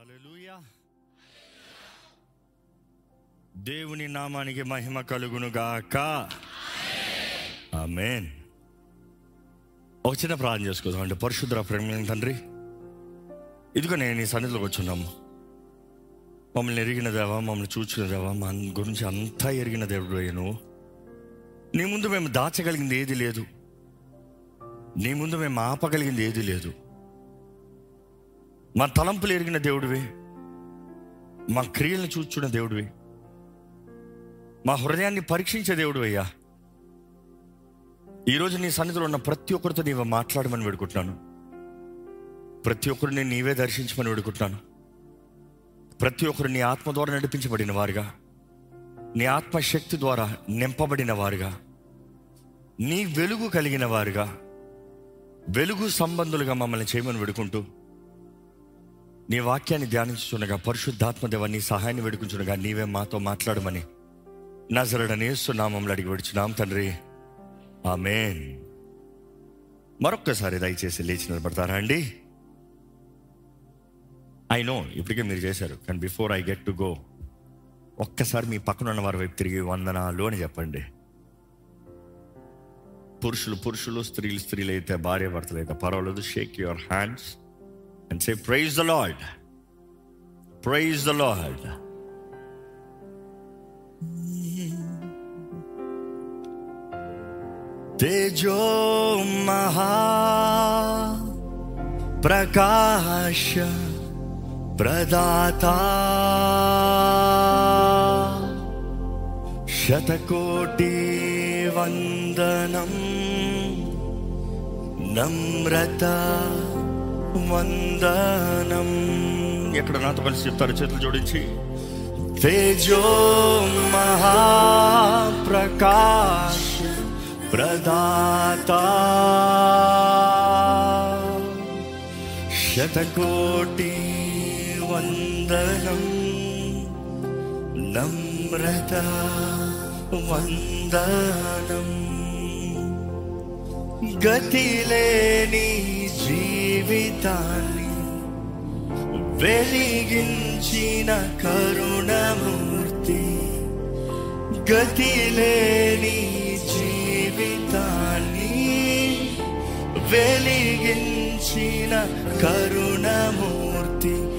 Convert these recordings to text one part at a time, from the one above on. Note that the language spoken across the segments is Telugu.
హల్లెలూయా. దేవుని నామానికి మహిమ కలుగును గాక ఆమెన్. ఒక చిన్న ప్రార్థన చేసుకుందాం అంటే పరిశుద్ధ ప్రేమ తండ్రి ఇదిగో నేను ఈ సన్నిధిలోకి వచ్చున్నాము. మమ్మల్ని ఎరిగిన దేవా మమ్మల్ని చూచిన దేవా మా గురించి అంతా ఎరిగిన దేవుడు అయ్యను. నీ ముందు మేము దాచగలిగింది ఏది లేదు. నీ ముందు మేము ఆపగలిగింది ఏది లేదు. మా తలంపులు ఎరిగిన దేవుడివి. మా క్రియలను చూచున్న దేవుడివి. మా హృదయాన్ని పరీక్షించే దేవుడు అయ్యా. ఈరోజు నీ సన్నిధిలో ఉన్న ప్రతి ఒక్కరితో నీవు మాట్లాడమని వేడుకుంటున్నాను. ప్రతి ఒక్కరిని నీవే దర్శించమని వేడుకుంటున్నాను. ప్రతి ఒక్కరు నీ ఆత్మ ద్వారా నడిపించబడిన వారుగా నీ ఆత్మశక్తి ద్వారా నింపబడిన వారుగా నీ వెలుగు కలిగిన వారుగా వెలుగు సంబంధులుగా మమ్మల్ని చేయమని వేడుకుంటూ నీ వాక్యాన్ని ధ్యానించుండగా పరిశుద్ధాత్మ దేవ నీ సహాయాన్ని వేడుకుంటుండగా నీవే మాతో మాట్లాడమని నజరడనేస్తు నామంలో అడిగి విడిచున్నాం తండ్రి. ఆమెన్. మరొక్కసారి దయచేసి లేచి నిలబడతారా అండి? ఐ నో ఇప్పటికే మీరు చేశారు కానీ before I get to go ఒక్కసారి మీ పక్కన ఉన్న వారి వైపు తిరిగి వందనాలు అని చెప్పండి. పురుషులు పురుషులు స్త్రీలు స్త్రీలు అయితే భార్య భర్తలు అయితే పర్వాలేదు shake your hands. and say, Praise the Lord. Praise the Lord. तेजो महा प्रकाश प्रदाता शतकोटि वन्दनं వందనం. ఎక్కడ నాతో కలిసి చెప్తారు చేతులు జోడించి. తేజో మహాప్రకాశ్ ప్రదాత. శతకోటి వందనం. నమ్రత వందనం. గతి లేని జీవితాన్ని వెలిగించిన కరుణమూర్తి. గతి లేని జీవితాన్ని వెలిగించిన కరుణమూర్తి.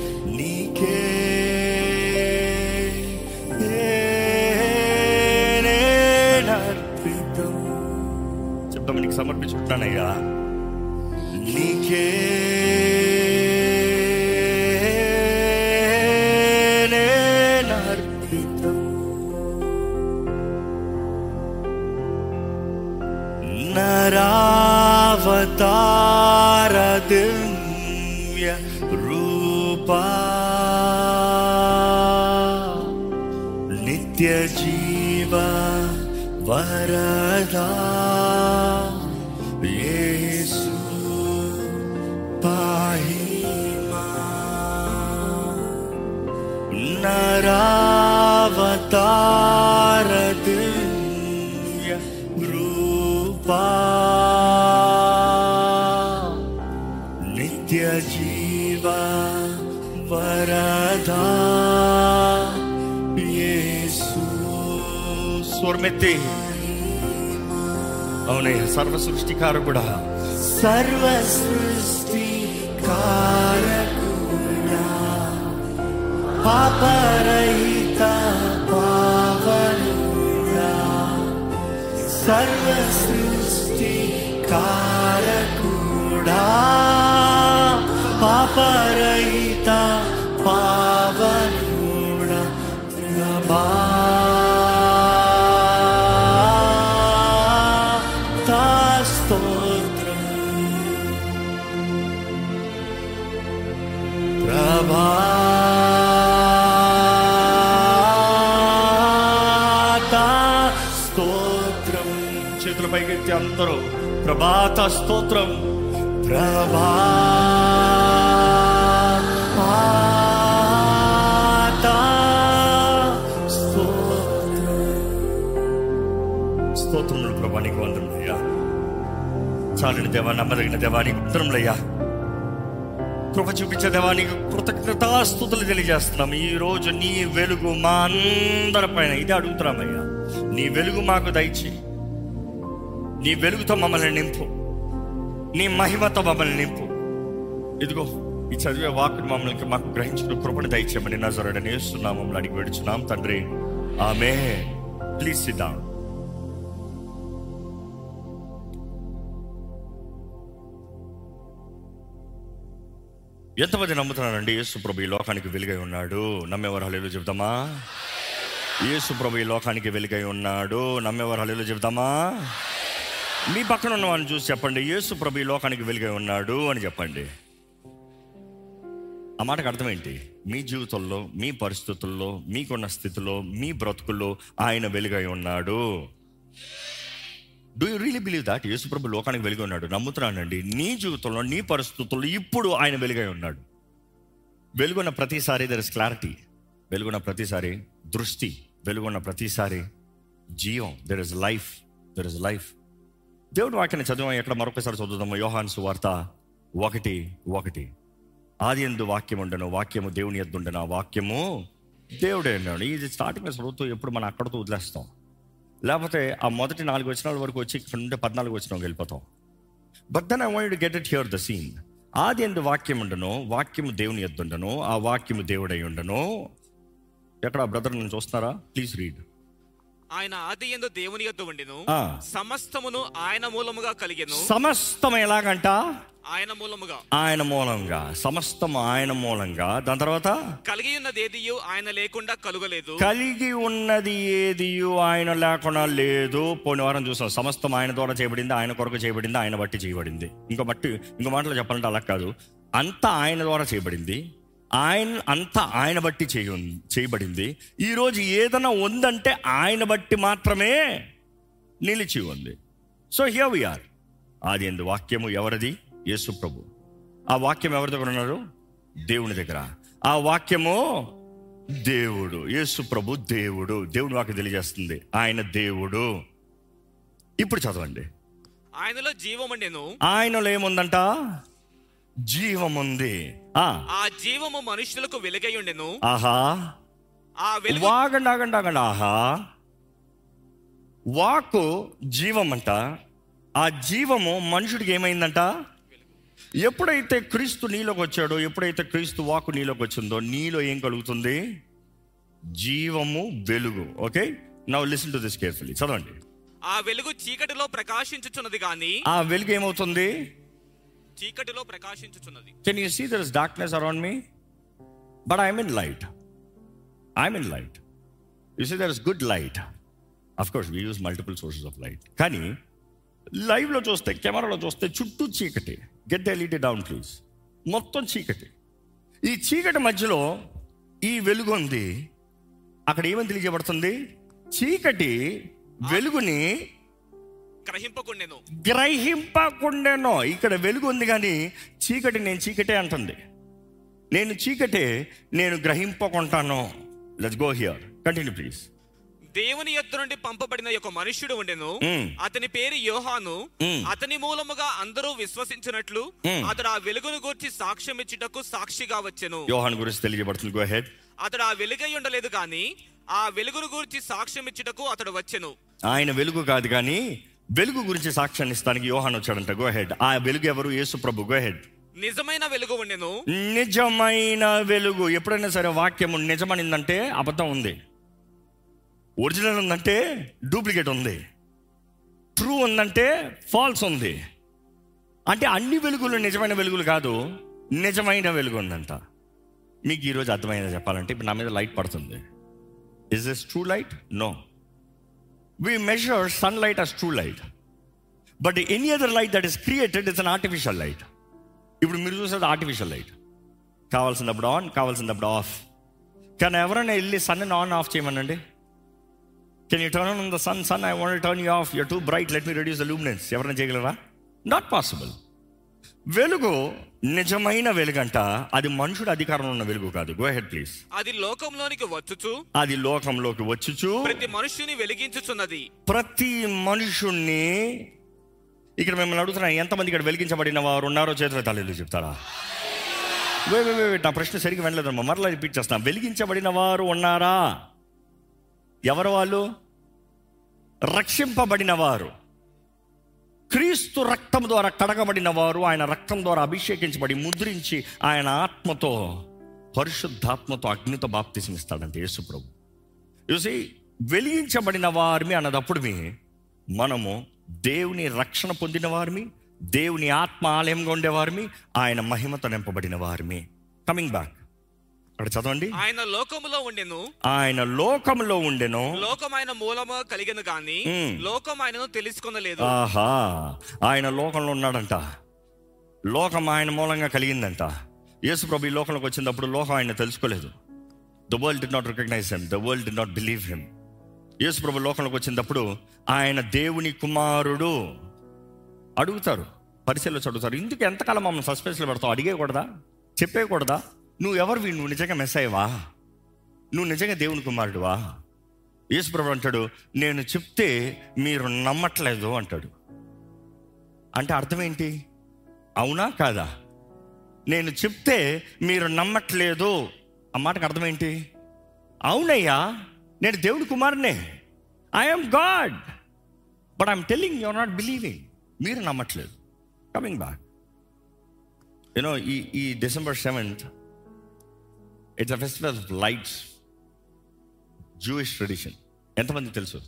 నీకు సమర్పించుకుంటానయ్యా నీకే నేనర్పితం నరావతార దివ్య రూపా నరావతార దివ్య రూపా నిత్య జీవ వరదా యేసు స్వర్మెత్తి అవునయ్య సర్వ సృష్టికారకుడా సర్వ సృష్టికారకుడా सर्वसृष्टिकारकुडा पापरयिता पावकुडभा చేతుల అందరూ ప్రభాత స్తోత్రం. ప్రభా స్తోత్రములు ప్రభా నీకు వందములయ్యా చాలని దేవా నమ్మదగిన దేవా నీకు వందరములయ్యా కృప చూపించే దేవానికి కృతజ్ఞతాస్తుతులు తెలియజేస్తున్నాం. ఈ రోజు నీ వెలుగు మా అందరి పైన. ఇది అడుగుతున్నామయ్యా నీ వెలుగు మాకు దయచేయి. నీ వెలుగుతో మమ్మల్ని నింపు. నీ మహిమతో మమ్మల్ని నింపు. ఇదిగో ఈ చదివే వాక్కు మమ్మల్ని మాకు గ్రహించిన కృపణ దయచేయమని నజరడని వేస్తున్నాం మమ్మల్ని అడిగి పెడుచున్నాం తండ్రి. ఆమె ప్లీజ్ సిద్ధాం ఎంతమంది నమ్ముతున్నారండి? యేసుప్రభు ఈ లోకానికి వెలుగై ఉన్నాడు. నమ్మేవారు హలేలు చెబుతామా యేసుప్రభు ఈ లోకానికి వెలుగై ఉన్నాడు. నమ్మేవారు హలేలో చెబుతామా మీ పక్కన ఉన్న వాళ్ళని చూసి చెప్పండి. యేసు ప్రభు ఈ లోకానికి వెలుగై ఉన్నాడు అని చెప్పండి. ఆ మాటకు అర్థం ఏంటి? మీ జీవితంలో మీ పరిస్థితుల్లో మీకున్న స్థితిలో మీ బ్రతుకుల్లో ఆయన వెలుగై ఉన్నాడు. Do you really believe that యేసుప్రభు లోకానికి వెలుగు ఉన్నాడు. నమ్ముతున్నానండి. నీ జీవితంలో నీ పరిస్థితుల్లో ఇప్పుడు ఆయన వెలుగై ఉన్నాడు. వెలుగున్న ప్రతిసారి దర్ ఇస్ క్లారిటీ వెలుగున్న ప్రతిసారి దృష్టి. వెలుగున్న ప్రతిసారి జీవం. There is life there is life దేవుడు వాక్యాన్ని చదివాం ఎక్కడ మరొకసారి చదువుదాము? యోహాన్ సువార్త ఒకటి ఒకటి. ఆది ఎందు వాక్యం ఉండను వాక్యము దేవుని ఎద్దు ఉండను ఆ వాక్యము దేవుడే అన్నాడు. ఇది స్టార్టింగ్ చదువుతూ ఎప్పుడు మనం అక్కడతో వదిలేస్తాం. లేకపోతే ఆ మొదటి నాలుగు వచనాల వరకు వచ్చి ఇక్కడ నుండి పద్నాలుగు వచ్చిన వెళ్ళిపోతాం. But then I want get it here the scene ఆది ఎందు వాక్యం ఉండను వాక్యము దేవుని ఎద్దుండను ఆ వాక్యము దేవుడై ఉండను. ఎక్కడ బ్రదర్ నుంచి చూస్తున్నారా? ప్లీజ్ రీడ్ ఆయన ఆది ఎందు దేవుని యొద్ద ఉండెను. సమస్తమును ఆయన మూలముగా కలిగెను. సమస్తం ఎలాగంట? ఆయన మూలముగా. ఆయన మూలంగా. సమస్తం ఆయన మూలంగా. దాని తర్వాత? కలిగి ఉన్నదేదియు ఆయన లేకుండా కలుగలేదు. కలిగి ఉన్నది ఏది ఆయన లేకుండా లేదు. పోయిన వారం చూసాం. సమస్తం ఆయన ద్వారా చేయబడింది ఆయన కొరకు చేయబడింది ఆయన బట్టి చేయబడింది. ఇంకో బట్టి ఇంకో మాటలో చెప్పాలంటే అలా కాదు. అంతా ఆయన ద్వారా చేయబడింది. ఆయన అంతా ఆయన బట్టి చేయ చేయబడింది. ఈరోజు ఏదైనా ఉందంటే ఆయన బట్టి మాత్రమే నిలిచి ఉంది. సో హియర్ వి ఆర్ ఆది ఎందు వాక్యము ఎవరిది? యేసు ప్రభు. ఆ వాక్యం ఎవరి దగ్గర ఉన్నారు? దేవుని దగ్గర. ఆ వాక్యము దేవుడు యేసు ప్రభు దేవుడు. దేవుడు వాక్యం తెలియజేస్తుంది. ఆయన దేవుడు. ఇప్పుడు చదవండి. ఆయనలో జీవముండెను. ఆయనలో ఏముందంట? జీవం ఉంది ఆ, ఆ జీవము మనుషులకు వెలుగై ఉండెను. ఆహా. ఆ వెలుగు వాగండి ఆగండి ఆగండి. ఆహా. వాకు జీవం అంట ఆ జీవము మనుషుడికి ఏమైందంట? ఎప్పుడైతే క్రీస్తు నీలోకి వచ్చాడో ఎప్పుడైతే క్రీస్తు వాకు నీలోకి వచ్చిందో నీలో ఏం కలుగుతుంది? జీవము వెలుగు. Okay? Now listen to this carefully చదవండి. ఆ వెలుగు చీకటిలో ప్రకాశించుచున్నది గాని ఆ వెలుగు ఏమవుతుంది? చీకటిలో ప్రకాశించుచున్నది. Can you see there is darkness around me but I'm in light I'm in light you see there is good light of course we use multiple sources of light కానీ లైవ్లో చూస్తే కెమెరాలో చూస్తే చుట్టూ చీకటి గెట్ ఎల్ఈడి డౌన్ ప్లీజ్ మొత్తం చీకటి ఈ చీకటి మధ్యలో ఈ వెలుగు ఉంది అక్కడ ఏమని తెలియజేయబడుతుంది చీకటి వెలుగుని గ్రహింపకుండెను. గ్రహింపకుండానో. ఇక్కడ వెలుగు ఉంది కానీ చీకటి నేను చీకటే అంటుంది. నేను చీకటే నేను గ్రహింపకుంటాను. Let's go here continue please దేవుని యొద్ద నుండి పంపబడిన ఒక మనుష్యుడు ఉండెను. మ్మ్. అతని పేరు యోహాను. మ్మ్. అతని మూలముగా అందరూ విశ్వసించినట్లు మ్మ్. అతడు ఆ వెలుగును గూర్చి సాక్ష్యం ఇచ్చుటకు సాక్షిగా వచ్చెను. యోహాన్ గురించి తెలియజేయబడుతుంది. గో హెడ్ అతడు ఆ వెలుగై ఉండలేదు గాని ఆ వెలుగును గూర్చి సాక్ష్యం ఇచ్చుటకు అతడు వచ్చెను. ఆయన వెలుగు కాదు కానీ వెలుగు గురించి సాక్ష్యాన్ని ఇస్తానికి యోహాన్ వచ్చాడంట. గో హెడ్ ఆ వెలుగు ఎవరు? యేసు ప్రభు. గో హెడ్ నిజమైన వెలుగు ఉండెను. నిజమైన వెలుగు. ఎప్పుడైనా సరే వాక్యము నిజమనిందంటే అబద్ధం ఉంది. ఒరిజినల్ ఉందంటే డూప్లికేట్ ఉంది. ట్రూ ఉందంటే ఫాల్స్ ఉంది. అంటే అన్ని వెలుగులు నిజమైన వెలుగులు కాదు నిజమైన వెలుగు ఉందంట. మీకు ఈరోజు అర్థమైంది చెప్పాలంటే? ఇప్పుడు నా మీద లైట్ పడుతుంది. Is this true light no we measure sun light as true light but any other light that is created it's an artificial light ఇప్పుడు మీరు చూసేది ఆర్టిఫిషియల్ లైట్ కావాల్సినప్పుడు ఆన్ కావాల్సినప్పుడు ఆఫ్ కానీ ఎవరైనా వెళ్ళి సన్ ఆన్ ఆఫ్ చేయమనండి? Can you turn on the sun sun I want turn you off you're too bright let me reduce the luminance ఎవరైనా చేయగలరా? నాట్ పాసిబుల్ వెలుగు నిజమైన వెలుగంట. అది మనుషుడు అధికారంలో ఉన్న వెలుగు కాదు. గో హెడ్ ప్లీజ్ అది లోకంలోనికి వచ్చుచు. అది లోకంలోకి వచ్చుచు. ప్రతి మనుష్యుని వెలిగించుచున్నది. ప్రతి మనుషుణ్ణి ఇక్కడ మిమ్మల్ని అడుగుతున్నా ఎంతమంది ఇక్కడ వెలిగించబడిన వారు ఉన్నారో చేతుల తల్లిలు చెప్తారా? నా ప్రశ్న సరిగ్గా వెళ్ళలేదమ్మా మరలా రిపీట్ చేస్తాను వెలిగించబడిన వారు ఉన్నారా? ఎవరు వాళ్ళు? రక్షింపబడిన వారు. క్రీస్తు రక్తం ద్వారా కడగబడిన వారు ఆయన రక్తం ద్వారా అభిషేకించబడి ముద్రించి ఆయన ఆత్మతో పరిశుద్ధాత్మతో అగ్నితో బాప్తిసం ఇస్తాడంటే యేసు ప్రభు. చూసి వెలిగించబడిన వారిని అన్నదప్పుడు మనము దేవుని రక్షణ పొందిన వారిని దేవుని ఆత్మ ఆలయంగా ఉండేవారిని ఆయన మహిమతో నింపబడిన వారిని కమింగ్ బ్యాక్ అక్కడ చదవండి. ఆయన లోకములో ఉండెను. ఆయన లోకంలో ఉండెను. లోకమైన మూలము కలిగను గాని. లోకం ఆయనను తెలుసుకొనలేదు. ఆహా ఆయన లోకంలో ఉన్నాడంట. లోకం ఆయన మూలంగా కలిగిందంట. యేసు ప్రభు ఈ లోకంలోకి వచ్చినప్పుడు లోకం ఆయన తెలుసుకోలేదు. The world did not recognise him the world did not believe him యేసు ప్రభు లోకంలోకి వచ్చినప్పుడు ఆయన దేవుని కుమారుడు అడుగుతారు. పరిశీలించి అడుగుతారు ఇందుకు ఎంతకాలం మమ్మల్ని సస్పెన్స్లో పెడతావు? అడిగేయకూడదా? చెప్పేయకూడదా? నువ్వు ఎవరు నువ్వు నిజంగా మెస్ అయ్యవా నువ్వు నిజంగా దేవుని కుమారుడువా? యేసుప్రభు అంటాడు నేను చెప్తే మీరు నమ్మట్లేదు అంటాడు. అంటే అర్థం ఏంటి అవునా కాదా? నేను చెప్తే మీరు నమ్మట్లేదు. ఆ మాటకు అర్థం ఏంటి అవునయ్యా నేను దేవుడి కుమారునే I'm God but I'm telling you're not believing మీరు నమ్మట్లేదు. కమింగ్ బ్యాక్ యూనో ఈ ఈ December seventh it's a festival of lights Jewish tradition ఎంతమంది తెలుసు?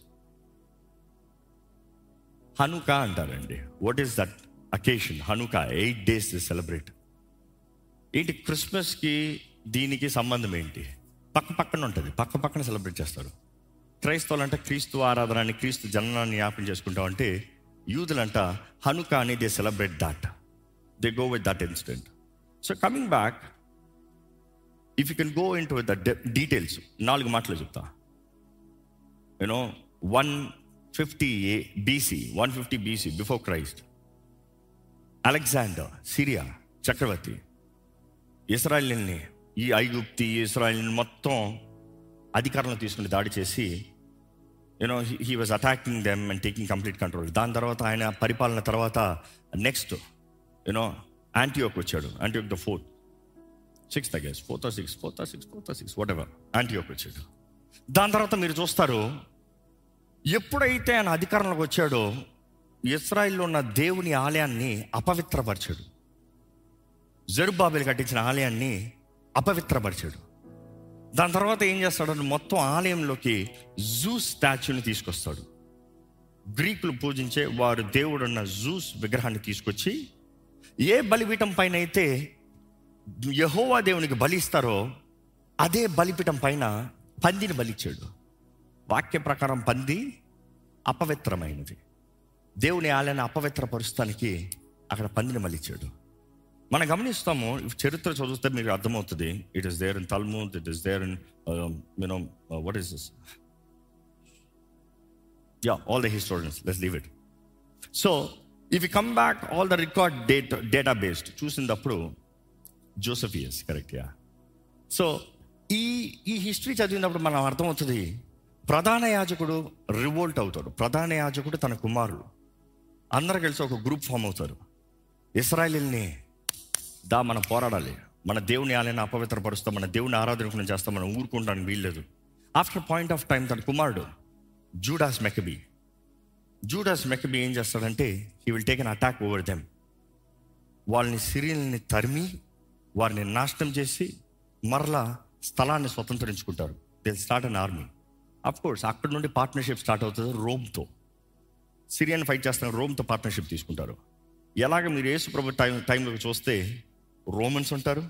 హనుకా అంటారండి. What is that occasion Hanukkah eight days celebrate ఏంటి క్రిస్మస్కి దీనికి సంబంధం ఏంటి? పక్క పక్కన ఉంటుంది. పక్క పక్కన సెలబ్రేట్ చేస్తారు. క్రైస్తవులు అంటే క్రీస్తు ఆరాధనాన్ని క్రీస్తు జననాన్ని జ్ఞాపం చేసుకుంటాం అంటే యూదులంట హనుకా అని they celebrate that they go with that incident so coming back if you can go into the details నాలుగు మాటలు చెప్తా. You know one fifty a BC one fifty BC before Christ Alexander Syria చక్రవర్తి. ఇస్రాయల్ని ఈ ఐగుప్తి ఇస్రాయల్ని మొత్తం అధికారంలో తీసుకుని దాడి చేసి you know he was attacking them and taking complete control దాని తర్వాత ఆయన పరిపాలన తర్వాత నెక్స్ట్ యూనో యాంటీయోక్ వచ్చాడు. Antioch the fourth six guess fourth six fourth six fourth six whatever Antioch వచ్చాడు దాని తర్వాత మీరు చూస్తారు ఎప్పుడైతే ఆయన అధికారంలోకి వచ్చాడో ఇస్రాయిల్లో ఉన్న దేవుని ఆలయాన్ని అపవిత్రపరిచాడు. జరుబాబేలు కట్టించిన ఆలయాన్ని అపవిత్రపరిచాడు. దాని తర్వాత ఏం చేస్తాడు? మొత్తం ఆలయంలోకి జూస్ స్టాచ్యూని తీసుకొస్తాడు. గ్రీకులు పూజించే వారు దేవుడున్న జూస్ విగ్రహాన్ని తీసుకొచ్చి ఏ బలిపీఠం పైన అయితే యహోవా దేవునికి బలి ఇస్తారో అదే బలిపీఠం పైన పందిని బలిచ్చాడు. వాక్య ప్రకారం పంది అపవిత్రమైనది. దేవుని ఆలయాన్ని అపవిత్రపరుస్తానికి అక్కడ పందిని మలిచాడు మనం గమనిస్తాము చరిత్ర చదివితే మీకు అర్థమవుతుంది. It is there in Talmud it is there in you know what is this yeah all the historians let's leave it so if you come back all the record date data based చూసినప్పుడు జోసఫియస్ కరెక్ట్గా సో ఈ ఈ హిస్టరీ చదివినప్పుడు మనం అర్థమవుతుంది ప్రధాన యాజకుడు రివోల్ట్ అవుతాడు. ప్రధాన యాజకుడు తన కుమారుడు. అందరు కలిసి ఒక గ్రూప్ ఫామ్ అవుతారు. ఇస్రాయలీల్ని దా మనం పోరాడాలి. మన దేవుని ఆలయాన్ని అపవిత్రపరుస్తాం మన దేవుని ఆరాధన చేస్తాం మనం ఊరుకుంటానికి వీల్లేదు. ఆఫ్టర్ పాయింట్ ఆఫ్ టైం తన కుమారుడు జూడాస్ మెకబీ జూడాస్ మెకబీ ఏం చేస్తాడంటే he will take an attack over them వాళ్ళని సిరియల్ని తరిమి వారిని నాశనం చేసి మరలా స్థలాన్ని స్వతంత్రించుకుంటారు. They start an army of course అక్కడ నుండి పార్ట్నర్షిప్ స్టార్ట్ అవుతుంది రోమ్తో. సిరియన్ ఫైట్ చేస్తున్న రోమ్తో పార్ట్నర్షిప్ తీసుకుంటారు. ఎలాగ మీరు యేసు ప్రభు టైం టైంలోకి చూస్తే రోమన్స్ ఉంటారు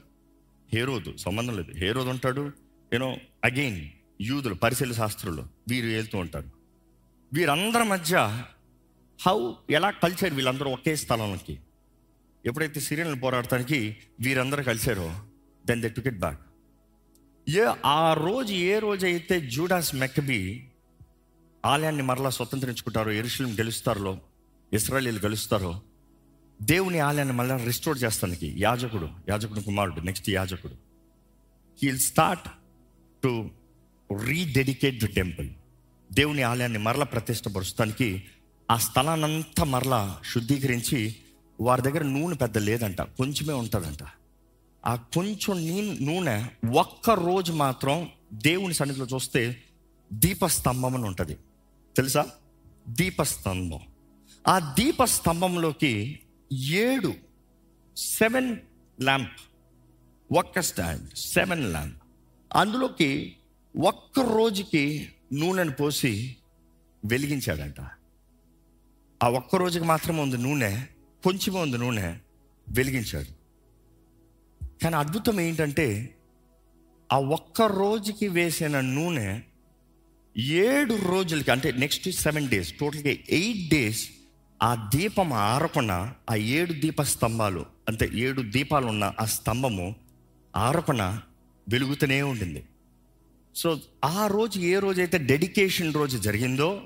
హేరోదు సంబంధం లేదు. హేరోదు ఉంటాడు యూనో అగైన్ యూదులు పరిశీల శాస్త్రులు వీరు వెళ్తూ ఉంటారు. వీరందరి మధ్య హౌ ఎలా కల్చర్ వీళ్ళందరూ ఒకే స్థలంలోకి ఎప్పుడైతే సిరియన్లు పోరాడటానికి వీరందరూ కలిశారో then they took it back ఏ ఆ రోజు ఏ రోజు అయితే జూడాస్ మెక్కబి ఆలయాన్ని మరలా స్వతంత్రించుకుంటారో ఎరుషులం గెలుస్తారో ఇస్రాయలీలు గెలుస్తారో దేవుని ఆలయాన్ని మళ్ళీ రిస్టోర్ చేస్తానికి యాజకుడు యాజకుడు కుమారుడు నెక్స్ట్ యాజకుడు. He'll start to rededicate the temple దేవుని ఆలయాన్ని మరల ప్రతిష్టపరుస్తానికి ఆ స్థలాన్నంతా మరలా శుద్ధీకరించి వారి దగ్గర నూనె పెద్ద లేదంట కొంచెమే ఉంటుందంట. ఆ కొంచెం నీ నూనె ఒక్క రోజు మాత్రం దేవుని సన్నిధిలో చూస్తే దీపస్తంభం అని ఉంటుంది. తెలుసా? దీపస్తంభం. ఆ దీపస్తంభంలోకి ఏడు సెవెన్ ల్యాంప్ ఒక్క స్టాండ్ సెవెన్ ల్యాంప్. అందులోకి ఒక్క రోజుకి నూనెను పోసి వెలిగించాడంట. ఆ ఒక్క రోజుకి మాత్రమే ఉంది నూనె కొంచెం ఉంది నూనె వెలిగించాడు. కానీ అద్భుతం ఏంటంటే ఆ ఒక్క రోజుకి వేసిన నూనె ఏడు రోజులకి అంటే నెక్స్ట్ సెవెన్ డేస్ టోటల్గా ఎయిట్ డేస్ ఆ దీపం ఆరకుండా ఆ ఏడు దీప స్తంభాలు అంటే ఏడు దీపాలు ఉన్న ఆ స్తంభము ఆరకుండా వెలుగుతూనే ఉండింది. సో ఆ రోజు ఏ రోజైతే డెడికేషన్ రోజు జరిగిందో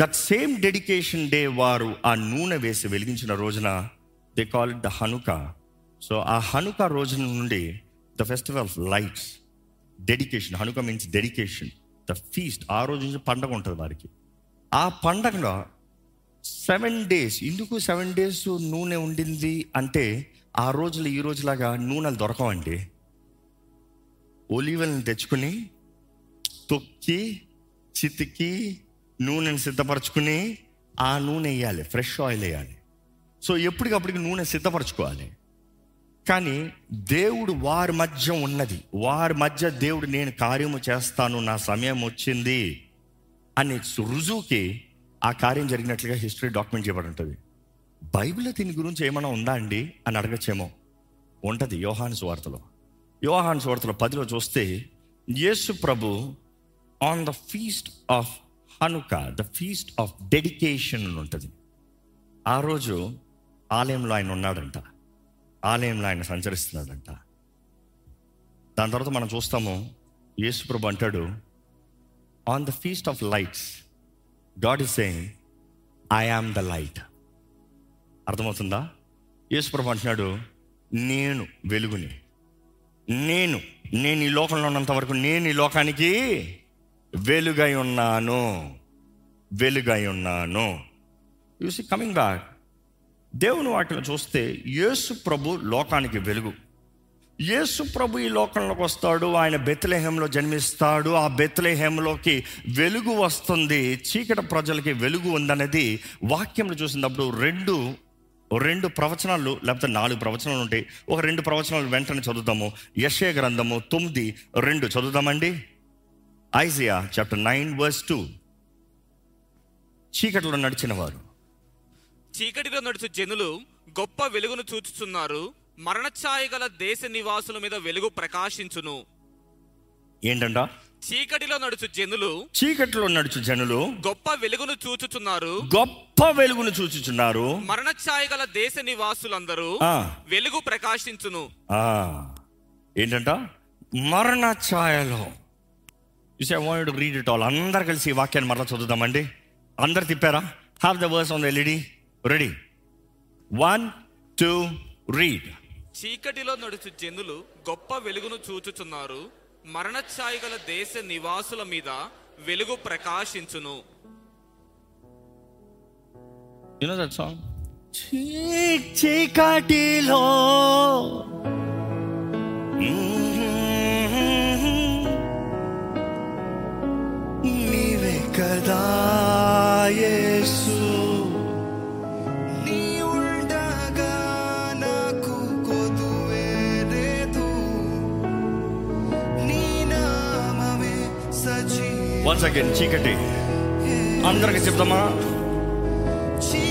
దట్ సేమ్ డెడికేషన్ డే వారు ఆ నూనె వేసి వెలిగించిన రోజున they call it the Hanukkah so ఆ హనుక రోజు నుండి the festival of lights dedication Hanukkah means dedication the feast ఆ రోజు నుంచి పండగ ఉంటుంది వారికి. ఆ పండగలో సెవెన్ డేస్ ఎందుకు సెవెన్ డేస్ నూనె ఉండింది అంటే ఆ రోజులు ఈ రోజులాగా నూనెలు దొరకవండి. ఒలివల్ని తెచ్చుకుని తొక్కి చితికి నూనెని సిద్ధపరచుకుని ఆ నూనె వేయాలి ఫ్రెష్ ఆయిల్ వేయాలి. సో ఎప్పటికప్పటికి నూనె సిద్ధపరచుకోవాలి. కానీ దేవుడు వారి మధ్య ఉన్నది. వారి మధ్య దేవుడు నేను కార్యము చేస్తాను నా సమయం వచ్చింది అని రుజువుకి ఆ కార్యం జరిగినట్లుగా హిస్టరీ డాక్యుమెంట్ చేయబడి ఉంటుంది. బైబిల్లో దీని గురించి ఏమైనా ఉందా అండి అని అడగచ్చేమో. ఉంటుంది యోహాను వార్తలో. యోహాను వార్తలో పదిలో చూస్తే యేసు ప్రభు on the feast of Hanukkah the feast of dedication అని ఉంటుంది. ఆ రోజు ఆలయంలో ఆయన ఉన్నాడంట. ఆలయంలో ఆయన సంచరిస్తున్నాడంట. దాని తర్వాత మనం చూస్తాము యేసుప్రభు అంటాడు on the feast of lights God is saying I am the light అర్థమవుతుందా? యేసుప్రభు అంటున్నాడు నేను వెలుగుని నేను నేను ఈ లోకంలో ఉన్నంత వరకు నేను ఈ లోకానికి వెలుగై ఉన్నాను. వెలుగై ఉన్నాను. యూసి కమింగ్ బ్యాక్ దేవుని వాటిని చూస్తే యేసు ప్రభు లోకానికి వెలుగు. యేసు ప్రభు ఈ లోకంలోకి వస్తాడు ఆయన బెత్లెహంలో జన్మిస్తాడు ఆ బెత్లెహంలోకి వెలుగు వస్తుంది చీకటి ప్రజలకి వెలుగు ఉందనేది వాక్యంలో చూసినప్పుడు రెండు రెండు ప్రవచనాలు లేకపోతే నాలుగు ప్రవచనాలు ఉంటాయి. ఒక రెండు ప్రవచనాలు వెంటనే చదువుతాము. యశయ గ్రంథము తొమ్మిది రెండు చదువుతామండి. Isaiah chapter nine verse two చీకటిలో నడిచిన వారు చీకటిలో నడుచు జనులు గొప్ప వెలుగును చూచుచున్నారు. మరణఛాయ గల దేశ నివాసుల మీద వెలుగు ప్రకాశించును. ఏంటంట? చీకటిలో నడుచు జనులు చీకటిలో నడుచు జనులు గొప్ప వెలుగును చూచుచున్నారు. గొప్ప వెలుగును చూచుచున్నారు. మరణఛాయ గల దేశ నివాసులందరూ వెలుగు ప్రకాశించును. ఏంటంట? మరణ ఛాయలో రీడ్ ఇట్ ఆల్ అందరు కలిసి ఈ వాక్యాన్ని మరలా చదువుదామండి. అందరు Thippara? Have the verse on the LED ready one two read చీకటిలో నడుచు జనులు గొప్ప వెలుగును చూచుచున్నారు. మరణఛాయ గల దేశ నివాసుల మీద వెలుగు ప్రకాశించును. You know that song? చీకటిలో యేసు నీ ఉండగా నాకు కొదువే లేదు. నీ నామమే సజీ వన్స్ అగైన్ చీకటి. అందరికి చెప్తామా? చీకటిలో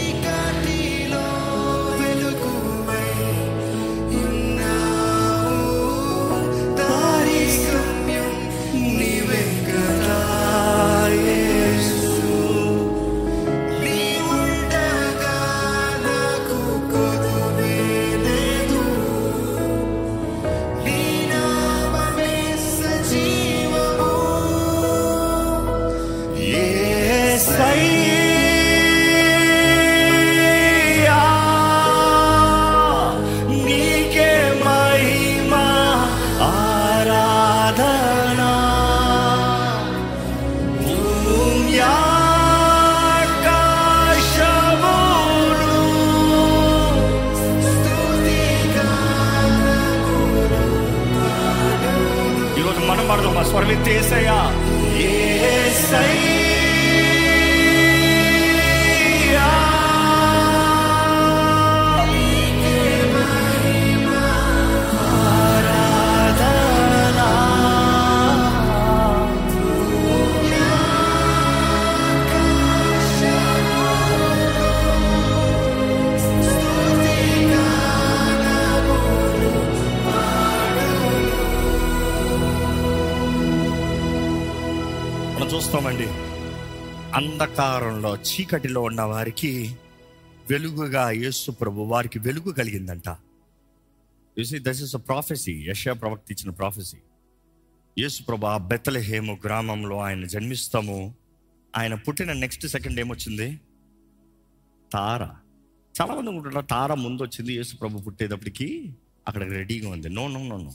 మనం చూస్తామండి. అంధకారంలో చీకటిలో ఉన్న వారికి వెలుగుగా యేసు ప్రభు వారికి వెలుగు కలిగిందంట. You see thus is a prophecy యశా ప్రవక్త ఇచ్చిన ప్రాఫెసీ యేసు ప్రభు ఆ బెత్తలహేము గ్రామంలో ఆయన జన్మిస్తాము. ఆయన పుట్టిన నెక్స్ట్ సెకండ్ ఏమొచ్చింది? తార. చాలామంది ఉంటున్నారు తార ముందు వచ్చింది యేసు ప్రభు పుట్టేటప్పటికి. అక్కడ రెడీగా ఉంది. నో నో నో నో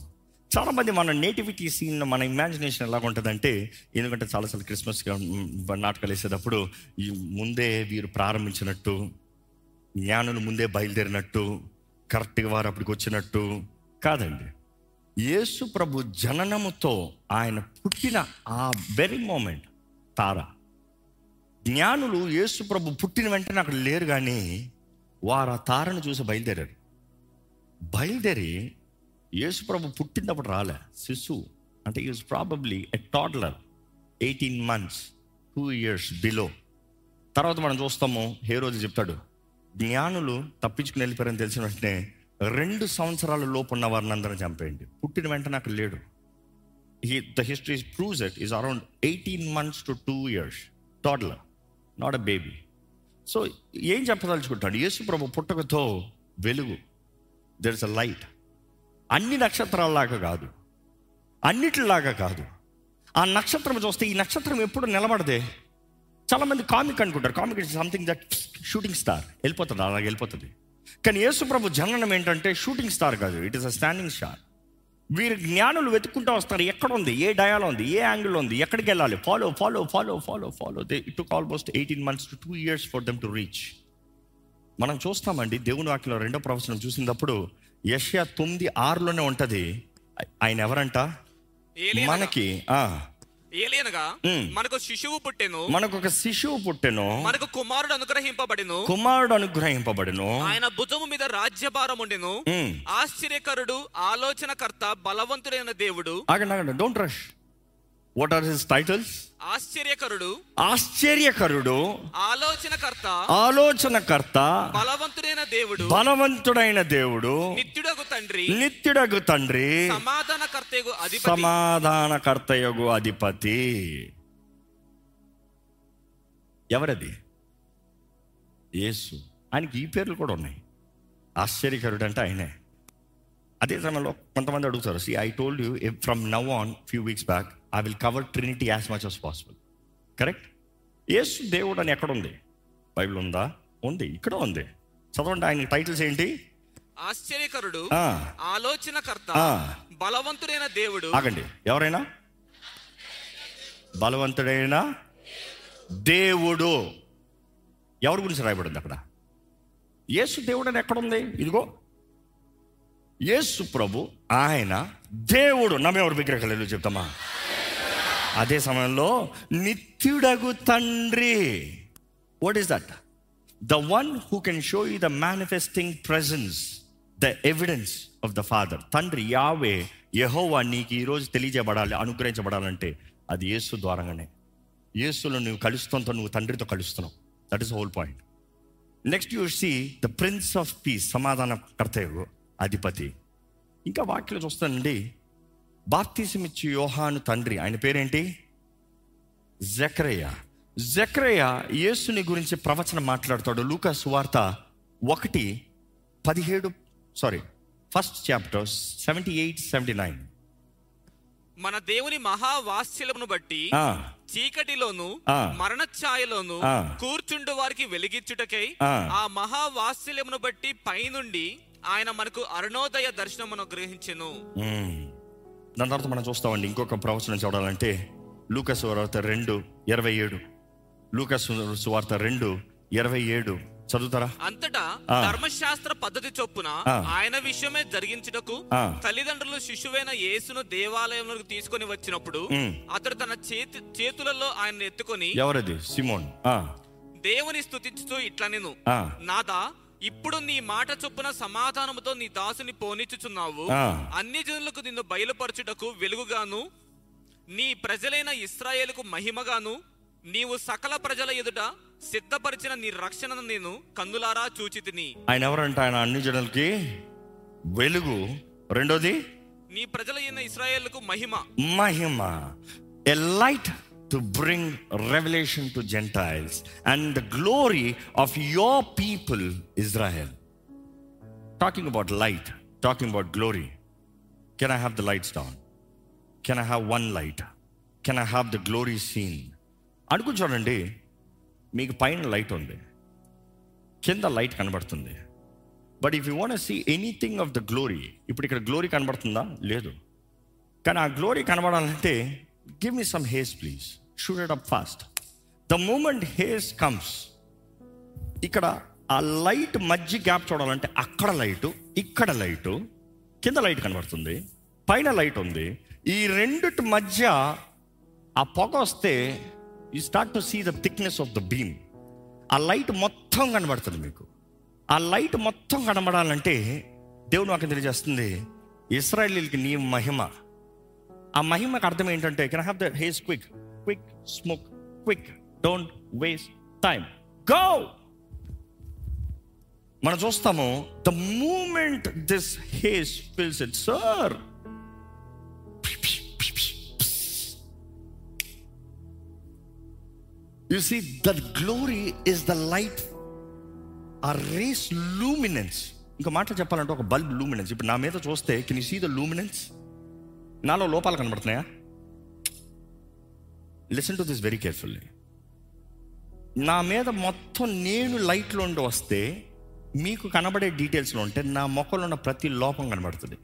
చాలా మంది మన నేటివిటీ సీన్ మన ఇమాజినేషన్ ఎలా ఉంటుందంటే ఎందుకంటే చాలాసార్లు క్రిస్మస్ నాటకాలు వేసేటప్పుడు ఈ ముందే వీరు ప్రారంభించినట్టు జ్ఞానులు ముందే బయలుదేరినట్టు కరెక్ట్గా వారు అప్పటికి వచ్చినట్టు కాదండి. యేసు ప్రభు జననముతో ఆయన పుట్టిన ఆ వెరీ మూమెంట్ తార. జ్ఞానులు యేసు ప్రభు పుట్టిన వెంటనే అక్కడ లేరు కానీ వారు ఆ తారను చూసి బయలుదేరారు. బయలుదేరి యేసుప్రభు పుట్టినప్పుడు రాలే. శిశువు అంటే is probably a toddler eighteen months two years below తర్వాత మనం చూస్తాము హే రోజు చెప్తాడు జ్ఞానులు తప్పించుకుని వెళ్ళిపోయారని తెలిసిన వెంటనే రెండు సంవత్సరాల లోపు ఉన్న వారిని అందరం చంపేయండి. పుట్టిన వెంటనే అక్కడ లేడు. He the history proves it is around eighteen months to two years toddler not a baby so ఏం చెప్పదలుచుకుంటాడు? యేసు ప్రభు పుట్టకతో వెలుగు. దెర్ ఇస్ అ లైట్ అన్ని నక్షత్రాల్లాగా కాదు. అన్నిటిలాగా కాదు. ఆ నక్షత్రం చూస్తే ఈ నక్షత్రం ఎప్పుడు నిలబడదే. చాలామంది కామిక్ అనుకుంటారు. Comet is something that shooting star వెళ్ళిపోతుంది అలాగే వెళ్ళిపోతుంది. కానీ యేసుప్రభు జననం ఏంటంటే షూటింగ్ స్టార్ కాదు. It is a standing star వీరు జ్ఞానులు వెతుక్కుంటూ వస్తారు. ఎక్కడ ఉంది? ఏ డయాలో ఉంది? ఏ యాంగిల్ ఉంది? ఎక్కడికి వెళ్ళాలి? Follow follow follow follow follow they it took almost eighteen months to two years for them to reach మనం చూస్తామండి దేవుని వాక్యలో రెండో ప్రవచనం చూసినప్పుడు యష్యా తొమ్మిది ఆరులోనే ఉంటది. ఆయన ఎవరంట? మనకి. మనకు శిశువు పుట్టెను. మనకు ఒక శిశువు పుట్టెను. మనకు కుమారుడు అనుగ్రహింపబడెను. కుమారుడు అనుగ్రహింపబడును. ఆయన భుజము మీద రాజ్యభారం ఉండెను. ఆశ్చర్యకరుడు ఆలోచనకర్త బలవంతుడైన దేవుడు. Don't rush what are his titles ఆశ్చర్యకరుడు ఆశ్చర్యకరుడు ఆలోచనకర్త ఆలోచనకర్త బలవంతుడైన దేవుడు బలవంతుడైన దేవుడు నిత్యుడగు తండ్రి నిత్యుడగు తండ్రి సమాధానకర్తయగు అధిపతి. సమాధానకర్తయగు అధిపతి. ఎవరది? యేసు. ఆయనకి ఈ పేర్లు కూడా ఉన్నాయి. ఆశ్చర్యకరుడు అంటే ఆయనే. అదే సమయంలో కొంతమంది అడుగుతారు see I told you from now on few weeks back I will cover Trinity as much as possible correct యేసు దేవుడు అని ఎక్కడ ఉంది బైబిల్ ఉందా? ఉంది. ఇక్కడ ఉంది. చదవండి ఆయన టైటిల్స్ ఏంటి? ఆశ్చర్యకరుడు ఆలోచనకర్త. బలవంతుడైన దేవుడు. ఆగండి. ఎవరైనా? బలవంతుడైన దేవుడు. ఎవరి గురించి రాయబడింది అక్కడ? యేసు దేవుడు అని ఎక్కడుంది? ఇదిగో. యేసు ప్రభు ఆయన దేవుడు. నమ్మెవరు విగ్రహాలు చెప్తామా? అదే సమయంలో నిత్యుడగు తండ్రి. What is that the one who can show you the manifesting presence the evidence of the father తండ్రి యావే యహోవా నీకు ఈరోజు తెలియజేయబడాలి అనుగ్రహించబడాలంటే అది యేసు ద్వారానే యేసులో నువ్వు కలుస్తుంతో నువ్వు తండ్రితో కలుస్తున్నావు. That is whole point next you see the prince of peace సమాధానకర్తయు అధిపతి. ఇంకా వాక్యలు చూస్తానండి. బాప్తీసమిచ్చి యోహాను తండ్రి ఆయన పేరేంటి? జక్రయ్య. జక్రయ్య యేసుని గురించి ప్రవచనం మాట్లాడతాడు. లూకా సువార్త ఒకటి పదిహేడు sorry first chapter seventy eight seventy nine మన దేవుని మహావాస్యలమును బట్టి చీకటిలోను. మరణ ఛాయలోను. కూర్చుండు వారికి వెలిగించుటకై ఆ. ఆ మహావాస్యలమును బట్టి పైనుండి ఆయన మనకు అరుణోదయ దర్శనమును గ్రహించెను. దాని తర్వాత మనం చూస్తామండి ఇంకొక ప్రవచనం చూడాలంటే లూకస్ వార్త రెండు ఇరవై ఏడు లూకస్ సువార్త రెండు ఇరవై ఏడు చదువుతారా అంతటా. ధర్మశాస్త్ర పద్ధతి చొప్పున. ఆయన విషయమే జరిగించుటకు. తల్లిదండ్రులు శిశువైన యేసును దేవాలయంలోకి తీసుకొని వచ్చినప్పుడు. అతడు తన చేతి చేతులలో ఆయన ఎత్తుకొని ఎవరది సిమోన్ దేవుని స్తుతించుతూ ఇట్లా నేను నాదా ఇప్పుడు నీ మాట చొప్పున సమాధానముతో నీ దాసుని పోనిచ్చుచున్నావు. అన్ని జనులకు నిన్ను బయలుపరచుటకు వెలుగుగాను నీ ప్రజలైన ఇస్రాయేలుకు మహిమగాను నీవు సకల ప్రజల ఎదుట సిద్ధపరిచిన నీ రక్షణను నేను కన్నులారా చూచితిని. ఆయన ఎవరంట? ఆయన అన్ని జనులకి వెలుగు. రెండోది? నీ ప్రజలైన ఇస్రాయేలుకు మహిమ. మహిమ. A light to bring revolution to gentiles and the glory of your people Israel talking about light talking about glory can I have the lights down can I have one light can I have the glory scene అనుకుని చూడండి మీకు పైన లైట్ ఉంది. కింద లైట్ కనబడుతుంది. But if you want see anything of the glory ఇప్పుడు ఇక్కడ గ్లోరీ కనబడుతుందా? లేదు. కానీ ఆ glory కనబడాలంటే give me some haze please shoot it up fast the moment haze comes ఇక్కడ ఆ లైట్ మధ్య గ్యాప్ చూడాలంటే అక్కడ లైటు ఇక్కడ లైటు కింద లైట్ కనబడుతుంది పైన లైట్ ఉంది. ఈ రెండిటి మధ్య ఆ పొగ వస్తే you start to see the thickness of the beam ఆ లైట్ మొత్తం కనబడుతుంది మీకు. ఆ లైట్ మొత్తం కనబడాలంటే దేవుడు నాకు తెలియజేస్తుంది ఇస్రాయలీలకి నీ మహిమ ఆ మహిమకు అర్థం ఏంటంటే can have the haze quick quick smoke quick don't waste time go మనం చూస్తాము the moment this haze fills it sir you see that glory is the light ఆ రేస్ లూమినెన్స్ ఇంకా మాటలు చెప్పాలంటే ఒక బల్బ్ లూమినెన్స్ ఇప్పుడు నా మీద చూస్తే can you see the luminance నాలో లోపాలు కనబడుతున్నాయా? Listen to this very carefully నా మీద మొత్తం నేను లైట్లో ఉండి వస్తే మీకు కనబడే డీటెయిల్స్లో ఉంటే నా మొక్కలో ఉన్న ప్రతి లోపం కనబడుతుంది.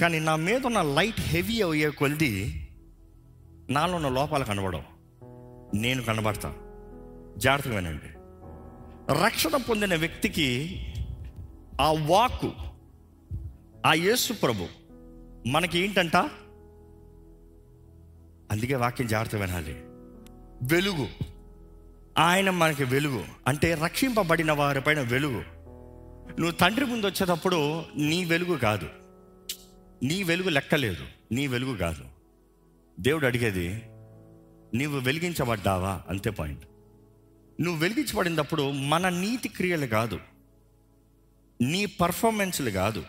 కానీ నా మీద ఉన్న లైట్ హెవీ అయ్యే కొలిది నాలో ఉన్న లోపాలు కనబడవు. నేను కనబడతా. జాగ్రత్తగా వినండి. రక్షణ పొందిన వ్యక్తికి ఆ వాక్కు ఆ యేసు ప్రభు మనకి ఏంటంట అందుకే వాక్యం జాగ్రత్త వినాలి. వెలుగు. ఆయన మనకి వెలుగు. అంటే రక్షింపబడిన వారిపైన వెలుగు. నువ్వు తండ్రి ముందు వచ్చేటప్పుడు నీ వెలుగు కాదు. నీ వెలుగు లెక్కలేదు నీ వెలుగు కాదు. దేవుడు అడిగేది నీవు వెలిగించబడ్డావా? అంతే పాయింట్. నువ్వు వెలిగించబడినప్పుడు మన నీతి క్రియలు కాదు. నీ పర్ఫార్మెన్స్లు కాదు.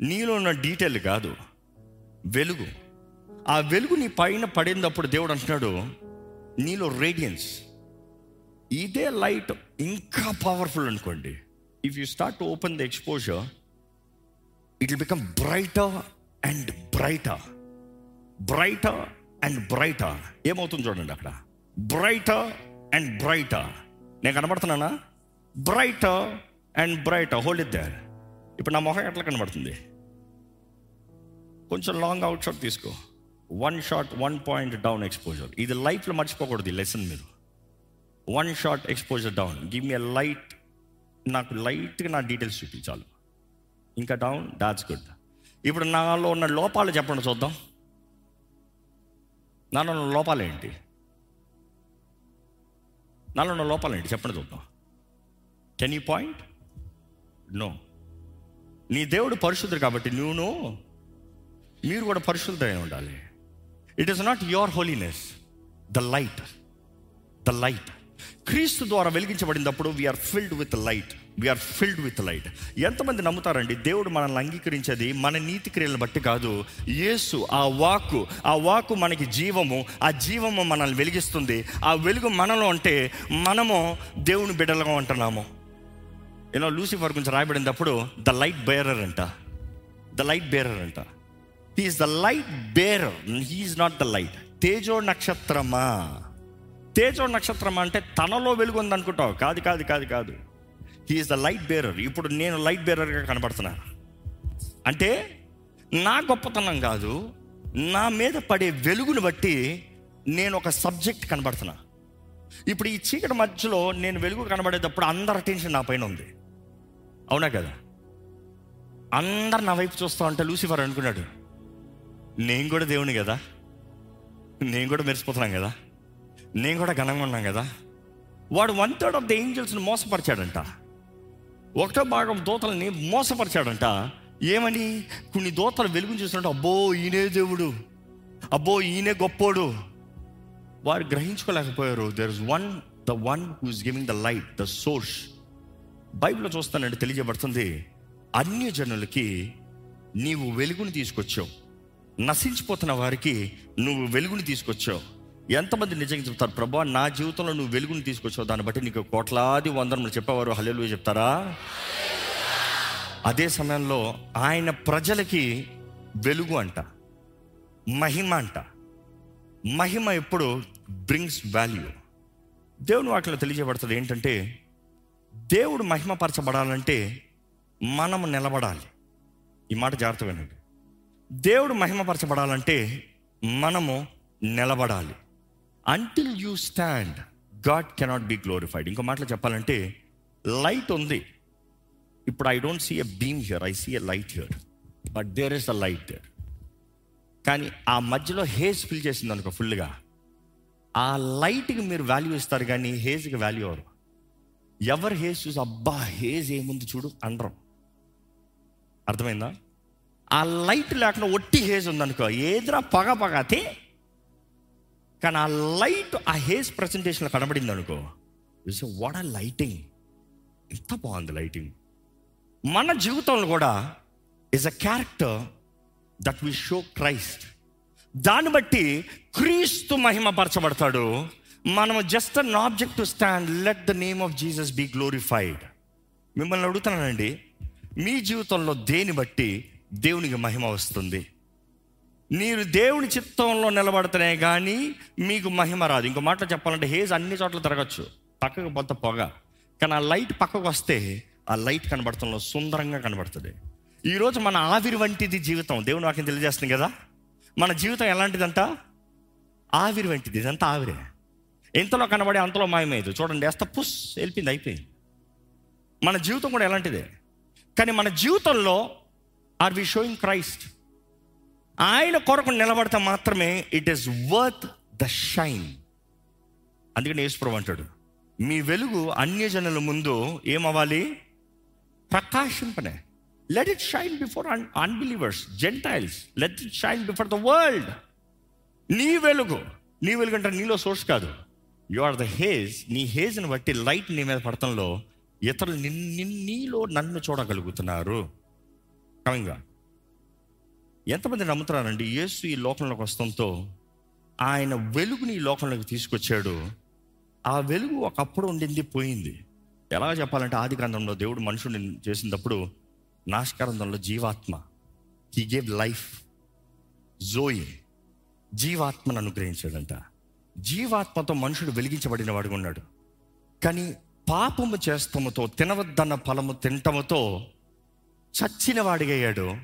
నీలో ఉన్న డీటెయిల్ కాదు. వెలుగు. ఆ వెలుగు నీ పైన పడినప్పుడు దేవుడు అంటున్నాడు నీలో రేడియన్స్ ఇదే లైట్ ఇంకా పవర్ఫుల్ అనుకోండి. If you start open the exposure it will become brighter and brighter brighter and brighter ఏమవుతుంది చూడండి అక్కడ. బ్రైటర్ అండ్ బ్రైటర్ నేను కనబడుతున్నానా? Brighter and brighter hold it there ఇప్పుడు నా మొహం ఎట్లా కనబడుతుంది? కొంచెం లాంగ్ అవుట్ షాట్ తీసుకో. One shot one point down exposure ఇది లైఫ్లో మర్చిపోకూడదు ఈ లెసన్ మీరు. One shot exposure down give me light నాకు లైట్గా నా డీటెయిల్స్ చూపించాలి ఇంకా డౌన్ దాట్స్ గుడ్ ఇప్పుడు నాలో ఉన్న లోపాలు చెప్పండి చూద్దాం. నాలో ఉన్న లోపాలు ఏంటి? నాలో ఉన్న లోపాలు ఏంటి? చెప్పండి చూద్దాం. కెన్ యూ పాయింట్ నో నీ దేవుడు పరిశుద్ధుడు కాబట్టి నువ్వు మీరు కూడా పరిశుద్ధంగా ఉండాలి. It is not your holiness the light the light క్రీస్తు ద్వారా వెలిగించబడినప్పుడు we're filled with light we're filled with light ఎంతమంది నమ్ముతారండి? దేవుడు మనల్ని అంగీకరించేది మన నీతి క్రియలను బట్టి కాదు. యేసు ఆ వాకు ఆ వాకు మనకి జీవము ఆ జీవము మనల్ని వెలిగిస్తుంది. ఆ వెలుగు మనలో అంటే మనము దేవుని బిడ్డలుగా ఉంటున్నాము. యూనో లూసిఫర్ గురించి రాయబడినప్పుడు ద లైట్ బేరర్ అంట. ద లైట్ బేరర్ అంట. He is the light bearer he is not the light తేజో నక్షత్రమా? తేజో నక్షత్రమా అంటే తనలో వెలుగు ఉందనుకుంటావు కాదు కాదు కాదు. కాదు హీఈస్ ద లైట్ బేరర్ ఇప్పుడు నేను లైట్ బేరర్గా కనబడుతున్నా. అంటే నా గొప్పతనం కాదు నా మీద పడే వెలుగును బట్టి నేను ఒక సబ్జెక్ట్ కనబడుతున్నా. ఇప్పుడు ఈ చీకటి మధ్యలో నేను వెలుగు కనబడేటప్పుడు అందరి అటెన్షన్ నా పైన ఉంది. అవునా కదా? అందరు నా వైపు చూస్తా ఉంటే లూసిఫర్ అనుకున్నాడు. నేను కూడా దేవుని కదా? నేను కూడా మెరిసిపోతున్నాం కదా? నేను కూడా ఘనంగా ఉన్నాను కదా? వాడు వన్ థర్డ్ ఆఫ్ ద ఏంజల్స్ని మోసపరిచాడంట. ఒకటో భాగం దూతల్ని మోసపరిచాడంట. ఏమని? కొన్ని దూతలు వెలుగుని చూసినట్టు అబ్బో ఈయనే దేవుడు. అబ్బో ఈయనే గొప్పోడు. వారు గ్రహించుకోలేకపోయారు. There is one the one who is giving the light the source బైబిల్లో చూస్తానంటే తెలియజేయబడుతుంది అన్య జనులకి నీవు వెలుగుని తీసుకొచ్చావు. నశించిపోతున్న వారికి నువ్వు వెలుగుని తీసుకొచ్చావు. ఎంతమంది నిజంగా చెప్తారు ప్రభా నా జీవితంలో నువ్వు వెలుగుని తీసుకొచ్చావు. దాన్ని బట్టి నీకు కోట్లాది వందరములు చెప్పేవారు. హలేలు చెప్తారా? అదే సమయంలో ఆయన ప్రజలకి వెలుగు అంట మహిమ అంట. మహిమ ఎప్పుడు బ్రింగ్స్ వాల్యూ. దేవుని వాటిలో తెలియజేయబడుతుంది ఏంటంటే దేవుడు మహిమపరచబడాలంటే మనము నిలబడాలి. ఈ మాట జాగ్రత్త వినండి. దేవుడు మహిమపరచబడాలంటే మనము నిలబడాలి. Until you stand God cannot be glorified ఇంకో మాటలో చెప్పాలంటే లైట్ ఉంది. ఇప్పుడు I don't see a beam here I see a light here but there is a light there కానీ ఆ మధ్యలో హేజ్ ఫిల్ చేసింది అనుకో ఫుల్గా ఆ లైట్కి మీరు వాల్యూ ఇస్తారు కానీ హేజ్కి వాల్యూ అవరు ఎవరు హేజ్ చూసి అబ్బా హేజ్ ఏముంది చూడు అనరు అర్థమైందా? ఆ లైట్ లేకుండా ఒట్టి హేజ్ ఉందనుకో ఏదిరా పగ పగ అతే కానీ ఆ లైట్ ఆ హేజ్ ప్రజెంటేషన్లో కనబడింది అనుకో వాట్ ఆ లైటింగ్ ఎంత బాగుంది లైటింగ్. మన జీవితంలో కూడా is a character that we show Christ దాన్ని బట్టి క్రీస్తు మహిమపరచబడతాడు. మనం just an object to stand let the name of Jesus be glorified మిమ్మల్ని అడుగుతున్నానండి మీ జీవితంలో దేని బట్టి దేవునికి మహిమ వస్తుంది? మీరు దేవుని చిత్తంలో నిలబడితేనే కానీ మీకు మహిమ రాదు. ఇంకో మాట చెప్పాలంటే హేజ్ అన్ని చోట్ల తిరగచ్చు. పక్కకు పొంత పొగ. కానీ ఆ లైట్ పక్కకు వస్తే ఆ లైట్ కనబడతంలో సుందరంగా కనబడుతుంది. ఈరోజు మన ఆవిరి వంటిది జీవితం. దేవుని వాక్యం తెలియజేస్తుంది కదా? మన జీవితం ఎలాంటిదంట? ఆవిరి వంటిది. ఇదంతా ఆవిరే. ఎంతలో కనబడి అంతలో మాయమైంది. చూడండి అస్త పుస్ వెళ్ళిపోయింది అయిపోయింది. మన జీవితం కూడా ఎలాంటిదే? కానీ మన జీవితంలో ఆర్ వి షోయింగ్ క్రైస్ట్? ఆయన కొరకు నిలబడితే మాత్రమే it is worth the shine. అందుకని యేసుప్రభు అంటాడు మీ వెలుగు అన్యజనుల ముందు ఏమవ్వాలి? ప్రకాశింపనే. Let it shine before an unbelievers gentiles let it shine before the world నీ వెలుగు నీ వెలుగు అంటే నీలో సోర్స్ కాదు. యు ఆర్ ద హేజ్ నీ హేజ్ని బట్టి లైట్ నీ మీద పడటంలో ఇతరులు నిన్- నీలో నన్ను చూడగలుగుతున్నారు. కమింగ్గా ఎంతమంది నమ్ముతున్నారండి? యేసు ఈ లోకంలోకి వస్తంతో ఆయన వెలుగుని ఈ లోకంలోకి తీసుకొచ్చాడు. ఆ వెలుగు ఒకప్పుడు ఉండింది పోయింది. ఎలా చెప్పాలంటే ఆది గ్రంథంలో దేవుడు మనుషుని చేసినప్పుడు నాశకారంధంలో జీవాత్మ. హీ గేవ్ లైఫ్ జోయి జీవాత్మను అనుగ్రహించాడంట. జీవాత్మతో మనుషుడు వెలిగించబడిన వాడుగా ఉన్నాడు. కానీ పాపము చేస్తముతో తినవద్దన్న ఫలము తింటముతో చచ్చిన వాడిగయ్యాడు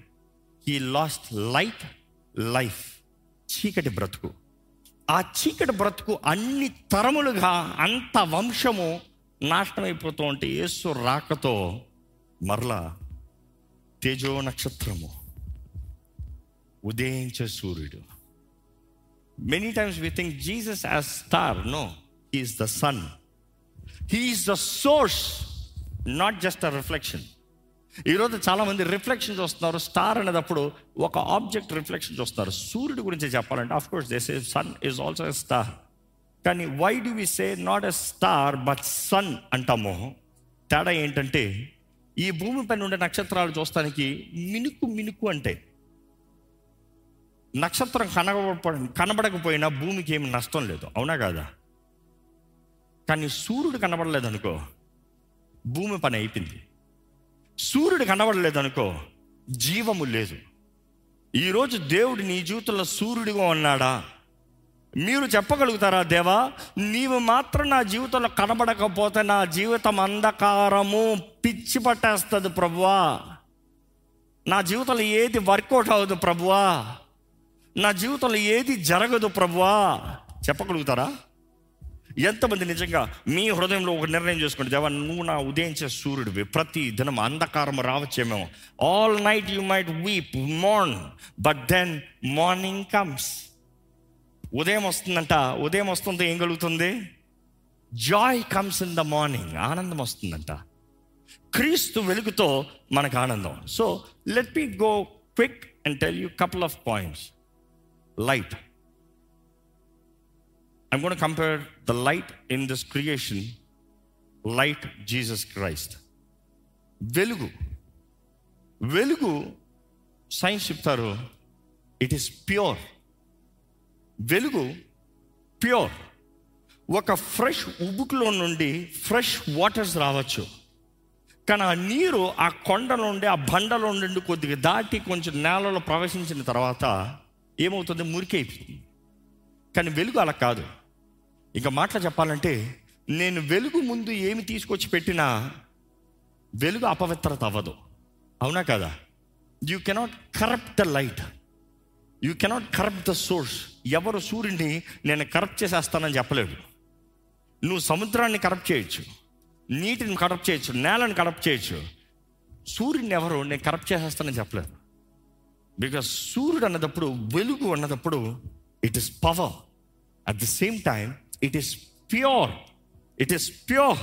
ఈ లాస్ట్ లైట్ లైఫ్ చీకటి బ్రతుకు. ఆ చీకటి బ్రతుకు అన్ని తరములుగా అంత వంశము నాశనం అయిపోతూ ఉంటే యేసు రాకతో మరలా తేజో నక్షత్రము ఉదయించే సూర్యుడు. Many times we think Jesus as star no he is the sun he is the source not just a reflection ఈరోజు చాలా మంది రిఫ్లెక్షన్ చూస్తున్నారు. స్టార్ అనేటప్పుడు ఒక ఆబ్జెక్ట్ రిఫ్లెక్షన్ చూస్తారు సూర్యుడు గురించి చెప్పాలంటే of course this is sun is also a star కానీ why do we say not a star but sun అంటాము? తేడా ఏంటంటే ఈ భూమి పైన ఉండే నక్షత్రాలు చూస్తానికి మినుకు మినుకు అంటే నక్షత్రం కనబడ కనబడకపోయినా భూమికి ఏమి నష్టం లేదు. అవునా కాదా? కానీ సూర్యుడు కనబడలేదనుకో భూమి పని అయిపోయింది. సూర్యుడు కనబడలేదనుకో జీవము లేదు. ఈరోజు దేవుడు నీ జీవితంలో సూర్యుడిగా ఉన్నాడా? మీరు చెప్పగలుగుతారా దేవా? నీవు మాత్రం నా జీవితంలో కనబడకపోతే నా జీవితం అంధకారము పిచ్చి పట్టేస్తుంది ప్రభువా. నా జీవితంలో ఏది వర్కౌట్ అవ్వదు ప్రభువా. నా జీవితంలో ఏది జరగదు ప్రభువా? చెప్పగలుగుతారా? ఎంతమంది నిజంగా మీ హృదయంలో ఒక నిర్ణయం చేసుకోండి. దేవా నువ్వు నా ఉదయించే సూర్యుడివి. ప్రతి దినం అంధకారం రావచ్చేమో all night you might weep mourn but then morning comes ఉదయం వస్తుందంట. ఉదయం వస్తుంటే ఏం కలుగుతుంది? Joy comes in the morning ఆనందం వస్తుందంట. క్రీస్తు వెలుగుతో మనకు ఆనందం. So let me go quick and tell you couple of points light I'm going to compare the light in this creation, light Jesus Christ. వెలుగు. వెలుగు సైన్స్ చెప్తారు ఇట్ ఈస్ ప్యూర్ వెలుగు ప్యూర్ ఒక ఫ్రెష్ ఉబుకులో నుండి ఫ్రెష్ వాటర్స్ రావచ్చు. కానీ ఆ నీరు ఆ కొండలో ఉండి ఆ బండలో నుండి కొద్దిగా దాటి కొంచెం నేలలో ప్రవేశించిన తర్వాత ఏమవుతుంది? మురికి అయిపోతుంది. కానీ వెలుగు అలా కాదు. ఇంకా మాటలు చెప్పాలంటే నేను వెలుగు ముందు ఏమి తీసుకొచ్చి పెట్టినా వెలుగు అపవిత్రత అవ్వదు. అవునా కదా? You cannot corrupt the light you cannot corrupt the source ఎవరు సూర్యుడిని నేను కరప్ట్ చేసేస్తానని చెప్పలేడు. నువ్వు సముద్రాన్ని కరప్ట్ చేయొచ్చు. నీటిని కరప్ట్ చేయొచ్చు. నేలను కరప్ట్ చేయొచ్చు. సూర్యుడిని ఎవరు నేను కరప్ట్ చేసేస్తానని చెప్పలేదు బికాస్ సూర్యుడు అన్నదప్పుడు వెలుగు అన్నదప్పుడు it is power at the same time it is pure it is pure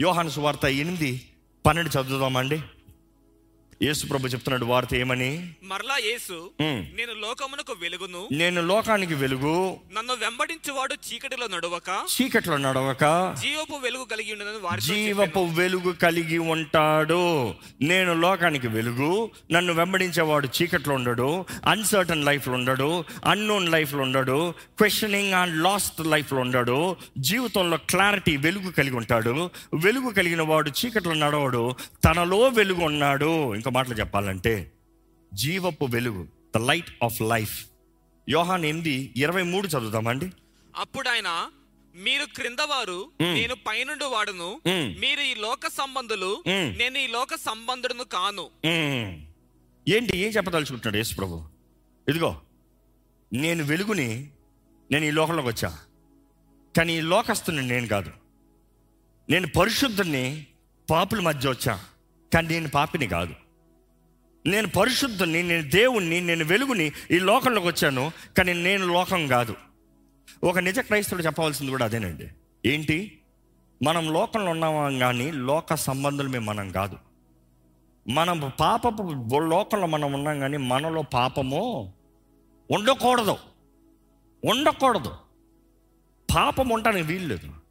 యోహాను సువార్త ఎనిమిది పన్నెండు చదువుదామండి. యేసు ప్రభు చెప్తున్నాడు వార్త ఏమని? మరలా యేసు. నేను లోకమునకు వెలుగును. నేను లోకానికి వెలుగు. నన్ను వెంబడించువాడు చీకటిలో నడవక. చీకట్లో నడవక. జీవపు వెలుగు కలిగి ఉండదని వారితో జీవపు వెలుగు కలిగి ఉంటాడు. నేను లోకానికి వెలుగు. నన్ను వెంబడించేవాడు చీకట్లో ఉండడు. అన్సర్టన్ లైఫ్లో ఉండడు. అన్నోన్ లైఫ్లో ఉండడు. క్వశ్చనింగ్ అండ్ లాస్ట్ లైఫ్లో ఉండడు. జీవితంలో క్లారిటీ వెలుగు కలిగి ఉంటాడు. వెలుగు కలిగిన వాడు చీకట్లో నడవడు. తనలో వెలుగు ఉన్నాడు. ఇంకో మాటలు చెప్పాలంటే జీవపు వెలుగు ద లైట్ ఆఫ్ లైఫ్ యోహాన్ ఎనిమిది ఇరవై మూడు చదువుతామండి. అప్పుడు ఆయన మీరు క్రింద వారు నేను పైనుండి వాడును. మీరు ఈ లోక సంబంధులు. నేను ఈ లోక సంబంధుడును కాను. ఏంటి ఏం చెప్పదలుచుకుంటున్నాడు యేసు ప్రభు? ఇదిగో నేను వెలుగుని నేను ఈ లోకంలోకి వచ్చా. కానీ ఈ లోకస్తుని నేను కాదు. నేను పరిశుద్ధుని పాపుల మధ్య వచ్చా. కానీ నేను పాపిని కాదు. నేను పరిశుద్ధుని నేను దేవుణ్ణి నేను వెలుగుని ఈ లోకంలోకి వచ్చాను కానీ నేను లోకం కాదు. ఒక నిజ క్రైస్తవుడు చెప్పవలసింది కూడా అదేనండి. ఏంటి? మనం లోకంలో ఉన్నాం కానీ లోక సంబంధులమే మనం కాదు. మనం పాపపు లోకంలో మనం ఉన్నాం కానీ మనలో పాపము ఉండకూడదు. ఉండకూడదు. పాపం ఉండడానికి వీల్లేదు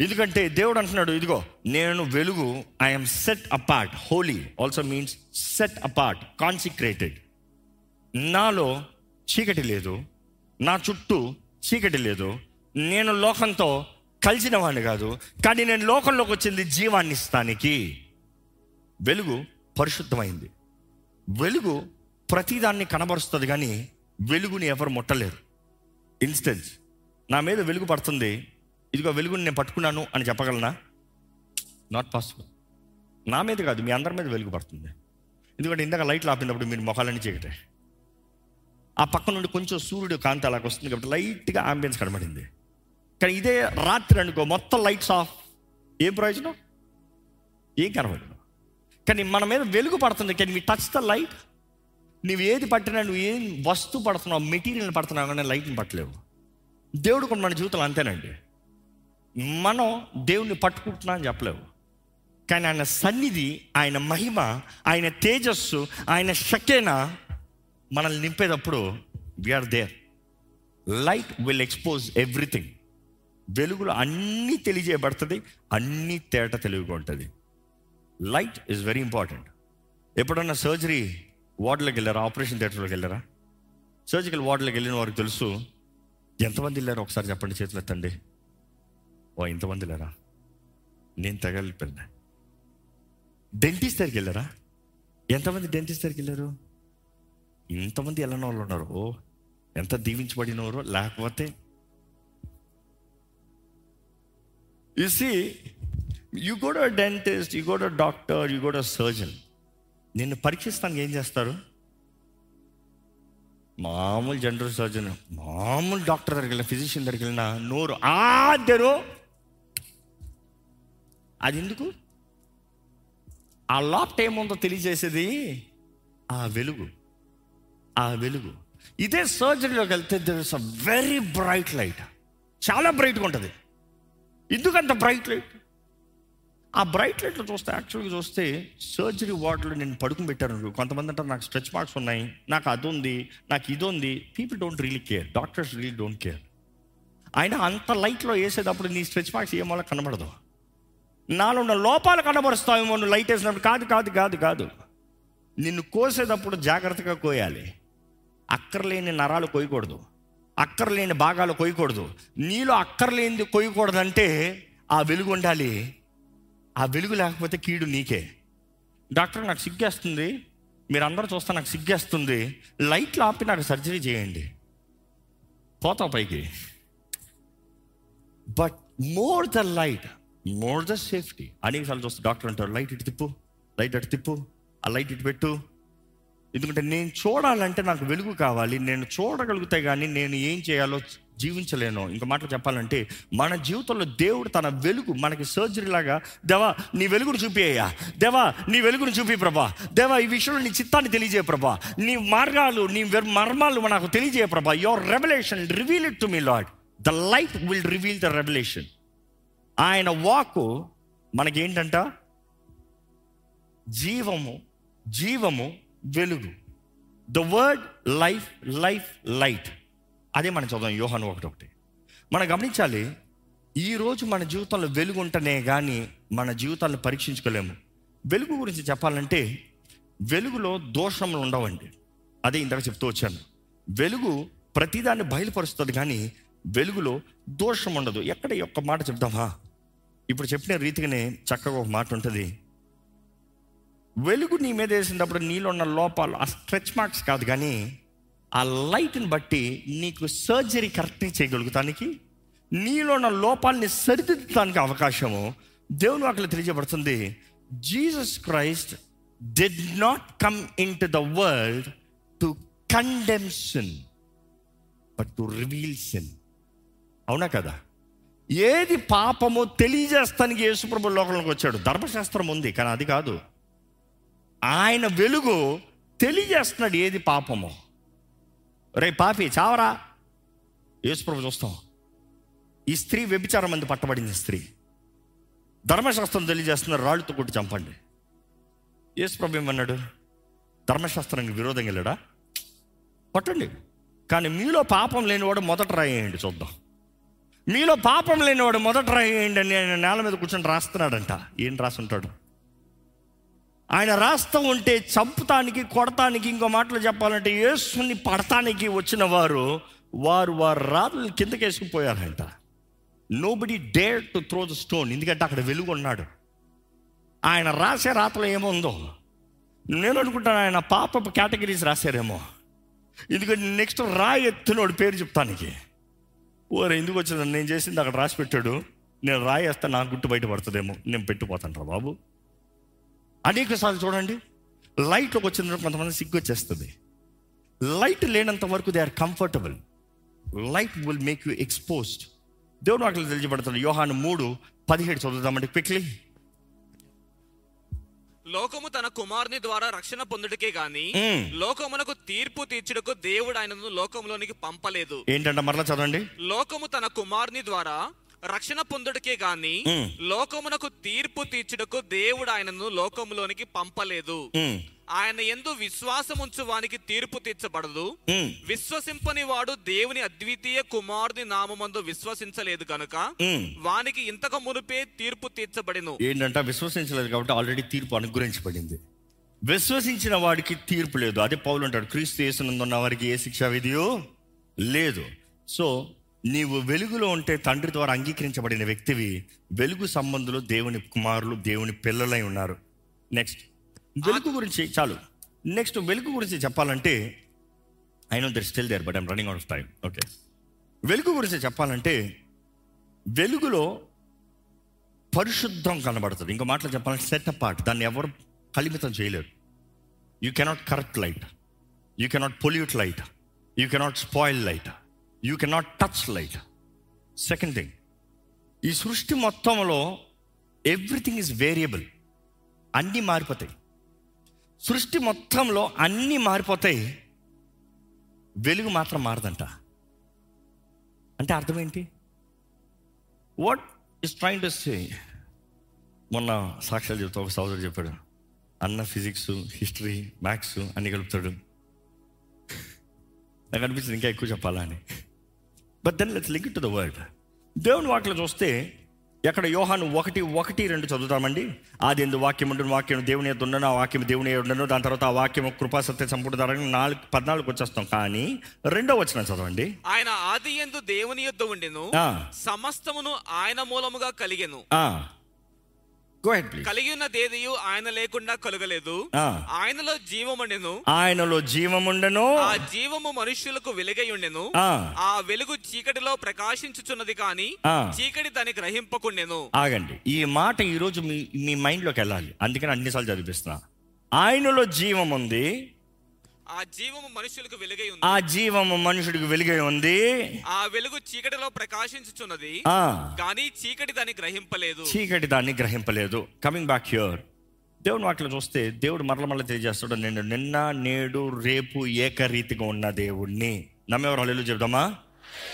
ఎందుకంటే దేవుడు అంటున్నాడు ఇదిగో నేను వెలుగు I'm set apart holy also means set apart consecrated నాలో చీకటి లేదు నా చుట్టూ చీకటి లేదు నేను లోకంతో కలిసిన వాడిని కాదు కానీ నేను లోకంలోకి వచ్చింది జీవాన్ని ఇస్తానికి. వెలుగు పరిశుద్ధమైంది. వెలుగు ప్రతిదాన్ని కనబరుస్తుంది కానీ వెలుగుని ఎవరు ముట్టలేరు. ఇన్స్టెన్స్ నా మీద వెలుగు పడుతుంది ఇదిగో వెలుగుని నేను పట్టుకున్నాను అని చెప్పగలనా? నాట్ పాసిబుల్ నా మీద కాదు మీ అందరి మీద వెలుగు పడుతుంది. ఎందుకంటే ఇందాక లైట్లు ఆపినప్పుడు మీరు మొఖాలన్నీ చీకటే. ఆ పక్క నుండి కొంచెం సూర్యుడు కాంతి అలాగ వస్తుంది కాబట్టి లైట్గా ఆంబియన్స్ కనబడింది. కానీ ఇదే రాత్రి అనుకో మొత్తం లైట్స్ ఆఫ్ ఏం ప్రయోజనం? ఏం కనబడదు. కానీ మన మీద వెలుగు పడుతుంది కానీ మీ టచ్ ద లైట్ నువ్వు ఏది పట్టినా నువ్వు ఏం వస్తువు పడుతున్నావు మెటీరియల్ పడుతున్నావు కానీ లైట్ని పట్టలేవు. దేవుడు కూడా మన జీవితంలో అంతేనండి. మనం దేవుణ్ణి పట్టుకుంటున్నా అని చెప్పలేవు. కానీ ఆయన సన్నిధి ఆయన మహిమ ఆయన తేజస్సు ఆయన శక్తేన మనల్ని నింపేటప్పుడు we are their light will expose everything వెలుగులో అన్నీ తెలియజేయబడుతుంది అన్నీ తేట తెలివిగా ఉంటుంది. లైట్ ఈజ్ వెరీ ఇంపార్టెంట్ ఎప్పుడన్నా సర్జరీ వార్డులోకి వెళ్ళారా? ఆపరేషన్ థియేటర్లోకి వెళ్ళారా? సర్జికల్ వార్డులోకి వెళ్ళిన వారికి తెలుసు ఎంతమంది వెళ్ళారు? ఒకసారి చెప్పండి చేతులు ఎత్తండి ఓ ఇంతమంది లేరా నేను తగలిపోయినా డెంటిస్ట్ దగ్గరికి వెళ్ళారా? ఎంతమంది డెంటిస్ట్ దగ్గరికి వెళ్ళారు? ఇంతమంది వెళ్ళిన వాళ్ళు ఉన్నారు. ఓ ఎంత దీవించబడినవారో లేకపోతే you see you go to dentist you go to doctor you go to surgeon నిన్ను పరీక్షిస్తానికి ఏం చేస్తారు? మామూలు జనరల్ సర్జన్ మామూలు డాక్టర్ దగ్గరికి వెళ్ళిన ఫిజిషియన్ దగ్గరికి వెళ్ళిన నోరు ఆద్దరు అది ఎందుకు ఆ లాప్ట్ ఏముందో తెలియజేసేది? ఆ వెలుగు. ఆ వెలుగు. ఇదే సర్జరీలోకి వెళ్తే there is a very bright light చాలా బ్రైట్గా ఉంటుంది. ఎందుకంత బ్రైట్ లైట్ ఆ బ్రైట్ లైట్లో చూస్తే యాక్చువల్గా చూస్తే సర్జరీ వార్డులో నేను పడుకుని పెట్టాను కొంతమంది అంటారు నాకు స్ట్రెచ్ మార్క్స్ ఉన్నాయి నాకు అది ఉంది నాకు ఇది ఉంది. People don't really care doctors really don't care ఆయన అంత లైట్లో వేసేటప్పుడు నీ స్ట్రెచ్ మార్క్స్ ఏమో కనబడదు? నాలో ఉన్న లోపాలు కనబరుస్తావేమో నువ్వు లైట్ వేసినప్పుడు. కాదు కాదు కాదు కాదు. నిన్ను కోసేటప్పుడు జాగ్రత్తగా కోయాలి. అక్కర్లేని నరాలు కోయకూడదు అక్కర్లేని భాగాలు కోయకూడదు నీలో అక్కర్లేనిది కోయకూడదంటే ఆ వెలుగు ఉండాలి. ఆ వెలుగు లేకపోతే కీడు నీకే. డాక్టర్ నాకు సిగ్గేస్తుంది. మీరందరూ చూస్తే నాకు సిగ్గేస్తుంది. లైట్లు ఆపి నాకు సర్జరీ చేయండి. పోతా పైకి. But more the light more the safety అనేకసార్లు చూస్తే డాక్టర్ అంటారు లైట్ ఇటు తిప్పు లైట్ అటు తిప్పు ఆ లైట్ ఇటు పెట్టు. ఎందుకంటే నేను చూడాలంటే నాకు వెలుగు కావాలి నేను చూడగలిగితే కానీ నేను ఏం చేయాలో జీవించలేను. ఇంకో మాటలు చెప్పాలంటే మన జీవితంలో దేవుడు తన వెలుగు మనకి సర్జరీ లాగా దేవా నీ వెలుగును చూపియ్యా దేవా నీ వెలుగును చూపి ప్రభా దేవా ఈ విషయంలో నీ చిత్తాన్ని తెలియజేయ ప్రభా నీ మార్గాలు నీ మర్మాలు నాకు తెలియజేయ ప్రభా your revolution reveal it to me lord the light will reveal the revolution ఆయన వాకు మనకేంటంట? జీవము జీవము వెలుగు. The word life life light అదే మనం చదువు యోహాను ఒకటి ఒకటి మనం గమనించాలి ఈరోజు మన జీవితంలో వెలుగు ఉంటేనే కానీ మన జీవితాలను పరీక్షించుకోలేము. వెలుగు గురించి చెప్పాలంటే వెలుగులో దోషములు ఉండవండి. అదే ఇందాక చెప్తూ వచ్చాను. వెలుగు ప్రతిదాన్ని బయలుపరుస్తుంది కానీ వెలుగులో దోషం ఉండదు ఎక్కడ ఒక్క మాట చెప్దామా ఇప్పుడు చెప్పిన రీతిగానే చక్కగా ఒక మాట ఉంటుంది. వెలుగు నీ మీద వేసినప్పుడు నీలో ఉన్న లోపాలు ఆ స్ట్రెచ్ మార్క్స్ కాదు కానీ ఆ లైట్ని బట్టి నీకు సర్జరీ కరెక్ట్గా చేయగలుగుతానికి నీలో ఉన్న లోపాలని సరిదిద్దడానికి అవకాశము. దేవుని వాటిలో తెలియజేయబడుతుంది Jesus Christ did not come into the world to condemn sin but to reveal sin అవునా కదా? ఏది పాపమో తెలియజేస్తానికి యేసుప్రభు లోకంలోకి వచ్చాడు. ధర్మశాస్త్రం ఉంది కానీ అది కాదు. ఆయన వెలుగు తెలియజేస్తున్నాడు ఏది పాపమో. రే పాపి చావరా? యేసుప్రభు చూస్తాం. ఈ స్త్రీ వ్యభిచారం మంది పట్టబడింది స్త్రీ. ధర్మశాస్త్రం తెలియజేస్తున్నారు రాళ్ళుతో కొట్టి చంపండి. యేసుప్రభు ఏమన్నాడు? ధర్మశాస్త్రానికి విరోధం వెళ్ళాడా పట్టండి. కానీ మీలో పాపం లేనివాడు మొదట రాయండి చూద్దాం. మీలో పాపం లేనివాడు మొదట రాయండి అని ఆయన నేల మీద కూర్చొని రాస్తున్నాడంట. ఏం రాసుంటాడు? ఆయన రాస్తూ ఉంటే చంపుతానికి కొడతానికి ఇంకో మాటలు చెప్పాలంటే యేసుని పడతానికి వచ్చిన వారు వారు వారు రాళ్ళు కిందకి వేసుకుపోయారంట dare to throw the stone ఎందుకంటే అక్కడ వెలుగు ఉన్నాడు ఆయన రాసే రాతలో ఏముందో నేను అనుకుంటాను ఆయన పాపపు కేటగిరీస్ రాశారేమో. ఎందుకంటే నెక్స్ట్ రాయి ఎత్తునోడు పేరు చెప్తానికి. ఓరే ఎందుకు వచ్చిందని నేను చేసింది అక్కడ రాసి పెట్టాడు. నేను రాయేస్తే నా నాకు గుట్టు బయటపడుతుందేమో నేను పెట్టిపోతాను రా బాబు. అనేక సార్లు చూడండి లైట్లోకి వచ్చిన కొంతమంది సిగ్గు వచ్చేస్తుంది లైట్ లేనంత వరకు they are comfortable light will make you exposed దేవుడు వాటిలో తెలియబడుతుంది యోహాను మూడు పదిహేడు చదువుదామండి క్విక్లీ లోకము తన కుమారుని ద్వారా రక్షణ పొందుటకే గాని. లోకమునకు తీర్పు తీర్చుటకు దేవుడు ఆయనను లోకంలోనికి పంపలేదు ఏంటంటే మరలా చదవండి లోకము తన కుమారుని ద్వారా రక్షణ పొందుటకే గాని. లోకమునకు తీర్పు తీర్చుటకు దేవుడు ఆయనను లోకములోనికి పంపలేదు ఆయన ఎందు విశ్వాసముంచు వానికి తీర్పు తీర్చబడదు. ఉమ్, విశ్వసింపని వాడు దేవుని అద్వితీయ కుమారుని నామమందు విశ్వసించలేదు కనుక ఉమ్. వానికి ఇంతకు మునుపే తీర్పు తీర్చబడిను. ఏంటంటే విశ్వసించలేదు కాబట్టి ఆల్రెడీ తీర్పు అనుగ్రహించబడింది. విశ్వసించిన వాడికి తీర్పు లేదు. అదే పౌలు అంటాడు క్రీస్తు యేసునందున్న వారికి ఏ శిక్షా విధియో లేదు. సో నీవు వెలుగులో ఉంటే తండ్రి ద్వారా అంగీకరించబడిన వ్యక్తివి వెలుగు సంబంధులు దేవుని కుమారులు దేవుని పిల్లలై ఉన్నారు. నెక్స్ట్ వెలుగు గురించి చాలు. నెక్స్ట్ వెలుగు గురించి చెప్పాలంటే I know there still there but I'm running out of time okay వెలుగు గురించి చెప్పాలంటే వెలుగులో పరిశుద్ధం కనబడుతుంది. ఇంకో మాటలు చెప్పాలంటే సెట్ అపార్ట్ దాన్ని ఎవరు కలిమితం చేయలేరు. You cannot correct light you cannot pollute light you cannot spoil light you cannot touch light second thing ఈ సృష్టి మొత్తంలో ఎవ్రీథింగ్ ఇస్ వేరియబుల్ అన్నీ మారిపోతాయి. సృష్టి మొత్తంలో అన్నీ మారిపోతాయి. వెలుగు మాత్రం మారదంట. అంటే అర్థం ఏంటి? What is trying to say మొన్న సాక్ష్యాలు చెప్తా ఒక సోదరుడు చెప్పాడు. అన్న ఫిజిక్స్ హిస్టరీ మ్యాథ్స్ అన్ని కలుపుతాడు. నాకు అనిపించింది ఇంకా ఎక్కువ చెప్పాలా అని. But then let's link to the word దేవుని వాటిలో చూస్తే ఎక్కడ యోహాను ఒకటి ఒకటి రెండు చదువుతామండి? ఆది ఎందు వాక్యం ఉండను వాక్యం దేవుని ఎద్దు ఉండను ఆ వాక్యం దేవుని ఉండను. దాని తర్వాత ఆ వాక్యం కృపా సత్య సంపూర్ణ నాలుగు పద్నాలుగు వచ్చేస్తాం. కానీ రెండో వచ్చిన చదవండి. ఆయన ఆది యందు దేవుని యొద్ద ఉండెను. సమస్తమును ఆయన మూలముగా కలిగెను. గో హెడ్ ప్లీజ్ కలిగి ఉన్న దేదియు ఆయన లేకుండా కలుగలేదు. ఆయనలో జీవముండెను ఆయనలో జీవముండను ఆ జీవము మనుష్యులకు వెలుగై ఉండెను. ఆ. వెలుగు చీకటిలో ప్రకాశించుచున్నది కాని. చీకటి దాన్ని గ్రహింపకుండెను. ఆగండి. ఈ మాట ఈరోజు మీ మీ మైండ్లోకి వెళ్ళాలి. అందుకని అన్నిసార్లు చదివిస్తున్నా ఆయనలో జీవం ఉంది. ఆ జీవము మనుష్యులకు వెలుగై ఉంది. ఆ జీవము మనుషుడికి వెలుగై ఉంది. ఆ వెలుగు చీకటిలో ప్రకాశించుచున్నది. కానీ చీకటి దాన్ని గ్రహింపలేదు. చీకటి దాన్ని గ్రహింపలేదు. కమింగ్ బ్యాక్ హ్యూర్ దేవుని వాటిలో చూస్తే దేవుడు మరల మరల తెలియజేస్తాడు నేను నిన్న నేడు రేపు ఏకరీతిగా ఉన్న దేవుణ్ణి. నమ్మేవారు? హల్లెలూయా చెప్దామా?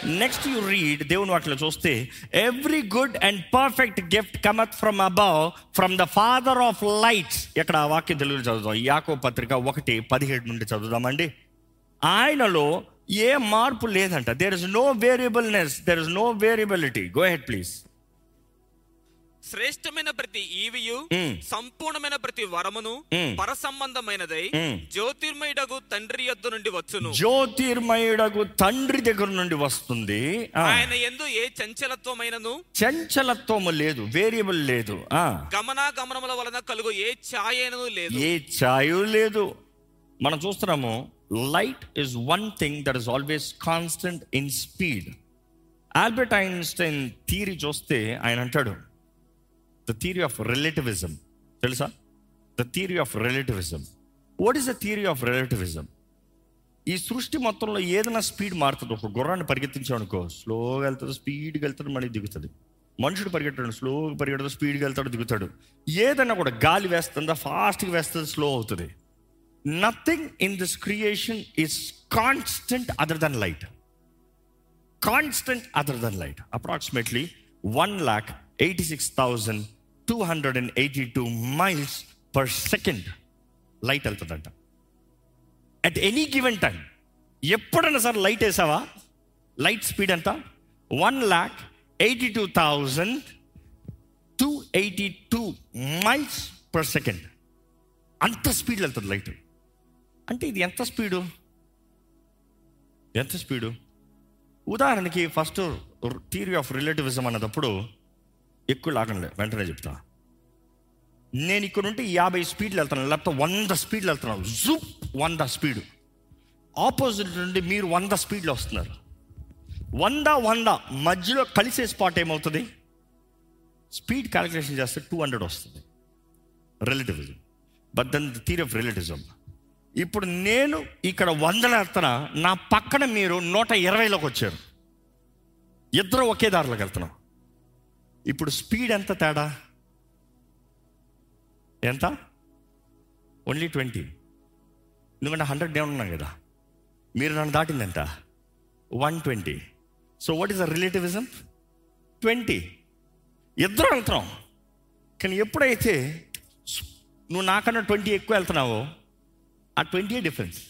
నెక్స్ట్ యు రీడ్ దేవుని వాటిలో చూస్తే every good and perfect gift cometh from above from the father of lights ఇక్కడ ఆ వాక్యం తెలుగులో చదువుదాం. యాకో పత్రిక ఒకటి పదిహేడు నుండి చదువుదామండి. ఆయనలో ఏ మార్పు లేదంట. There is no variableness there is no variability go ahead please శ్రేష్టమైన ప్రతి ఈవియు. సంపూర్ణమైన ప్రతి వరమును మ్మ్. పరసంబంధమైనదై మ్మ్. జ్యోతిర్మయుడగు తండ్రి యొద్ద నుండి వచ్చును. జ్యోతిర్మయుడగు తండ్రి దగ్గర నుండి వస్తుంది. ఆయన ఎందు ఏ చంచలత్వమైనను? చంచలత్వము లేదు వేరియబుల్ లేదు. గమనాగమనముల వలన కలుగు ఏ ఛాయను లేదు. ఏ ఛాయు లేదు. మనం చూస్తున్నాము light is one thing that is always constant in speed. Albert Einstein theory చూస్తే ఆయన అంటాడు ద థియరీ ఆఫ్ రిలేటివిజం తెలుసా? The theory of relativism what is the theory of relativism ఈ సృష్టి మొత్తంలో ఏదైనా స్పీడ్ మారుతుంది. ఒక గుర్రాన్ని పరిగెత్తించామనుకో స్లోగా వెళ్తాడు స్పీడ్గా వెళ్తాడు మళ్ళీ దిగుతుంది మనుషుడు పరిగెట్టాడు స్లోగా పరిగెడతాడు స్పీడ్గా వెళ్తాడు దిగుతాడు. ఏదైనా కూడా గాలి వేస్తుందా ఫాస్ట్గా వేస్తుంది స్లో అవుతుంది. Nothing in this creation is constant other than light constant other than light approximately one lakh eighty six thousand two hundred and eighty two miles per second light వెళ్తుందంట. At any given time ఎప్పుడైనా సార్ లైట్ వేసావా? లైట్ స్పీడ్ ఎంత? One lakh eighty two thousand two eighty two miles per second అంత స్పీడ్ వెళ్తుంది లైట్ అంటే ఇది ఎంత స్పీడు ఎంత స్పీడు ఉదాహరణకి ఫస్ట్ థియరీ ఆఫ్ రిలేటివిజం అన్నదప్పుడు ఎక్కువ లాగండి వెంటనే చెప్తా. నేను ఇక్కడ నుండి యాభై స్పీడ్లు వెళ్తున్నాను లేకపోతే వంద స్పీడ్లు వెళ్తున్నాను. జూప్ వంద స్పీడ్. ఆపోజిట్ నుండి మీరు వంద స్పీడ్లో వస్తున్నారు. వంద వంద. మధ్యలో కలిసే స్పాట్ ఏమవుతుంది? స్పీడ్ క్యాలిక్యులేషన్ చేస్తే టూ హండ్రెడ్ వస్తుంది. Relativism. But then the theory of relativism. ఇప్పుడు నేను ఇక్కడ వందల వెళ్తున్నా నా పక్కన మీరు నూట ఇరవైలోకి వచ్చారు. ఇద్దరు ఒకే దారిలోకి వెళ్తున్నాం. ఇప్పుడు స్పీడ్ ఎంత తేడా? ఎంత? Only twenty. ఎందుకంటే హండ్రెడ్ డౌన్ ఉన్నాను కదా. మీరు నన్ను దాటింది ఎంత one twenty. So what is a relativism twenty. ఇద్దరు వెళ్తున్నాం. కానీ ఎప్పుడైతే నువ్వు నాకన్నా ట్వంటీ ఎక్కువ వెళ్తున్నావో ఆ ట్వంటీ డిఫరెన్స్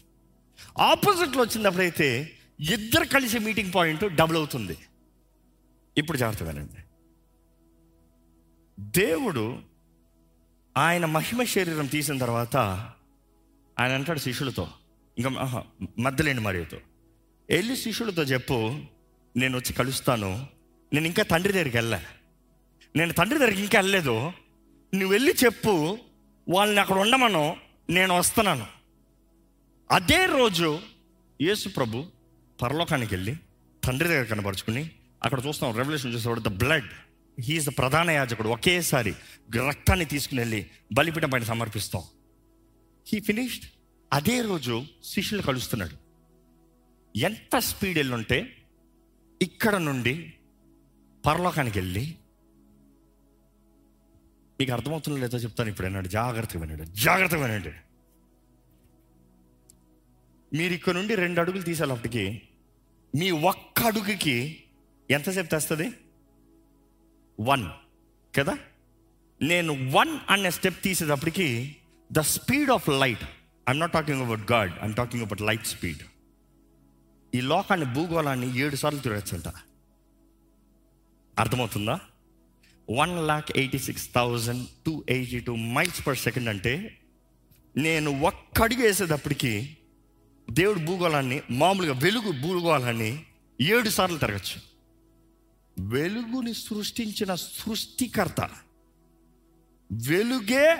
ఆపోజిట్లో వచ్చినప్పుడైతే ఇద్దరు కలిసి మీటింగ్ పాయింట్ డబుల్ అవుతుంది. ఇప్పుడు జాగ్రత్త వినండి. దేవుడు ఆయన మహిమ శరీరం తీసిన తర్వాత ఆయన అంటాడు శిష్యులతో ఇంకా మద్దలేని మరియుతో వెళ్ళి శిష్యులతో చెప్పు నేను వచ్చి కలుస్తాను నేను ఇంకా తండ్రి దగ్గరికి వెళ్ళా. నేను తండ్రి దగ్గరికి ఇంకా వెళ్ళలేదు. నువ్వు వెళ్ళి చెప్పు వాళ్ళని అక్కడ ఉండమను నేను వస్తున్నాను. అదే రోజు యేసు ప్రభు పరలోకానికి వెళ్ళి తండ్రి దగ్గర కనపరుచుకుని అక్కడ చూస్తాం రెవల్యూషన్ చూసేవాడు ద బ్లడ్ హీఈస్ ద ప్రధాన యాజకుడు ఒకేసారి రక్తాన్ని తీసుకుని వెళ్ళి బలిపీఠం పైన సమర్పిస్తాం. హీ ఫినిష్డ్ అదే రోజు శిష్యులు కలుస్తున్నాడు. ఎంత స్పీడ్ వెళ్ళుంటే ఇక్కడ నుండి పరలోకానికి వెళ్ళి మీకు అర్థమవుతుందో లేదో చెప్తాను ఇప్పుడు అన్నాడు జాగ్రత్తగా వినండి. జాగ్రత్తగా వినండి. మీరు ఇక్కడ నుండి రెండు అడుగులు తీసేటప్పటికి మీ ఒక్క అడుగుకి ఎంతసేపు తెస్తుంది? వన్ కదా? నేను వన్ అనే స్టెప్ తీసేటప్పటికి the speed of light I'm not talking about God I'm talking about light speed ఈ లోకాన్ని భూగోళాన్ని ఏడు సార్లు తిరగచ్చంట అర్థమవుతుందా? One lakh eighty six thousand two eighty two miles per second అంటే నేను ఒక్క అడుగు వేసేటప్పటికి దేవుడు భూగోళాన్ని మామూలుగా వెలుగు భూగోళాన్ని ఏడు సార్లు తిరగచ్చు. వెలుగుని సృష్టించిన సృష్టికర్త. వెలుగే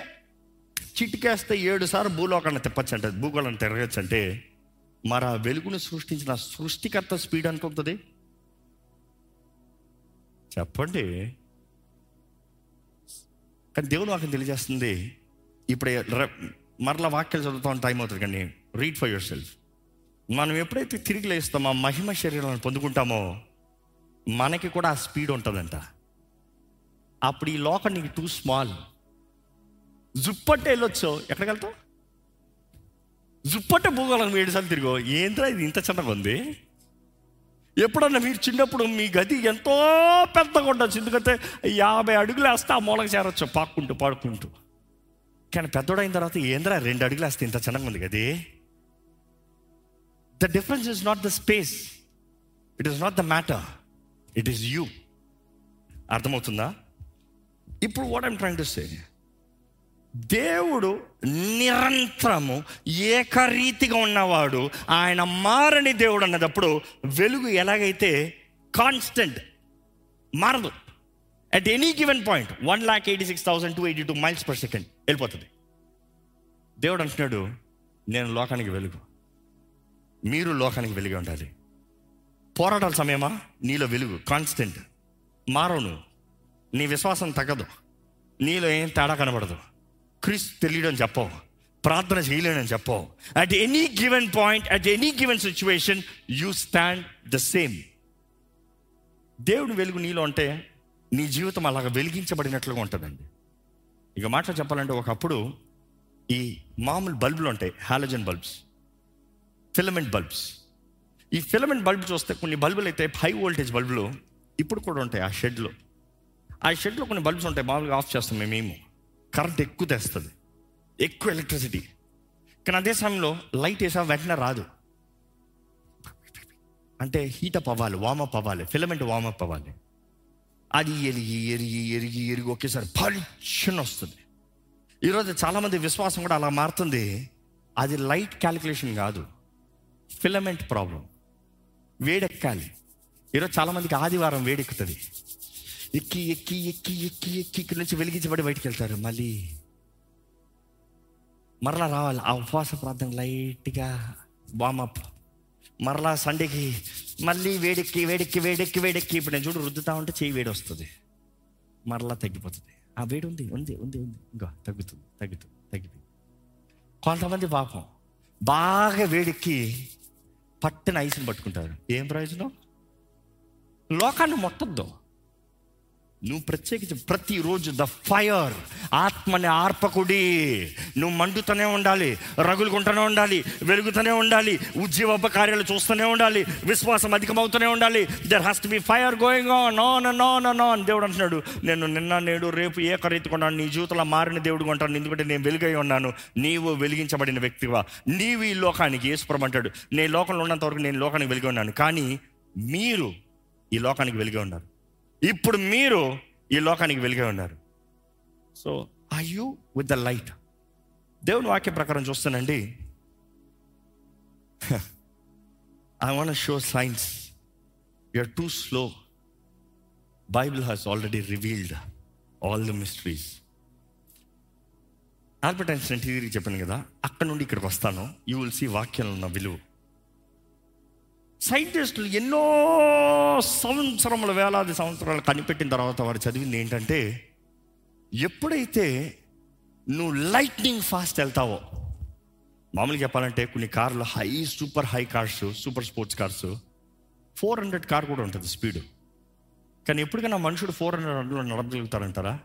చిటికేస్తే ఏడు సార్లు భూలోకాన్ని తిప్పచ్చు భూగోళాన్ని తిరగచ్చంటే మరి ఆ వెలుగుని సృష్టించిన సృష్టికర్త స్పీడ్ ఎంత ఉంటుంది? చెప్పండి. కానీ దేవుడు వాక్యం తెలియజేస్తుంది. ఇప్పుడు మరలా వాక్యాలు చదువుతాం టైం అవుతుంది కానీ రీడ్ ఫర్ యువర్ సెల్ఫ్ మనం ఎప్పుడైతే తిరిగి లేస్తామో ఆ మహిమ శరీరాలను పొందుకుంటామో మనకి కూడా ఆ స్పీడ్ ఉంటుందంట. అప్పుడు ఈ లోకం నీకు టూ స్మాల్ జుప్పట్టే వెళ్ళొచ్చు. ఎక్కడికి వెళ్తావు? జుప్పట్టే భూగోళం ఏడు సార్లు తిరిగో. ఏంద్రా ఇది? ఇంత చిన్నగా ఉంది. ఎప్పుడన్నా మీరు చిన్నప్పుడు మీ గది ఎంతో పెద్దగా ఉండొచ్చు. ఎందుకంటే యాభై అడుగులు వేస్తే ఆ మూలకి చేరొచ్చు. పాక్కుంటూ పాడుకుంటూ. కానీ పెద్దోడైన తర్వాత ఏంద్రా రెండు అడుగులు వేస్తే ఇంత చిన్నగా ఉంది గది? The difference is not the space it is not the matter it is you అర్థమవుతుందా? ఇప్పుడు what I'm trying to say దేవుడు నిరంతరము ఏకరీతిగా ఉన్నవాడు. ఆయన మారని దేవుడు అన్నదప్పుడు వెలుగు ఎలాగైతే కాన్స్టెంట్ మారదు. At any given point one lakh eighty six thousand two eighty two miles per second వెళ్ళిపోతుంది. దేవుడు అంటున్నాడు నేను లోకానికి వెలుగు. మీరు లోకానికి వెలుగు ఉండాలి. పోరాటాల సమయమా? నీలో వెలుగు. కాన్స్టెంట్ మారవు నీ విశ్వాసం తగ్గదు. నీలో ఏం తేడా కనబడదు. క్రీస్తు తెలియడం చెప్పవు. ప్రార్థన చేయలేనని చెప్పవు. At any given point at any given situation you stand the same దేవుని వెలుగు నీలో ఉంటే నీ జీవితం అలాగ వెలిగించబడినట్లుగా ఉంటుందండి. ఇక మాటలు చెప్పాలంటే ఒకప్పుడు ఈ మామూలు బల్బులు ఉంటాయి. హాలోజన్ బల్బ్స్ ఫిలమెంట్ బల్బ్స్ ఈ ఫిలమెంట్ బల్బ్ చూస్తే కొన్ని బల్బులు అయితే హై వోల్టేజ్ బల్బులు ఇప్పుడు కూడా ఉంటాయి ఆ షెడ్లో ఆ షెడ్లో కొన్ని బల్బ్స్ ఉంటాయి మామూలుగా ఆఫ్ చేస్తాం మేము కరెంట్ ఎక్కువ తెస్తుంది. ఎక్కువ ఎలక్ట్రిసిటీ కానీ అదే సమయంలో లైట్ వేసా వెంటనే రాదు. అంటే హీటప్ అవ్వాలి వామప్ అవ్వాలి ఫిలమెంట్ వామప్ అవ్వాలి. అది ఎరిగి ఎరిగి ఎరిగి ఎరిగి ఒకేసారి పలిచని వస్తుంది. ఈరోజు చాలామంది విశ్వాసం కూడా అలా మారుతుంది. అది లైట్ క్యాలిక్యులేషన్ కాదు. ఫిలమెంట్ ప్రాబ్లం వేడెక్కాలి. ఈరోజు చాలామందికి ఆదివారం వేడెక్కుతుంది. ఎక్కి ఎక్కి ఎక్కి ఎక్కి ఎక్కి ఇక్కడి నుంచి వెలిగించబడి బయటికి వెళ్తారు మళ్ళీ మరలా రావాలి. ఆ ఉపవాస ప్రార్థన లైట్గా వామప్ మరలా సండేకి మళ్ళీ వేడెక్కి వేడెక్కి వేడెక్కి వేడెక్కి ఇప్పుడు నేను చూడు రుద్దుతా ఉంటే చేయి వేడి వస్తుంది. మరలా తగ్గిపోతుంది. ఆ వేడి ఉంది ఉంది ఉంది ఉంది. ఇంకా తగ్గుతుంది తగ్గుతుంది తగ్గిపోయింది. కొంతమంది పాపం బాగా వేడెక్కి పట్టిన ఐస్ని పట్టుకుంటారు. ఏం ప్రయోజనం? లోకాన్ని మొట్టద్దు. నువ్వు ప్రత్యేకించి ప్రతిరోజు ద ఫైర్ ఆత్మని ఆర్పకుడి. నువ్వు మండుతూనే ఉండాలి రగులుకుంటూనే ఉండాలి వెలుగుతూనే ఉండాలి ఉద్యోగ కార్యాలు చూస్తూనే ఉండాలి విశ్వాసం అధికమవుతూనే ఉండాలి. There has to be fire going on no no none దేవుడు అంటున్నాడు నేను నిన్న నేడు రేపు ఏ కొన్నాను నీ జీవితంలో మారిన దేవుడు కొంటాను ఎందుకంటే నేను వెలుగై ఉన్నాను. నీవు వెలిగించబడిన వ్యక్తివా? నీవు ఈ లోకానికి యేసుప్రభు అంటాడు. నేను లోకంలో ఉన్నంత వరకు నేను లోకానికి వెలిగి ఉన్నాను. కానీ మీరు ఈ లోకానికి వెలిగి ఉన్నారు. ఇప్పుడు మీరు ఈ లోకానికి వెలిగే ఉన్నారు. So I you with the light దేవుని వాక్య ప్రకారం చూస్తానండి. I want show science you're too slow Bible has already revealed all the mysteries Albert Einstein TV చెప్పాను కదా అక్కడ నుండి ఇక్కడికి వస్తాను. యూ విల్ సీ వాక్యంలో ఉన్న విలువ. సైంటిస్టులు ఎన్నో సంవత్సరముల వేలాది సంవత్సరాలు కనిపెట్టిన తర్వాత వారు చదివింది ఏంటంటే ఎప్పుడైతే నువ్వు లైట్నింగ్ ఫాస్ట్ వెళ్తావో మామూలుగా చెప్పాలంటే కొన్ని కార్లు high super high cars super sports cars four hundred car కూడా ఉంటుంది స్పీడ్ కానీ ఎప్పటికైనా మనుషుడు ఫోర్ హండ్రెడ్ నడపగలుగుతారంటారా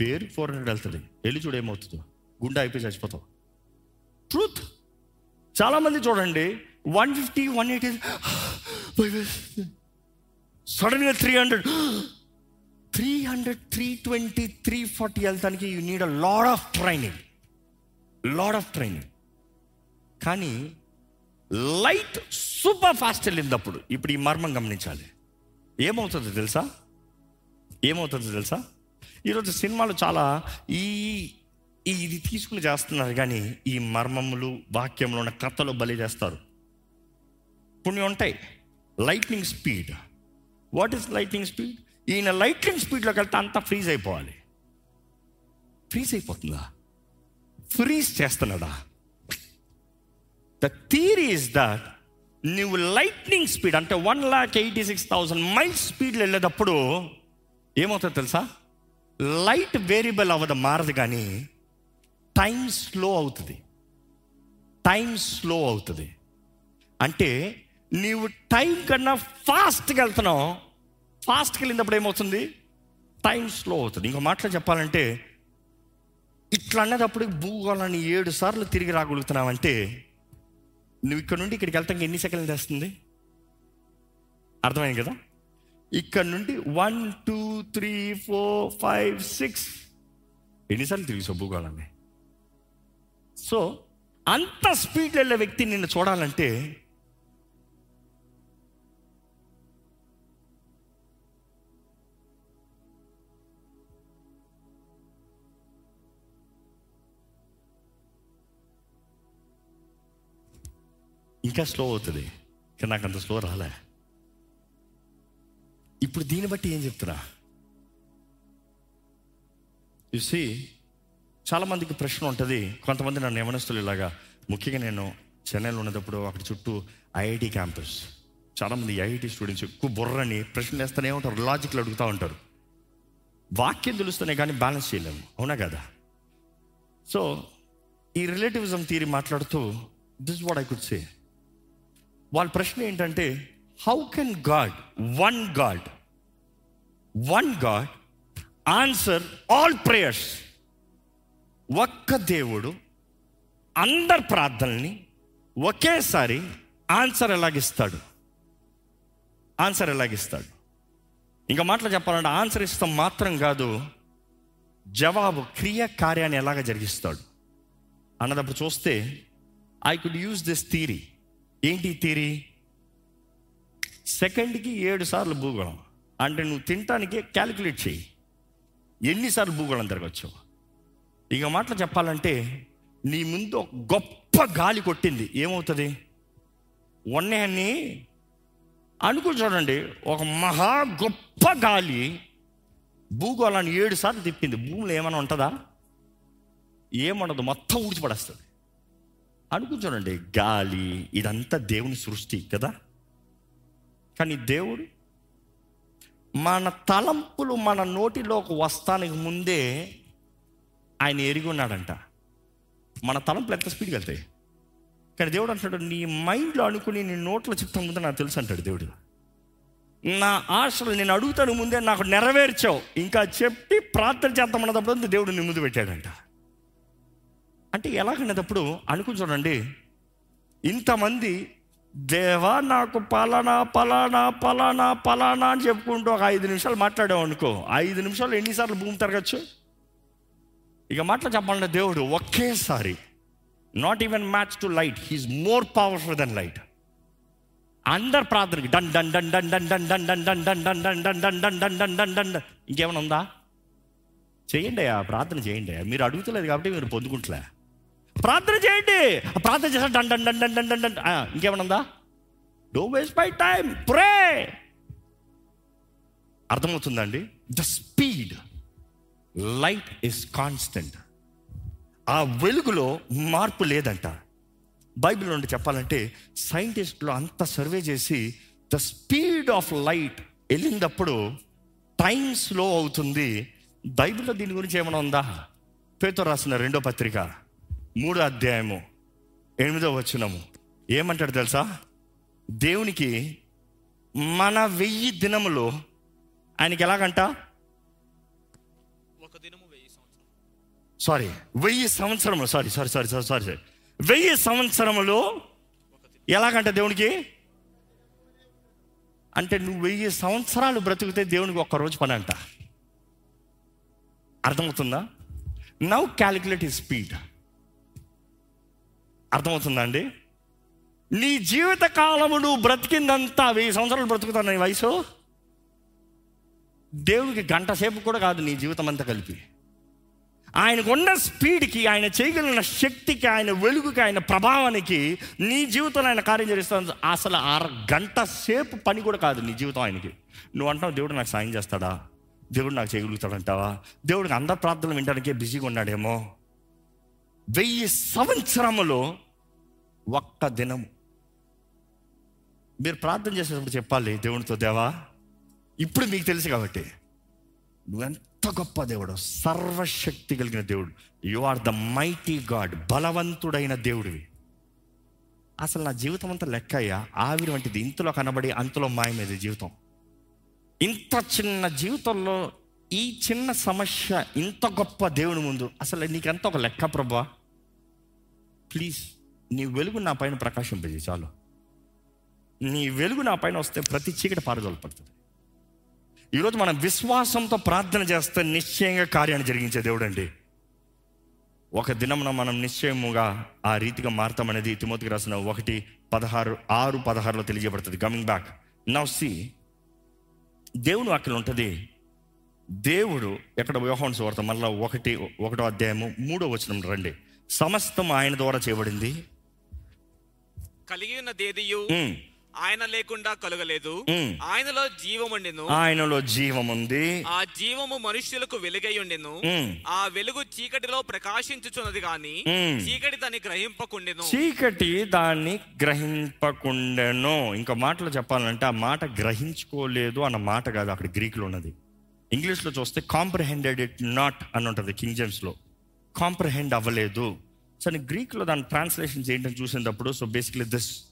పేరు ఫోర్ హండ్రెడ్ వెళ్తుంది. వెళ్ళి చూడు ఏమవుతుందో. గుండె అయిపోయి చచ్చిపోతావు. ట్రూత్ చాలామంది చూడండి వన్ ఫిఫ్టీ వన్ ఎయిటీ సడన్గా three hundred three hundred three twenty three forty వెళ్తానికి you need a lot of training lot of training కానీ లైట్ సూపర్ ఫాస్ట్ వెళ్ళినప్పుడు ఇప్పుడు ఈ మర్మం గమనించాలి. ఏమవుతుందో తెలుసా? ఏమవుతుందో తెలుసా? ఈరోజు సినిమాలు చాలా ఈ ఇది తీసుకుని చేస్తున్నారు కానీ ఈ మర్మములు వాక్యంలో ఉన్న కథలు బలి చేస్తారు. కొన్ని ఉంటాయి. Lightning speed what is lightning speed ఈయన లైట్నింగ్ స్పీడ్లోకి వెళ్తే అంతా ఫ్రీజ్ అయిపోవాలి. ఫ్రీజ్ అయిపోతుందా? ఫ్రీజ్ చేస్తున్నాడా? ద థీరీ ఇస్ దట్ నువ్వు లైట్నింగ్ స్పీడ్ అంటే one lakh eighty six thousand miles స్పీడ్లో వెళ్ళేటప్పుడు ఏమవుతుంది తెలుసా? లైట్ వేరియబుల్ అవ్వదు మారదు కానీ టైం స్లో అవుతుంది. టైం స్లో అవుతుంది. అంటే నీవు టైం కన్నా ఫాస్ట్గా వెళ్తున్నావు. ఫాస్ట్కి వెళ్ళినప్పుడు ఏమవుతుంది? టైం స్లో అవుతుంది. ఇంకో మాటలో చెప్పాలంటే ఇట్లా అన్నదప్పుడు భూగోళాన్ని ఏడు సార్లు తిరిగి రాగలుగుతున్నావంటే నువ్వు ఇక్కడ నుండి ఇక్కడికి వెళ్తాక ఎన్ని సెకండ్లు తెస్తుంది అర్థమైంది కదా? ఇక్కడ నుండి one two three four five six. ఎన్నిసార్లు తిరిగి భూగోళాన్ని? సో అంత స్పీడ్ వెళ్ళే వ్యక్తి నిన్ను చూడాలంటే ఇంకా స్లో అవుతుంది. కానీ నాకు అంత స్లో రాలే. ఇప్పుడు దీన్ని బట్టి ఏం చెప్తున్నా? చూసి చాలామందికి ప్రశ్న ఉంటుంది. కొంతమంది నన్ను యవనస్తులు ఇలాగా. ముఖ్యంగా నేను చెన్నైలో ఉన్నప్పుడు అక్కడ చుట్టూ ఐఐటి క్యాంపస్. చాలామంది ఐఐటి స్టూడెంట్స్ ఎక్కువ బుర్రని ప్రశ్నలు వేస్తూనే ఉంటారు లాజిక్లు అడుగుతూ ఉంటారు. వాక్యం తెలుస్తూనే కానీ బ్యాలెన్స్ చేయలేము అవునా కదా? సో ఈ రిలేటివిజం థీరీ మాట్లాడుతూ this what I could say వాళ్ళ ప్రశ్న ఏంటంటే how can God one God one God answer all prayers ఒక్క దేవుడు అందరి ప్రార్థనల్ని ఒకేసారి ఆన్సర్ ఎలాగిస్తాడు? ఆన్సర్ ఎలాగిస్తాడు? ఇంకా మాటలు చెప్పాలంటే ఆన్సర్ ఇస్తాం మాత్రం కాదు జవాబు క్రియ కార్యాన్ని ఎలాగ జరిగిస్తాడు? అన్నదప్పుడు చూస్తే I could use this theory ఏంటి తీరి సెకండ్కి ఏడు సార్లు భూగోళం. అంటే నువ్వు తినటానికి క్యాలిక్యులేట్ చేయి. ఎన్నిసార్లు భూగోళం తిరగచ్చు ఇక మాటలు చెప్పాలంటే నీ ముందు గొప్ప గాలి కొట్టింది. ఏమవుతుంది? ఉన్నాయని అనుకుని చూడండి. ఒక మహా గొప్ప గాలి భూగోళాన్ని ఏడు సార్లు తిప్పింది. భూమిలో ఏమైనా ఉంటుందా? ఏముండదు. మొత్తం ఊడ్చిపడేస్తుంది. అనుకుని గాలి ఇదంతా దేవుని సృష్టి కదా? కానీ దేవుడు మన తలంపులు మన నోటిలోకి వస్తానికి ముందే ఆయన ఎరిగి ఉన్నాడంట. మన తలంపులు ఎంత స్పీడ్కి వెళ్తాయి? కానీ దేవుడు అంటాడు నీ మైండ్లో అనుకుని నీ నోట్లో చెప్తాను ముందే నాకు తెలుసు అంటాడు దేవుడు. నా ఆశలు నేను అడుగుతాను ముందే నాకు నెరవేర్చావు. ఇంకా చెప్పి ప్రార్థన చేద్దామన్నప్పుడు దేవుడు నీ ముందు పెట్టాడంట. అంటే ఎలాగనేటప్పుడు అనుకుని చూడండి ఇంతమంది దేవా నాకు పలానా పలానా పలానా పలానా అని చెప్పుకుంటూ ఒక ఐదు నిమిషాలు మాట్లాడావు అనుకో ఐదు నిమిషాలు ఎన్నిసార్లు భూమి తిరగచ్చు ఇక మాటలు చెప్పాలంటే దేవుడు ఒకేసారి not even match to light he's more powerful than light అందరు ప్రార్థనకి done done done done done done done done done done done done done done done done done done done ఇంకేమైనా ఉందా చేయండి ఆ ప్రార్థన చేయండి మీరు అడుగుతలేదు కాబట్టి మీరు పొందుకుంటలే ప్రార్థన చేయండి. ప్రార్థన చేస్తా డన్ డన్ డన్ డన్ ఇంకేమైనా ఉందా do waste my time pray అర్థమవుతుందండి? The speed light is constant ఆ వెలుగులో మార్పు లేదంట. బైబిల్ నుండి చెప్పాలంటే సైంటిస్టులు అంత సర్వే చేసి ద స్పీడ్ ఆఫ్ లైట్ వెళ్ళినప్పుడు టైం స్లో అవుతుంది. బైబిల్లో దీని గురించి ఏమైనా ఉందా? పేతో రాసిన రెండో పత్రిక. మూడో అధ్యాయము ఎనిమిదో వచ్చినము ఏమంటాడు తెలుసా? దేవునికి మన వెయ్యి దినములు ఆయనకి ఎలాగంట? ఒక దినము వెయ్యి సంవత్సరం సారీ వెయ్యి సంవత్సరములు. Sorry sorry sorry sorry sorry sorry వెయ్యి సంవత్సరములు ఎలాగంట దేవునికి? అంటే నువ్వు వెయ్యి సంవత్సరాలు బ్రతికితే దేవునికి ఒక్క రోజు పని అంట. అర్థమవుతుందా? నవ్ క్యాలిక్యులేట్ ఈ స్పీడ్ అర్థమవుతుందా అండి? నీ జీవిత కాలము నువ్వు బ్రతికిందంతా వెయ్యి సంవత్సరాలు బ్రతుకుతాను నీ వయసు? దేవునికి గంట సేపు కూడా కాదు నీ జీవితం అంతా కలిపి. ఆయనకున్న స్పీడ్కి ఆయన చేయగలిగిన శక్తికి ఆయన వెలుగుకి ఆయన ప్రభావానికి నీ జీవితంలో ఆయన కార్యం చేస్తాను. అసలు అర గంట సేపు పని కూడా కాదు నీ జీవితం ఆయనకి. నువ్వు అంటావు దేవుడు నాకు సాయం చేస్తాడా? దేవుడు నాకు చేయగలుగుతాడంటావా? దేవుడికి అందరి ప్రార్థనలు వినడానికే బిజీగా ఉన్నాడేమో? వెయ్యి సంవత్సరములో ఒక్క దినము. మీరు ప్రార్థన చేసేటప్పుడు చెప్పాలి దేవునితో దేవా ఇప్పుడు మీకు తెలుసు కాబట్టి నువ్వెంత గొప్ప దేవుడు సర్వశక్తి కలిగిన దేవుడు you are the mighty God బలవంతుడైన దేవుడివి. అసలు నా జీవితం అంతా లెక్క అయ్యా ఆవిరి వంటిది ఇంతలో కనబడి అంతలో మాయమేది జీవితం. ఇంత చిన్న జీవితంలో ఈ చిన్న సమస్య ఇంత గొప్ప దేవుని ముందు అసలు నీకెంత ఒక లెక్క ప్రభా? ప్లీజ్ నీ వెలుగు నా పైన ప్రకాశింపజేయి చాలు. నీ వెలుగు నా పైన వస్తే ప్రతి చీకటి పారదోలపడుతుంది. ఈరోజు మనం విశ్వాసంతో ప్రార్థన చేస్తే నిశ్చయంగా కార్యాన్ని జరిగించే దేవుడు అండి ఒక దినమున మనం నిశ్చయముగా ఆ రీతిగా మారతామనేది తిమోతికి రాసిన ఒకటి పదహారు ఆరు పదహారులో తెలియజేయబడుతుంది. కమింగ్ బ్యాక్ నవ్ సి దేవుని అక్కడ ఉంటుంది. దేవుడు ఎక్కడ వ్యూహం సువార్త మళ్ళీ ఒకటి ఒకటో అధ్యాయము మూడో వచనం రండి. సమస్తం ఆయన ద్వారా చేయబడింది. కలిగి ఉన్నదేదియు ఉమ్, ఆయన లేకుండా కలగలేదు. ఆయనలో జీవముండెను ఆయనలో జీవం ఉంది. ఆ జీవము మనుష్యులకు వెలుగై ఉండెను. ఆ వెలుగు చీకటిలో ప్రకాశించుచున్నది గాని. చీకటి దాన్ని గ్రహింపకుండెను. చీకటి దాన్ని గ్రహింపకుండెను. ఇంకో మాటలో చెప్పాలంటే ఆ మాట గ్రహించుకోలేదు అన్న మాట కాదు అక్కడ గ్రీకులో ఉన్నది. ఇంగ్లీష్లో చూస్తే కాంప్రహెండెడ్ ఇట్ నాట్ అని ఉంటుంది కింగ్ జేమ్స్లో కాంప్రహెండ్ అవ్వలేదు. సో నేను గ్రీక్లో దాని ట్రాన్స్లేషన్స్ ఏంటని చూసినప్పుడు సో బేసిక్లీ దిస్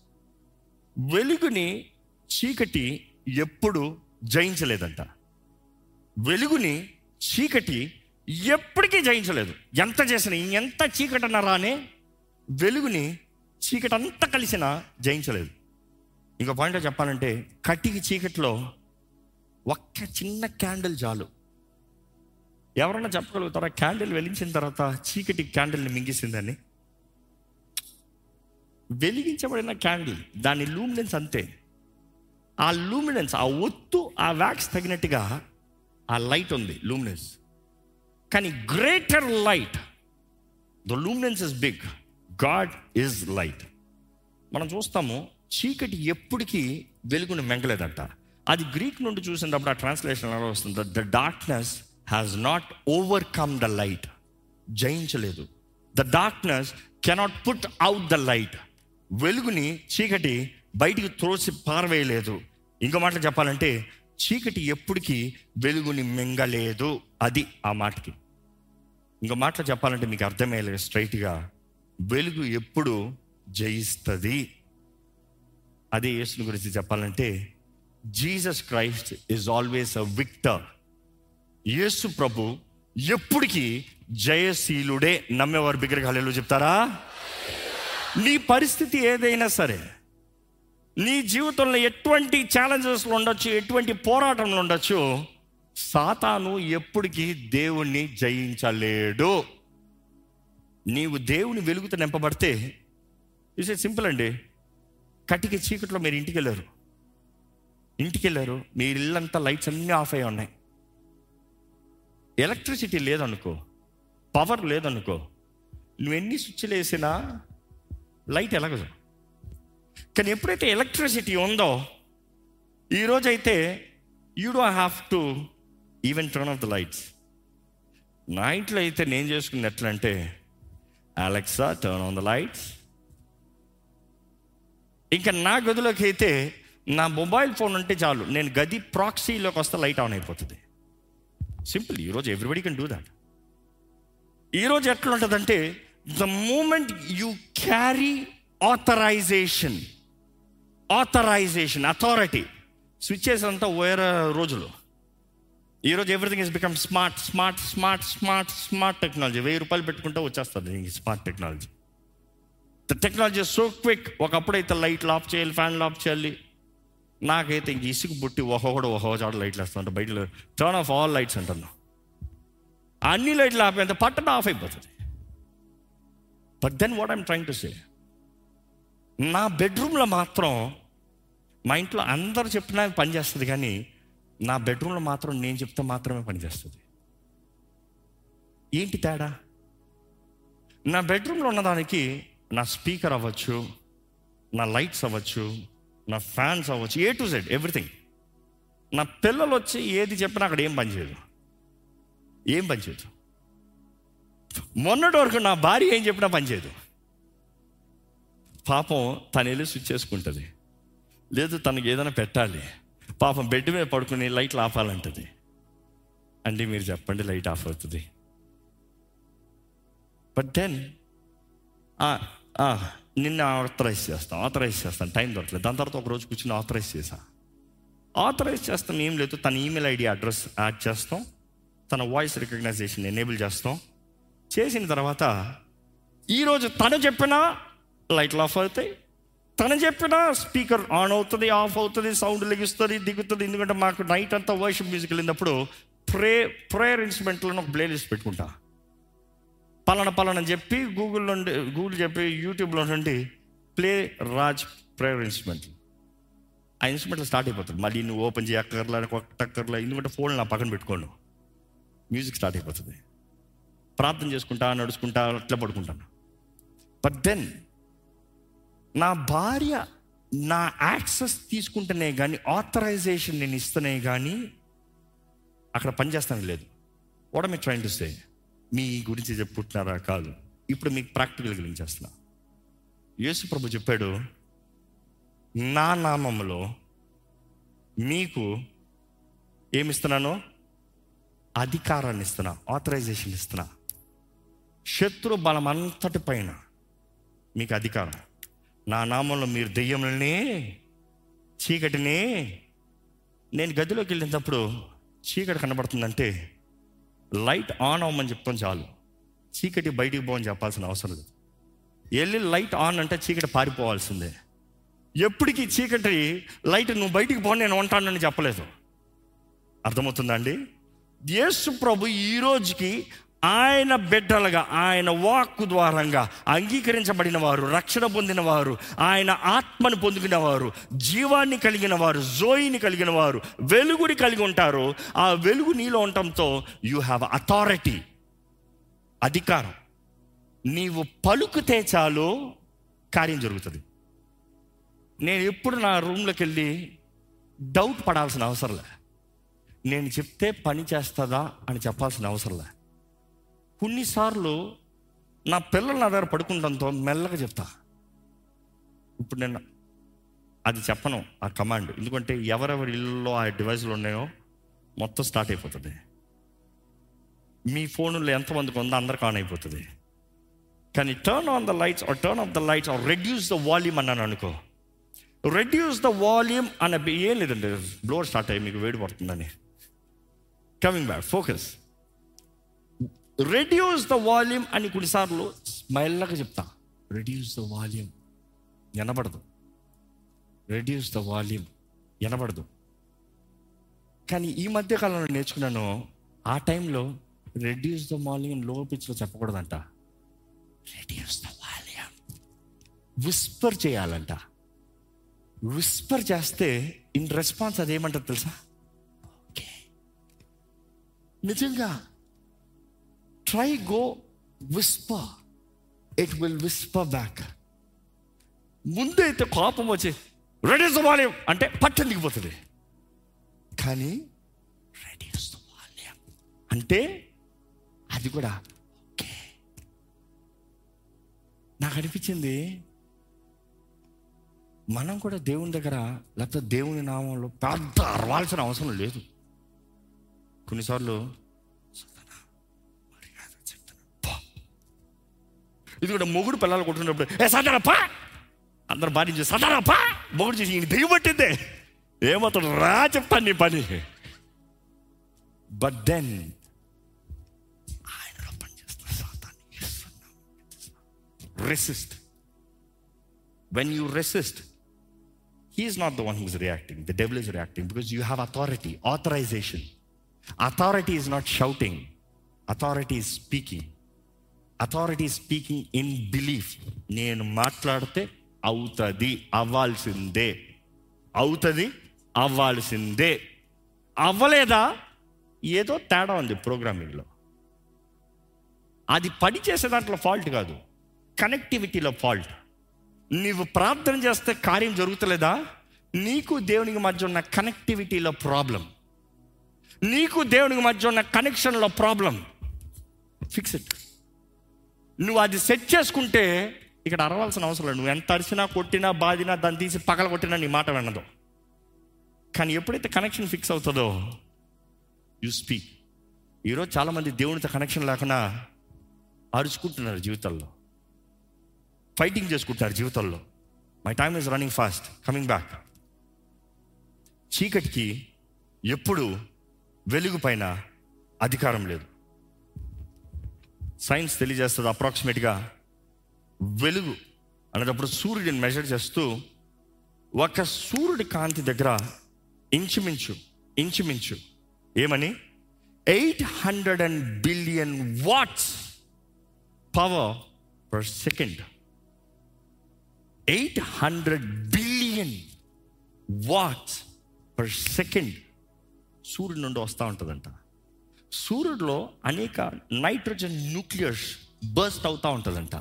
వెలుగుని చీకటి ఎప్పుడు జయించలేదంట. వెలుగుని చీకటి ఎప్పటికీ జయించలేదు. ఎంత చేసినా ఎంత చీకటి రానే వెలుగుని చీకటి అంతా కలిసినా జయించలేదు. ఇంకో పాయింట్ చెప్పాలంటే కటికి చీకటిలో ఒక్క చిన్న క్యాండిల్ చాలు. ఎవరన్నా చెప్పగలుగుతారా? క్యాండిల్ వెలిగించిన తర్వాత చీకటి క్యాండిల్ని మింగిసిందని? వెలిగించబడిన క్యాండిల్ దాని లూమినెన్స్ అంతే. ఆ లూమినెన్స్ ఆ ఒత్తు ఆ వ్యాక్స్ తగినట్టుగా ఆ లైట్ ఉంది లూమినెన్స్. కానీ greater light the luminance is big God is light. మనం చూస్తాము చీకటి ఎప్పటికీ వెలుగును మెంగలేదంట. అది గ్రీక్ నుండి చూసినప్పుడు ఆ ట్రాన్స్లేషన్ ఎలా వస్తుంది? The darkness has not overcome the light జయించలేదు. The darkness cannot put out the light వెలుగుని చీకటి బయటికి త్రోసి పారవేయలేదు. ఇంకో మాటలు చెప్పాలంటే చీకటి ఎప్పటికీ వెలుగుని మింగలేదు. అది ఆ మాటకి. ఇంకో మాటలు చెప్పాలంటే మీకు అర్థమయ్యలేదు స్ట్రైట్గా వెలుగు ఎప్పుడు జయిస్తుంది? అదే యేసుని గురించి చెప్పాలంటే Jesus Christ is always a victor యేసు ప్రభు ఎప్పటికీ జయశీలుడే నమ్మేవారు బిగ్గరగా చెప్తారా? నీ పరిస్థితి ఏదైనా సరే నీ జీవితంలో ఎటువంటి ఛాలెంజెస్లు ఉండొచ్చు ఎటువంటి పోరాటంలో ఉండొచ్చు సాతాను ఎప్పటికీ దేవుణ్ణి జయించలేడు. నీవు దేవుని వెలుగుతో నింపబడితే ఇస్ సింపుల్ అండి కటికి చీకట్లో మీరు ఇంటికి వెళ్ళారు ఇంటికి వెళ్ళారు మీ ఇల్లంతా లైట్స్ అన్నీ ఆఫ్ అయి ఉన్నాయి. ఎలక్ట్రిసిటీ లేదనుకో పవర్ లేదనుకో నువ్వు ఎన్ని స్విచ్లు వేసినా లైట్ ఎలగదు. కానీ ఎప్పుడైతే ఎలక్ట్రిసిటీ ఉందో ఈరోజైతే you do have to even turn off the lights నా ఇంట్లో అయితే నేను చేసుకున్నది Alexa turn on the lights ఇంకా నా గదిలోకి అయితే నా మొబైల్ ఫోన్ ఉంటే చాలు నేను గది ప్రాక్సీలోకి వస్తే లైట్ ఆన్ అయిపోతుంది. సింపుల్ ఈరోజు ఎవ్రీబడి కెన్ డూ దాట్ ఈరోజు ఎట్లా ఉంటుందంటే the moment you carry authorization authorization authority switches అంతా వేరే రోజులు. ఈరోజు everything is become smart smart smart smart smart technology వెయ్యి రూపాయలు పెట్టుకుంటే వచ్చేస్తుంది ఈ smart technology the technology so quick ఒకప్పుడైతే లైట్లు ఆఫ్ చేయాలి ఫ్యాన్లు ఆఫ్ చేయాలి. నాకైతే ఇంక ఇసుగు పుట్టి ఒక్కొక్కడు ఒక్కొక్క చోట లైట్లు వేస్తుంట బయట టర్న్ ఆఫ్ ఆల్ లైట్స్ అంటున్నాను అన్ని లైట్లు ఆపేంత పట్టణ ఆఫ్ అయిపోతుంది. But then what I'm trying to say నా బెడ్రూమ్లో మాత్రం మా ఇంట్లో అందరు చెప్పినా పనిచేస్తుంది కానీ నా బెడ్రూమ్లో మాత్రం నేను చెప్తే మాత్రమే పనిచేస్తుంది ఏంటి తేడా? నా బెడ్రూమ్లో ఉన్నదానికి నా స్పీకర్ అవ్వచ్చు నా లైట్స్ అవ్వచ్చు నా ఫ్యాన్స్ అవ్వచ్చు ఏ టు జెడ్ ఎవ్రీథింగ్ నా పిల్లలు వచ్చి ఏది చెప్పినా అక్కడ ఏం పనిచేయదు ఏం పనిచేయదు మొన్నటి వరకు నా భార్య ఏం చెప్పినా పనిచేయదు పాపం తను వెళ్ళి స్విచ్ చేసుకుంటుంది. లేదు తనకి ఏదైనా పెట్టాలి. పాపం బెడ్ మీద పడుకుని లైట్లు ఆపాలంటది. అంటే మీరు చెప్పండి లైట్ ఆఫ్ అవుతుంది. బట్ దెన్ నిన్న ఆథరైజ్ చేస్తాం ఆథరైజ్ చేస్తాను టైం దొరకలేదు దాని తర్వాత ఒక రోజు కూర్చుని ఆథరైజ్ చేసా ఆథరైజ్ చేస్తాం ఏం లేదు. తన ఈమెయిల్ ఐడి అడ్రస్ యాడ్ చేస్తాం. తన వాయిస్ రికగ్నైజేషన్ ఎనేబుల్ చేస్తాం. చేసిన తర్వాత ఈరోజు తను చెప్పినా లైట్లు ఆఫ్ అవుతాయి. తను చెప్పినా స్పీకర్ ఆన్ అవుతుంది ఆఫ్ అవుతుంది సౌండ్ లెగిస్తుంది దిగుతుంది. ఎందుకంటే మాకు నైట్ అంతా వర్షిప్ మ్యూజిక్ వెళ్ళినప్పుడు ప్రే ప్రేయర్ ఇన్స్ట్రుమెంట్లను ఒక ప్లేలిస్ట్ పెట్టుకుంటా. పలానా పలానా చెప్పి గూగుల్ నుండి గూగుల్ చెప్పి యూట్యూబ్లో నుండి ప్లే రాజ్ ప్రేయర్ ఇన్స్ట్రుమెంట్ ఆ ఇన్స్ట్రుమెంట్లో స్టార్ట్ అయిపోతుంది. మళ్ళీ నువ్వు ఓపెన్ చేయక్కర్లా కొట్టక్కర్లా ఎందుకంటే ఫోన్ నా పక్కన పెట్టుకోను. మ్యూజిక్ స్టార్ట్ అయిపోతుంది. ప్రార్థన చేసుకుంటా నడుచుకుంటా అట్లా పడుకుంటాను. బట్ దెన్ నా భార్య నా యాక్సెస్ తీసుకుంటేనే కానీ ఆథరైజేషన్ నేను ఇస్తేనే కానీ అక్కడ పనిచేస్తాను లేదు. What me train to say మీ గురించి చెప్పుకుంటున్నారా? కాదు. ఇప్పుడు మీకు ప్రాక్టికల్ గురించి చేస్తున్నా యేసు ప్రభు చెప్పాడు నా నామంలో మీకు ఏమిస్తున్నాను? అధికారాన్ని ఇస్తున్నా ఆథరైజేషన్ ఇస్తున్నా. శత్రు బలం అంతటి పైన మీకు అధికారం. నా నామంలో మీరు దెయ్యములని చీకటిని నేను గదిలోకి వెళ్ళినప్పుడు చీకటి కనబడుతుందంటే లైట్ ఆన్ అవ్వమని చెప్తాం చాలు. చీకటి బయటికి పోవని చెప్పాల్సిన అవసరం లేదు. వెళ్ళి లైట్ ఆన్ అంటే చీకటి పారిపోవాల్సిందే. ఎప్పటికీ చీకటి లైట్ నువ్వు బయటికి పో నేను ఉంటానని చెప్పలేదు. అర్థమవుతుందా అండి? యేసు ప్రభు ఈ రోజుకి ఆయన బిడ్డలుగా ఆయన వాక్కు ద్వారంగా అంగీకరించబడిన వారు రక్షణ పొందిన వారు ఆయన ఆత్మను పొందుకున్న వారు జీవాన్ని కలిగిన వారు జోయిని కలిగిన వారు వెలుగుని కలిగి ఉంటారు. ఆ వెలుగు నీలో ఉండటంతో యు హ్యావ్ అథారిటీ అధికారం. నీవు పలుకుతే చాలు కార్యం జరుగుతుంది. నేను ఎప్పుడు నా రూమ్లోకి వెళ్ళి డౌట్ పడాల్సిన అవసరం లే. నేను చెప్తే పని చేస్తుందా అని చెప్పాల్సిన అవసరం లే. కొన్నిసార్లు నా పిల్లల నా దగ్గర పడుకుంటంతో మెల్లగా చెప్తా. ఇప్పుడు నేను అది చెప్పను ఆ కమాండ్. ఎందుకంటే ఎవరెవరి ఇళ్ళలో ఆ డివైస్లు ఉన్నాయో మొత్తం స్టార్ట్ అయిపోతుంది. మీ ఫోన్లో ఎంతమందికి ఉందో అందరికి ఆన్ అయిపోతుంది. కానీ turn on the lights or turn off the lights or reduce the volume అన్నాను అనుకో. రెడ్యూస్ ద వాల్యూమ్ అనే ఏం లేదండి బ్లోర్ స్టార్ట్ అయ్యి మీకు వేడి పడుతుందని. Coming back focus reduce the volume అని కొన్నిసార్లు మెల్లగా చెప్తా. రెడ్యూస్ ద వాల్యూమ్ వినబడదు. రెడ్యూస్ ద వాల్యూమ్ వినబడదు. కానీ ఈ మధ్య కాలంలో నేర్చుకున్నాను ఆ టైంలో రెడ్యూస్ ద వాల్యూమ్లో పిచ్లో చెప్పకూడదంట. రెడ్యూస్ ద వాల్యూమ్ విస్పర్ చేయాలంట. విస్పర్ చేస్తే ఇన్ రెస్పాన్స్ అదేమంటారు తెలుసా? ఓకే నిజంగా try go whisper it will whisper back ముందైతే కోపం వచ్చి రెడ్యూస్ వాల్యూమ్ అంటే పట్టం దిగిపోతుంది కానీ రెడీ వాల్యూమ్ అంటే అది కూడా ఓకే. నాకు అనిపించింది మనం కూడా దేవుని దగ్గర లేకపోతే దేవుని నామంలో పెద్ద అరవాల్సిన అవసరం లేదు. కొన్నిసార్లు మర్యాద చెప్తున్నా, పో." ఇది కూడా మొగుడు పిల్లలు కొట్టుకున్నప్పుడు ఏ సాధన పా అందరు భార్య చూసి సదారాపా మొగుడు చూసి ఇంక దెయ్యం పట్టిందే ఏమవుతాడు రా చెప్తాను నీ పని బట్ దెన్ ఆయనలో పనిచేస్తున్న సాతాన్ని resist when you resist he is not the one who's reacting. The devil is reacting because you have authority, authorization. Authority is not shouting, authority is authority speaking in belief నేను మాట్లాడితే అవుతుంది అవ్వాల్సిందే. అవుతుంది అవ్వాల్సిందే. అవ్వలేదా? ఏదో తేడా ఉంది ప్రోగ్రామింగ్లో. అది పని చేసే దాంట్లో ఫాల్ట్ కాదు. కనెక్టివిటీలో ఫాల్ట్. నీవు ప్రార్థన చేస్తే కార్యం జరుగుతలేదా? నీకు దేవునికి మధ్య ఉన్న కనెక్టివిటీలో ప్రాబ్లం. నీకు దేవునికి మధ్య ఉన్న కనెక్షన్లో ప్రాబ్లం. ఫిక్స్డ్ నువ్వు అది సెట్ చేసుకుంటే ఇక్కడ అరవాల్సిన అవసరం లేదు. నువ్వు ఎంత అరిచినా కొట్టినా బాదినా దాన్ని తీసి పగల కొట్టినా నీ మాట వినదు. కానీ ఎప్పుడైతే కనెక్షన్ ఫిక్స్ అవుతుందో యు స్పీక్ ఈరోజు చాలామంది దేవునితో కనెక్షన్ లేకుండా అరుచుకుంటున్నారు జీవితంలో. ఫైటింగ్ చేసుకుంటున్నారు జీవితంలో. My time is running fast coming back చీకటికి ఎప్పుడు వెలుగు పైన అధికారం లేదు. సైన్స్ తెలియజేస్తుంది అప్రాక్సిమేట్గా. వెలుగు అనేటప్పుడు సూర్యుడిని మెజర్ చేస్తూ ఒక సూర్యుడి కాంతి దగ్గర ఇంచుమించు ఇంచుమించు ఏమని? Eight hundred and billion watts power per second. Eight hundred billion watts per second సూర్యుడి నుండి వస్తూ ఉంటుందంట. సూర్యుడిలో అనేక నైట్రోజన్ న్యూక్లియర్స్ బర్స్ట్ అవుతూ ఉంటుందంట.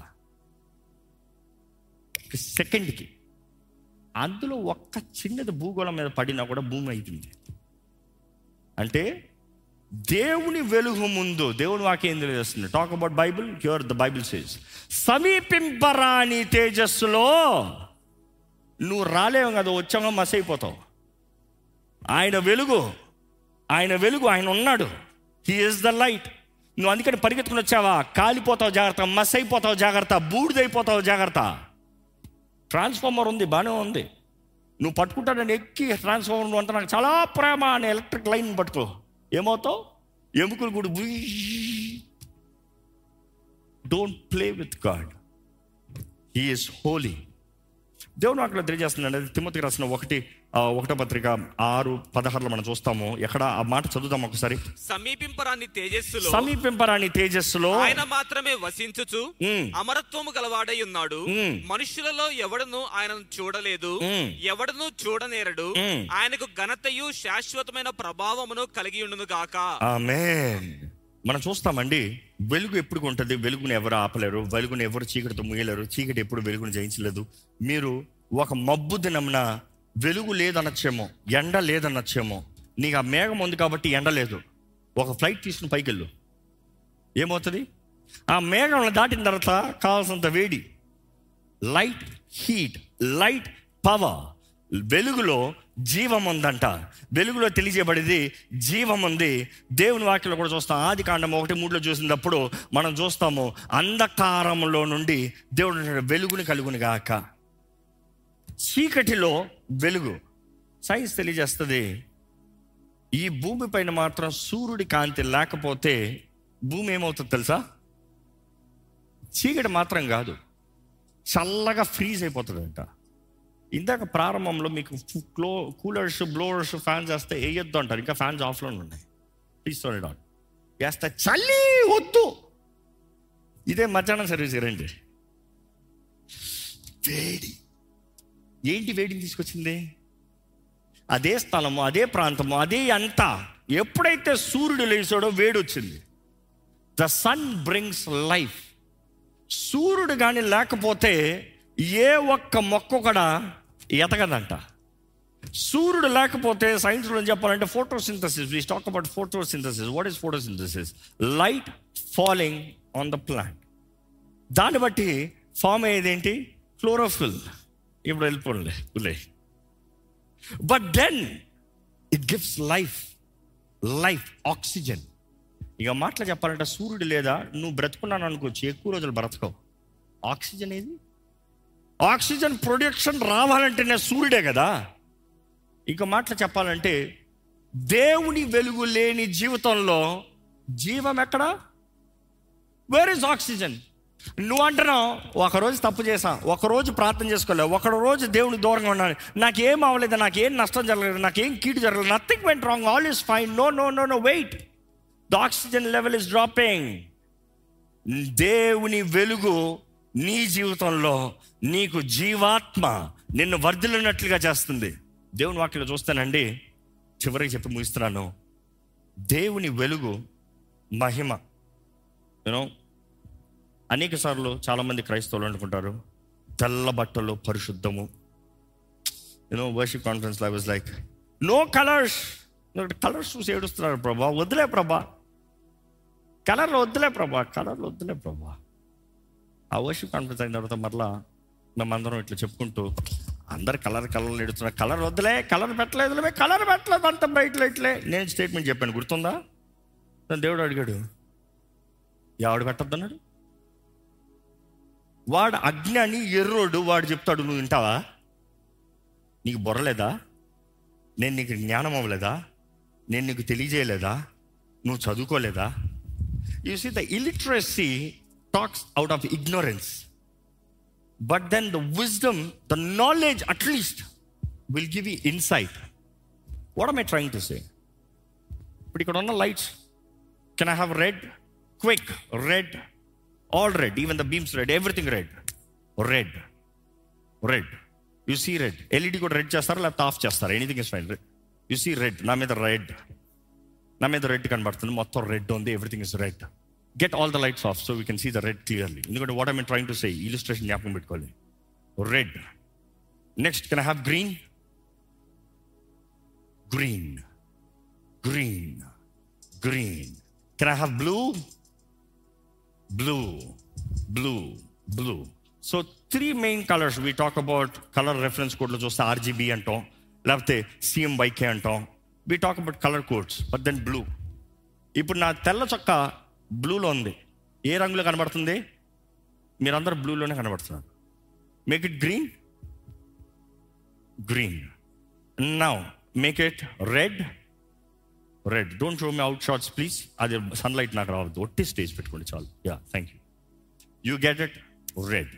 సెకండ్కి. అందులో ఒక్క చిన్నది భూగోళం మీద పడినా కూడా భూమి అయిపోయింది అంటే దేవుని వెలుగు ముందు దేవుని వాక్యం తెలియజేస్తుంది talk about Bible cure the Bible says సమీపింపరాని తేజస్సులో నువ్వు రాలేవు కదా వచ్చామో మస్ అయిపోతావు ఆయన వెలుగు ఆయన వెలుగు ఆయన ఉన్నాడు. హీ ఇస్ ద లైట్ నువ్వు అందుకని పరిగెత్తుకుని వచ్చావా? కాలిపోతావు జాగ్రత్త మస్ అయిపోతావు జాగ్రత్త బూడిదైపోతావు జాగ్రత్త. ట్రాన్స్ఫార్మర్ ఉంది బాగానే ఉంది. నువ్వు పట్టుకుంటానని ఎక్కి ట్రాన్స్ఫార్మర్ నువ్వు అంతా నాకు చాలా ప్రేమ అనే ఎలక్ట్రిక్ లైన్ పట్టుకో. ఏమవుతావు? ఎముకలు కూడా don't play with God he is holy దేవుడు అక్కడ తెలియజేస్తున్నాడు అది తిమ్మతికి రాసిన ఒకటి. ఒకటో పత్రిక ఆరు పదహారులో మనం చూస్తాము. ఎక్కడ ఆ మాట చదువుదాం ఒకసారి. సమీపింపరాని తేజస్సులో సమీపింపరాని తేజస్సులో ఆయన మాత్రమే వసించుచు. అమరత్వము గలవాడై ఉన్నాడు. మనుషులలో ఎవడను ఆయనను చూడలేదు. ఎవడను చూడనేరడు. ఆయనకు ఘనతయు శాశ్వతమైన ప్రభావమును కలిగి ఉండును గాక. ఆమేన్. మనం చూస్తామండి వెలుగు ఎప్పుడు ఉంటుంది? వెలుగుని ఎవరు ఆపలేరు? వెలుగుని ఎవరు చీకటితో ముయ్యలేరు చీకటి ఎప్పుడు వెలుగుని జయించలేదు? మీరు ఒక మబ్బు దినమున వెలుగు లేదనొచ్చేమో ఎండ లేదనొచ్చేమో. నీకు ఆ మేఘం ఉంది కాబట్టి ఎండ లేదు. ఒక ఫ్లైట్ తీసుకుని పైకి వెళ్ళు ఏమవుతుంది? ఆ మేఘం దాటిన తర్వాత కావాల్సినంత వేడి లైట్ హీట్ లైట్ పవర్. వెలుగులో జీవం ఉందంట. వెలుగులో తెలియజేయబడింది జీవం ఉంది. దేవుని వాక్యలో కూడా చూస్తాం. ఆది కాండం ఒకటి మూడులో చూసినప్పుడు మనం చూస్తాము అంధకారంలో నుండి దేవుడు వెలుగుని కలుగుని గాక చీకటిలో వెలుగు. సైన్స్ తెలియజేస్తుంది ఈ భూమి పైన మాత్రం సూర్యుడి కాంతి లేకపోతే భూమి ఏమవుతుంది తెలుసా? చీకటి మాత్రం కాదు. చల్లగా ఫ్రీజ్ అయిపోతుందంట. ఇందాక ప్రారంభంలో మీకు క్లో కూలర్స్ బ్లోవర్స్ ఫ్యాన్స్ వేస్తే వేయొద్దు అంటారు. ఇంకా ఫ్యాన్స్ ఆఫ్లో ఉన్నాయి. ప్లీజ్ సారీ ఆన్ వేస్తే చల్లి వద్దు ఇదే మధ్యాహ్నం సర్వీస్ రండి. వేడి. ఏంటి వేడిని తీసుకొచ్చింది? అదే స్థలము అదే ప్రాంతము అదే అంతా. ఎప్పుడైతే సూర్యుడు లేచాడో వేడి వచ్చింది. ద సన్ బ్రింగ్స్ లైఫ్ సూర్యుడు కానీ లేకపోతే ఏ ఒక్క మొక్క కూడా ఎతగదంట సూర్యుడు లేకపోతే సైన్స్లో చెప్పాలంటే photosynthesis we talk about photosynthesis what is photosynthesis light falling on the plant దాన్ని బట్టి ఫామ్ అయ్యేది ఏంటి? క్లోరోఫిల్ ఇప్పుడు వెళ్ళిపోలే but then it gives life life oxygen ఇక మాటలు చెప్పాలంటే సూర్యుడు లేదా నువ్వు బ్రతుకున్నాను అనుకోవచ్చు ఎక్కువ రోజులు బ్రతకవు. ఆక్సిజన్ ఏది? ఆక్సిజన్ ప్రొడక్షన్ రావాలంటే నేను సూర్యుడే కదా. ఇక మాటలు చెప్పాలంటే దేవుని వెలుగు లేని జీవితంలో జీవం ఎక్కడ? వేర్ ఇస్ ఆక్సిజన్ నువ్వు అంటున్నావు ఒకరోజు తప్పు చేసా ఒకరోజు ప్రార్థన చేసుకోలేదు ఒక రోజు దేవుని దూరంగా ఉన్నాను నాకేం అవ్వలేదు నాకేం నష్టం జరగలేదు నాకేం కీడు జరగలేదు nothing went wrong all is fine no no no no wait the oxygen level is dropping దేవుని వెలుగు నీ జీవితంలో నీకు జీవాత్మ నిన్ను వర్ధిల్లినట్లుగా చేస్తుంది. దేవుని వాక్యలో చూస్తానండి చివరికి చెప్పి ముగిస్తున్నాను. దేవుని వెలుగు మహిమ. యూనో అనేక సార్లు చాలామంది క్రైస్తవులు అనుకుంటారు తెల్ల బట్టలు పరిశుద్ధము. You know worship conference live is like no colours colours చూసి ఏడుస్తున్నారు ప్రభా. వదిలే ప్రభా. కలర్లు వద్దులే ప్రభా. కలర్లు వద్దులే ప్రభా. ఆ వర్షిప్ కాన్ఫరెన్స్ అయిన తర్వాత మరలా మేమందరం ఇట్లా చెప్పుకుంటూ అందరు కలర్ కలర్లు ఎడుతున్నారు కలర్ వద్దులే కలర్ పెట్టలేదు కలర్ పెట్టలేదు అంత బ్రైట్ లైట్లే నేను స్టేట్మెంట్ చెప్పాను గుర్తుందా? దేవుడు అడిగాడు. ఎవడు పెట్టద్దన్నాడు? వాడు అజ్ఞాని ఎర్రోడు వాడు చెప్తాడు నువ్వు వింటావా? నీకు బొర్రలేదా నేను నీకు జ్ఞానం అవ్వలేదా? నేను నీకు తెలియజేయలేదా? నువ్వు చదువుకోలేదా? You see the illiteracy talks out of ignorance but then the wisdom the knowledge at least will give you insight what am I trying to say ఇప్పుడు ఇక్కడ ఉన్న lights can I have red quick red all red even the beams red everything red red red you see red LED కూడా రెడ్ చేస్తారా? లేకపోతే ఆఫ్ చేస్తారా? Anything is fine you see red నా మీద రెడ్ నా మీద రెడ్ కనబడుతుంది. మొత్తం రెడ్ ఉంది. Everything is red get all the lights off so we can see the red clearly ఎందుకంటే what I mean trying to say illustration జ్ఞాపకం పెట్టుకోవాలి. Red next can I have green green green green can I have blue blue blue blue so three main colours we talk about colour reference కోడ్లో చూస్తే ఆర్జీబీ అంటాం లేకపోతే సిఎం వైకే అంటాం. We talk about colour codes but then blue ఇప్పుడు నా తెల్ల చొక్క బ్లూలో ఉంది. ఏ రంగులో కనబడుతుంది? మీరందరూ బ్లూలోనే కనబడుతున్నారు. Make it green green now make it red red don't show me out shorts please అది సన్లైట్ నాకు రావద్దు. ఒట్టి స్టేజ్ పెట్టుకోండి చాలు. Yeah thank you you get it red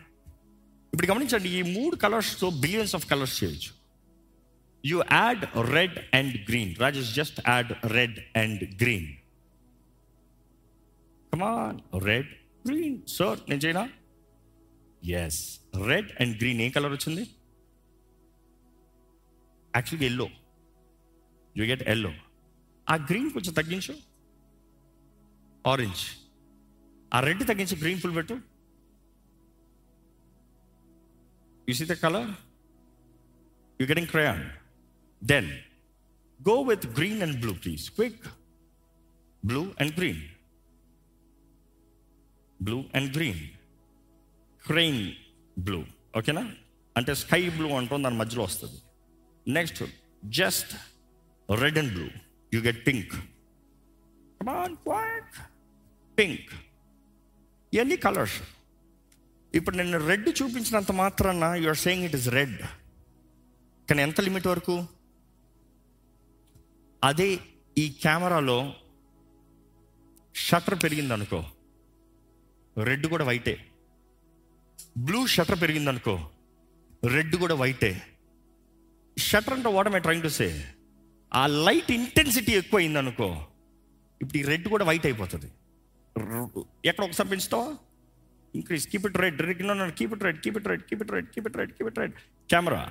ఇప్పుడు గమనించండి ఈ మూడు కలర్స్తో బిలియన్స్ ఆఫ్ కలర్స్ చేయొచ్చు. You add red and green Rajesh just add red and green come on red green sir నేను చేయనా? ఎస్ రెడ్ అండ్ గ్రీన్ ఏ కలర్ వచ్చింది? యాక్చువల్గా ఎల్లో యూ గెట్ ఎల్లో ఆ గ్రీన్ కొంచెం తగ్గించు. ఆరెంజ్ ఆ రెడ్ తగ్గించి గ్రీన్ ఫుల్ పెట్టు. You see the colour you getting crayon then go with green and blue please quick blue and green blue and green crane blue ఓకేనా అంటే స్కై బ్లూ అంటాం దాని మధ్యలో వస్తుంది. Next just red and blue you get pink pink ఇవన్నీ కలర్స్ ఇప్పుడు నేను రెడ్ చూపించినంత మాత్రాన are saying it is red కానీ ఎంత లిమిట్ వరకు? అదే ఈ కెమెరాలో షట్టర్ పెరిగింది అనుకో రెడ్ కూడా వైటే బ్లూ షట్టర్ పెరిగింది అనుకో రెడ్ కూడా వైటే షట్టర్ అంటే what I trying to say ఆ లైట్ ఇంటెన్సిటీ ఎక్కువైంది అనుకో ఇప్పుడు ఈ రెడ్ కూడా వైట్ అయిపోతుంది. ఎక్కడ ఒకసారి పెంచుతావా? Increase keep it red red keep it red keep it red keep it red keep it red keep it red camera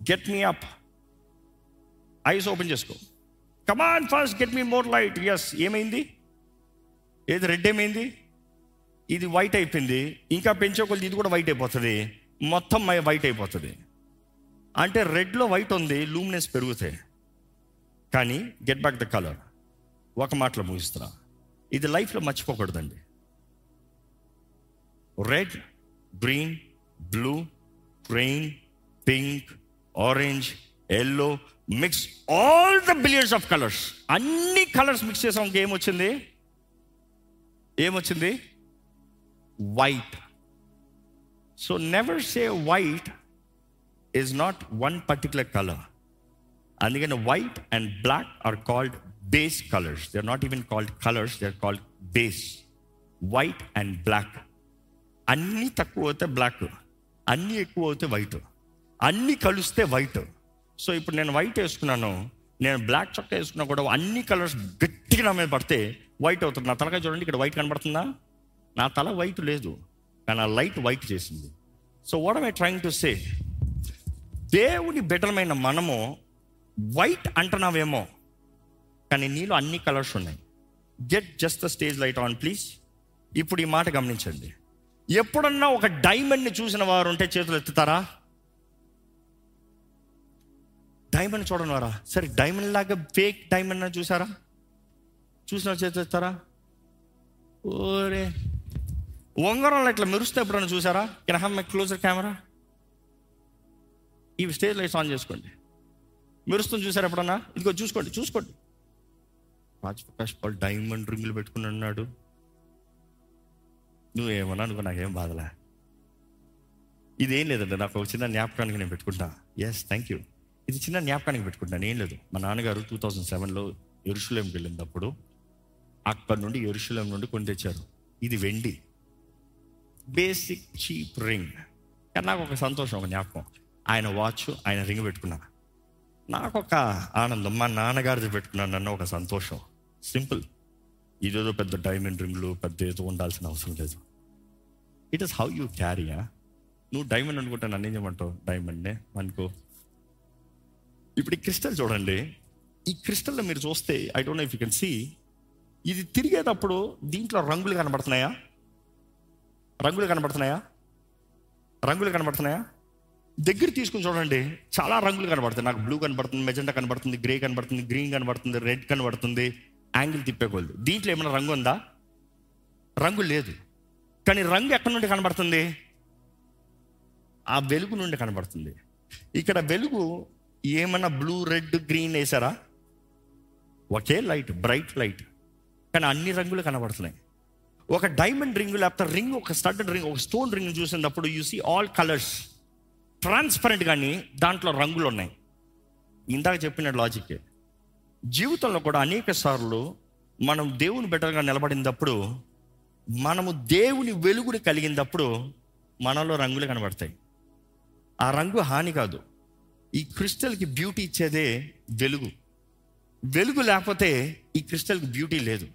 get me up eyes open చేసుకో. Come on first get me more light yes ఏమైంది? ఏది రెడ్ ఏమైంది? ఇది వైట్ అయిపోయింది. ఇంకా పెంచే కొద్ది ఇది కూడా వైట్ అయిపోతుంది. మొత్తం వైట్ అయిపోతుంది. అంటే రెడ్లో వైట్ ఉంది. లూమినెస్ పెరుగుతాయి. కానీ గెట్ బ్యాక్ ద కలర్ ఒక మాటలో ముగిస్తున్నా. ఇది లైఫ్లో మర్చిపోకూడదండి. Red green blue green pink orange yellow mix all the billions of colours అన్ని కలర్స్ మిక్స్ చేసాం. ఏమొచ్చింది ఏమొచ్చింది white so never say white is not one particular colour అందుకని white and black are called base colours they are not even called colours they are called base white and black అన్నీ తక్కువ అవుతే బ్లాక్ అన్నీ ఎక్కువ అవుతే వైట్ అన్నీ కలిస్తే వైట్ సో ఇప్పుడు నేను వైట్ వేసుకున్నాను. నేను బ్లాక్ చొక్కా వేసుకున్నా కూడా అన్ని కలర్స్ గట్టిగా నా మీద పడితే వైట్ అవుతుంది. నా తలకాయ చూడండి ఇక్కడ వైట్ కనబడుతుందా? నా తల వైట్ లేదు. కానీ ఆ లైట్ వైట్ చేసింది. So what I trying to say దేవుని బెటర్మైన మనము వైట్ అంటున్నావేమో కానీ నీలో అన్ని కలర్స్ ఉన్నాయి. Get just the stage light on please ఇప్పుడు ఈ మాట గమనించండి. ఎప్పుడన్నా ఒక డైమండ్ని చూసిన వారు ఉంటే చేతులు ఎత్తుతారా? డైమండ్ చూడని వారా సరే డైమండ్ లాగా ఫేక్ డైమండ్ చూసారా? చూసిన చేతులు ఎత్తారా ఓరే. ఉంగరంలో ఇట్లా మెరుస్తే ఎప్పుడన్నా చూసారా? Can have my closer camera ఈ స్టేజ్ లైట్స్ ఆన్ చేసుకోండి. మెరుస్తుంది చూసారు ఎప్పుడన్నా? ఇదిగో చూసుకోండి చూసుకోండి. రాజ్ ప్రకాష్ పాల్ డైమండ్ రింగులు పెట్టుకుని ఉన్నాడు. నువ్వేమన్నా అనుకో నాకేం బాధలే. ఇదేం లేదండి నాకు ఒక చిన్న జ్ఞాపకానికి నేను పెట్టుకుంటా. ఎస్ థ్యాంక్ యూ ఇది చిన్న జ్ఞాపకానికి పెట్టుకుంటాను ఏం లేదు. మా నాన్నగారు టూ థౌజండ్ సెవెన్లో ఎరుషులేంకి వెళ్ళినప్పుడు అక్కడ నుండి ఎరుషులేం నుండి కొని తెచ్చారు. ఇది వెండి. బేసిక్ చీప్ రింగ్ కానీ నాకు ఒక సంతోషం ఒక జ్ఞాపకం. ఆయన వాచ్ ఆయన రింగ్ పెట్టుకున్నాను నాకు ఒక ఆనందం. మా నాన్నగారిది పెట్టుకున్నాను నన్ను ఒక సంతోషం. సింపుల్. ఇదేదో పెద్ద డైమండ్ రింగ్లు పెద్ద ఏదో ఉండాల్సిన అవసరం లేదు. ఇట్ ఇస్ హౌ యూ క్యారీయా నువ్వు డైమండ్ అనుకుంటా నన్ను ఏం చేయమంటావు? డైమండ్నే? అనుకో. ఇప్పుడు ఈ క్రిస్టల్ చూడండి. ఈ క్రిస్టల్లో మీరు చూస్తే I don't know if you can see ఇది తిరిగేటప్పుడు దీంట్లో రంగులు కనబడుతున్నాయా? రంగులు కనబడుతున్నాయా? రంగులు కనబడుతున్నాయా? దగ్గర తీసుకుని చూడండి చాలా రంగులు కనబడుతాయి. నాకు బ్లూ కనబడుతుంది మెజెండా కనబడుతుంది గ్రే కనబడుతుంది గ్రీన్ కనబడుతుంది రెడ్ కనబడుతుంది యాంగిల్ తిప్పేకోళ్ళు దీంట్లో ఏమైనా రంగు ఉందా? రంగు లేదు. కానీ రంగు ఎక్కడి నుండి కనబడుతుంది? ఆ వెలుగు నుండి కనబడుతుంది. ఇక్కడ వెలుగు ఏమైనా బ్లూ రెడ్ గ్రీన్ వేసారా ఒకే లైట్ బ్రైట్ లైట్ కానీ అన్ని రంగులు కనబడుతున్నాయి. ఒక డైమండ్ రింగ్ లేకపోతే రింగ్ ఒక స్టడ్ రింగ్ ఒక స్టోన్ రింగ్ చూసినప్పుడు you see all colours transparent కానీ దాంట్లో రంగులు ఉన్నాయి. ఇందాక చెప్పిన లాజిక్ జీవితంలో కూడా అనేక సార్లు మనం దేవుని బెటర్గా నిలబడినప్పుడు మనము దేవుని వెలుగుని కలిగినప్పుడు మనలో రంగులు కనబడతాయి. ఆ రంగు హాని కాదు. ఈ క్రిస్టల్కి బ్యూటీ ఇచ్చేదే వెలుగు. వెలుగు లేకపోతే ఈ క్రిస్టల్కి బ్యూటీ లేదు.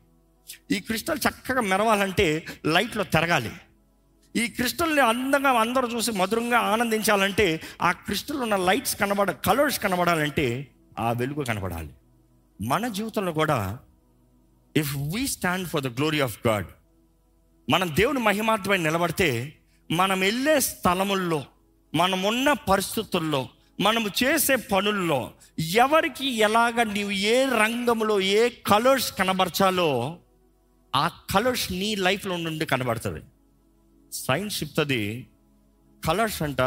ఈ క్రిస్టల్ చక్కగా మెరవాలంటే లైట్లో తిరగాలి. ఈ క్రిస్టల్ని అందంగా అందరూ చూసి మధురంగా ఆనందించాలంటే ఆ క్రిస్టల్ ఉన్న లైట్స్ కనబడ కలర్స్ కనబడాలంటే ఆ వెలుగు కనబడాలి. మన జీవితంలో కూడా if we stand for the glory of God మనం దేవుని మహిమార్థమై నిలబడితే మనం వెళ్ళే స్థలముల్లో మనం ఉన్న పరిస్థితుల్లో మనము చేసే పనుల్లో ఎవరికి ఎలాగ నీవు ఏ రంగంలో ఏ కలర్స్ కనబరచాలో ఆ కలర్స్ నీ లైఫ్లో నుండి కనబడుతుంది. సైన్స్ చెప్తుంది కలర్స్ అంట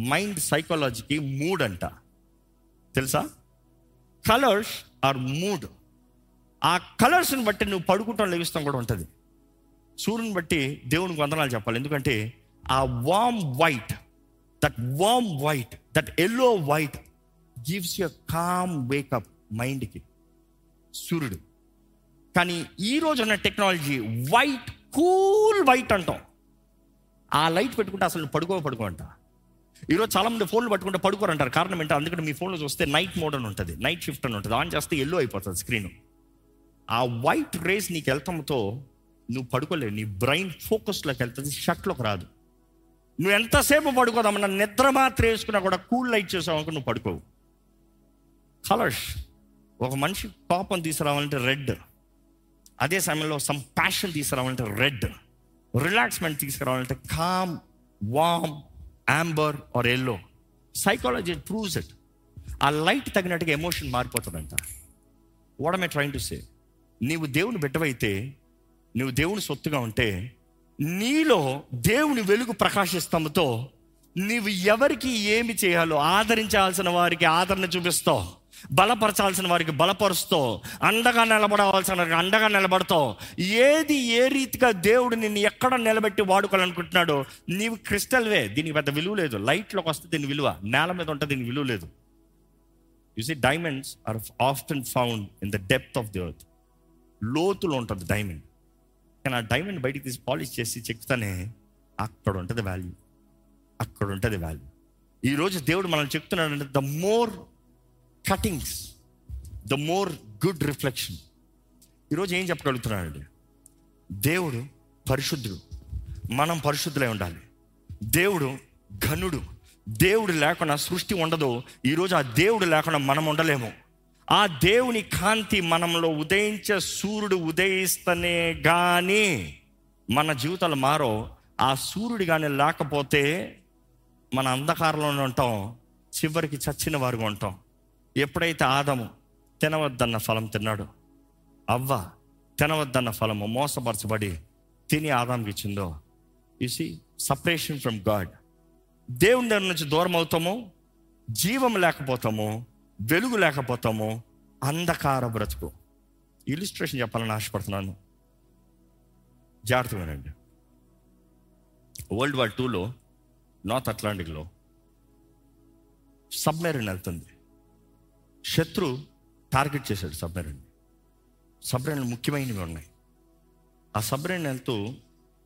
మైండ్ సైకాలజీకి మూడ్ అంట. తెలుసా? Colours are mood. ఆ కలర్స్ని బట్టి నువ్వు పడుకుంటాం లెగిస్తాం కూడా ఉంటుంది. సూర్యుని బట్టి దేవునికి వందనాలు చెప్పాలి. ఎందుకంటే ఆ warm white that warm white that yellow white gives you calm wake up మైండ్కి సూర్యుడు. కానీ ఈ రోజు ఉన్న టెక్నాలజీ వైట్ కూల్ వైట్ అంటాం. ఆ లైట్ పెట్టుకుంటే అసలు పడుకో పడుకో అంట. ఈరోజు చాలా మంది ఫోన్లు పట్టుకుంటే పడుకోరు అంటారు కారణం ఏంటంటే అందుకని మీ ఫోన్లో చూస్తే నైట్ మోడ్ అని ఉంటుంది. నైట్ షిఫ్ట్ అని ఉంటుంది. ఆన్ చేస్తే ఎల్లో అయిపోతుంది స్క్రీన్ ఆ వైట్ రేస్ నీకు వెళ్తంతో నువ్వు పడుకోలేవు. నీ బ్రెయిన్ ఫోకస్లోకి వెళ్తుంది. షట్లోకి రాదు. నువ్వు ఎంతసేపు పడుకోదామన్నా నిద్ర మాత్రం వేసుకున్నా కూడా కూల్ లైట్ చేసావు నువ్వు పడుకోవు. కలర్స్. ఒక మనిషి కోపం తీసుకురావాలంటే రెడ్. అదే సమయంలో సమ్ ప్యాషన్ తీసుకురావాలంటే రెడ్. రిలాక్స్మెంట్ తీసుకురావాలంటే calm warm amber or yellow psychology proves it ఆ లైట్ తగినట్టుగా emotion మారిపోతుందంట. What I train to say నీవు దేవుని బిడ్డవైతే నువ్వు దేవుని సొత్తుగా ఉంటే నీలో దేవుని వెలుగు ప్రకాశిస్తాముతో నీవు ఎవరికి ఏమి చేయాలో ఆదరించాల్సిన వారికి ఆదరణ చూపిస్తావు. బలపరచాల్సిన వారికి బలపరుస్తూ అండగా నిలబడవలసిన వారికి అండగా నిలబడతావు ఏది ఏ రీతిగా దేవుడు నిన్ను ఎక్కడ నిలబెట్టి వాడుకోవాలనుకుంటున్నాడో నీవు క్రిస్టల్వే దీనికి పెద్ద విలువ లేదు. లైట్లోకి వస్తే దీని విలువ నేల మీద ఉంటే దీని విలువ లేదు. You see diamonds are often found in the depth of the earth లోతులో ఉంటుంది డైమండ్ కానీ ఆ డైమండ్ బయటికి తీసి పాలిష్ చేసి చెక్తానే అక్కడ ఉంటుంది వాల్యూ అక్కడ ఉంటుంది వాల్యూ ఈరోజు దేవుడు మనం చెప్తున్నాడంటే the more cuttings the more good reflection ఈరోజు ఏం చెప్పగలుగుతున్నానండి? దేవుడు పరిశుద్ధుడు. మనం పరిశుద్ధులై ఉండాలి. దేవుడు ఘనుడు. దేవుడు లేకుండా సృష్టి ఉండదు. ఈరోజు ఆ దేవుడు లేకుండా మనం ఉండలేము. ఆ దేవుని కాంతి మనంలో ఉదయించే సూర్యుడు ఉదయిస్తనే కానీ మన జీవితాలు మారో ఆ సూర్యుడు కానీ లేకపోతే మన అంధకారంలోనే ఉంటాం. చివరికి చచ్చిన వారుగా ఉంటాం. ఎప్పుడైతే ఆదము తినవద్దన్న ఫలం తిన్నాడు అవ్వ తినవద్దన్న ఫలము మోసపరచబడి తిని ఆదాంకి ఇచ్చిందో ఇసి సపరేషన్ ఫ్రమ్ గాడ్ దేవుని దగ్గర నుంచి దూరం అవుతాము జీవం లేకపోతాము వెలుగు లేకపోతాము అంధకార బ్రతుకు. ఇలిస్ట్రేషన్ చెప్పాలని ఆశపడుతున్నాను. జాగ్రత్తగానండి వరల్డ్ వార్ టూలో నార్త్ అట్లాంటిక్లో సబ్మెరీన్ వెళ్తుంది. శత్రు టార్గెట్ చేశాడు సబ్మెరైన్ సబ్మెరైన్లు ముఖ్యమైనవి ఉన్నాయి. ఆ సబ్మెరైన్ వెళ్తూ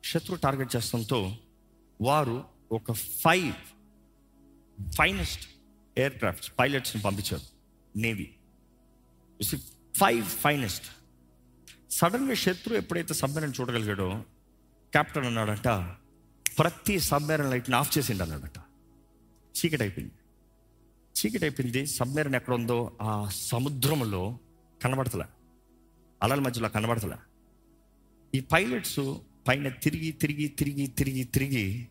శత్రు టార్గెట్ చేస్తంతో వారు ఒక ఫైవ్ ఫైనెస్ట్ ఎయిర్ క్రాఫ్ట్స్ పైలట్స్ని పంపించారు నేవీ. ఫైవ్ ఫైనెస్ట్ సడన్గా శత్రు ఎప్పుడైతే సబ్మెరైన్ చూడగలిగాడో కెప్టెన్ అన్నాడంట ప్రతి సబ్మెరైన్ లైట్ని ఆఫ్ చేసిండు అన్నాడట. చీకటి అయిపోయింది చీకటి అయిపోయింది. సబ్మెరీన్ ఎక్కడ ఉందో ఆ సముద్రంలో కనబడతలే. అలల మధ్యలో కనబడతలే. ఈ పైలట్స్ పైన తిరిగి తిరిగి తిరిగి తిరిగి తిరిగి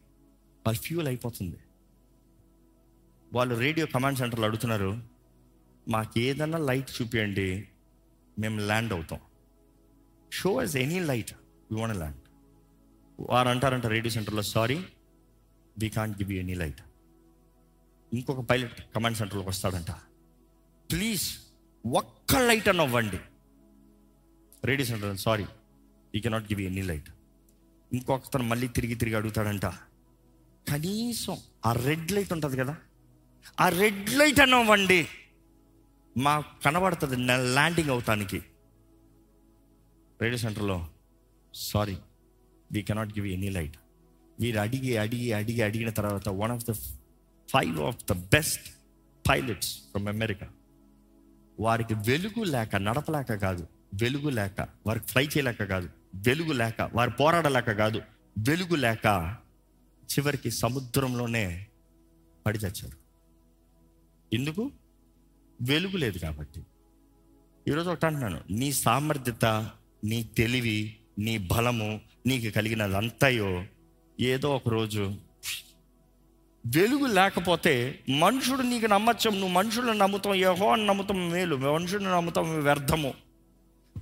వాళ్ళ ఫ్యూల్ అయిపోతుంది. వాళ్ళు రేడియో కమాండ్ సెంటర్లో అడుగుతున్నారు మాకు ఏదన్నా లైట్ చూపించండి మేము ల్యాండ్ అవుతాం. Show us any light you want land. వారు అంటారంట రేడియో సెంటర్లో sorry we can't give any light. ఇంకొక పైలట్ కమాండ్ సెంటర్లోకి వస్తాడంట. ప్లీజ్ ఒక్క లైట్ అని ఇవ్వండి radio centre sorry we cannot give any light ఇంకొకతను మళ్ళీ తిరిగి తిరిగి అడుగుతాడంట. కనీసం ఆ రెడ్ లైట్ ఉంటుంది కదా. ఆ రెడ్ లైట్ అని ఇవ్వండి మాకు కనబడుతుంది ల్యాండింగ్ అవుతానికి. రేడియో సెంటర్లో sorry we cannot give any light వీరు అడిగి అడిగి అడిగి అడిగిన తర్వాత one of the five of the best pilots from America వారికి వెలుగు లేక నడపలేక కాదు. వెలుగు లేక వారికి ఫ్లై చేయలేక కాదు. వెలుగు లేక వారు పోరాడలేక కాదు. వెలుగు లేక చివరికి సముద్రంలోనే పడి చచ్చారు. ఎందుకు? వెలుగు లేదు కాబట్టి. ఈరోజు ఒకటి అంటున్నాను. నీ సామర్థ్యత నీ తెలివి నీ బలము నీకు కలిగినదంతయో ఏదో ఒక రోజు వెలుగు లేకపోతే మనుషుడు నీకు నమ్మచ్చం నువ్వు మనుషులను నమ్ముతాం యహో అని నమ్ముతాం మేలు. మనుషుని నమ్ముతాం వ్యర్థము.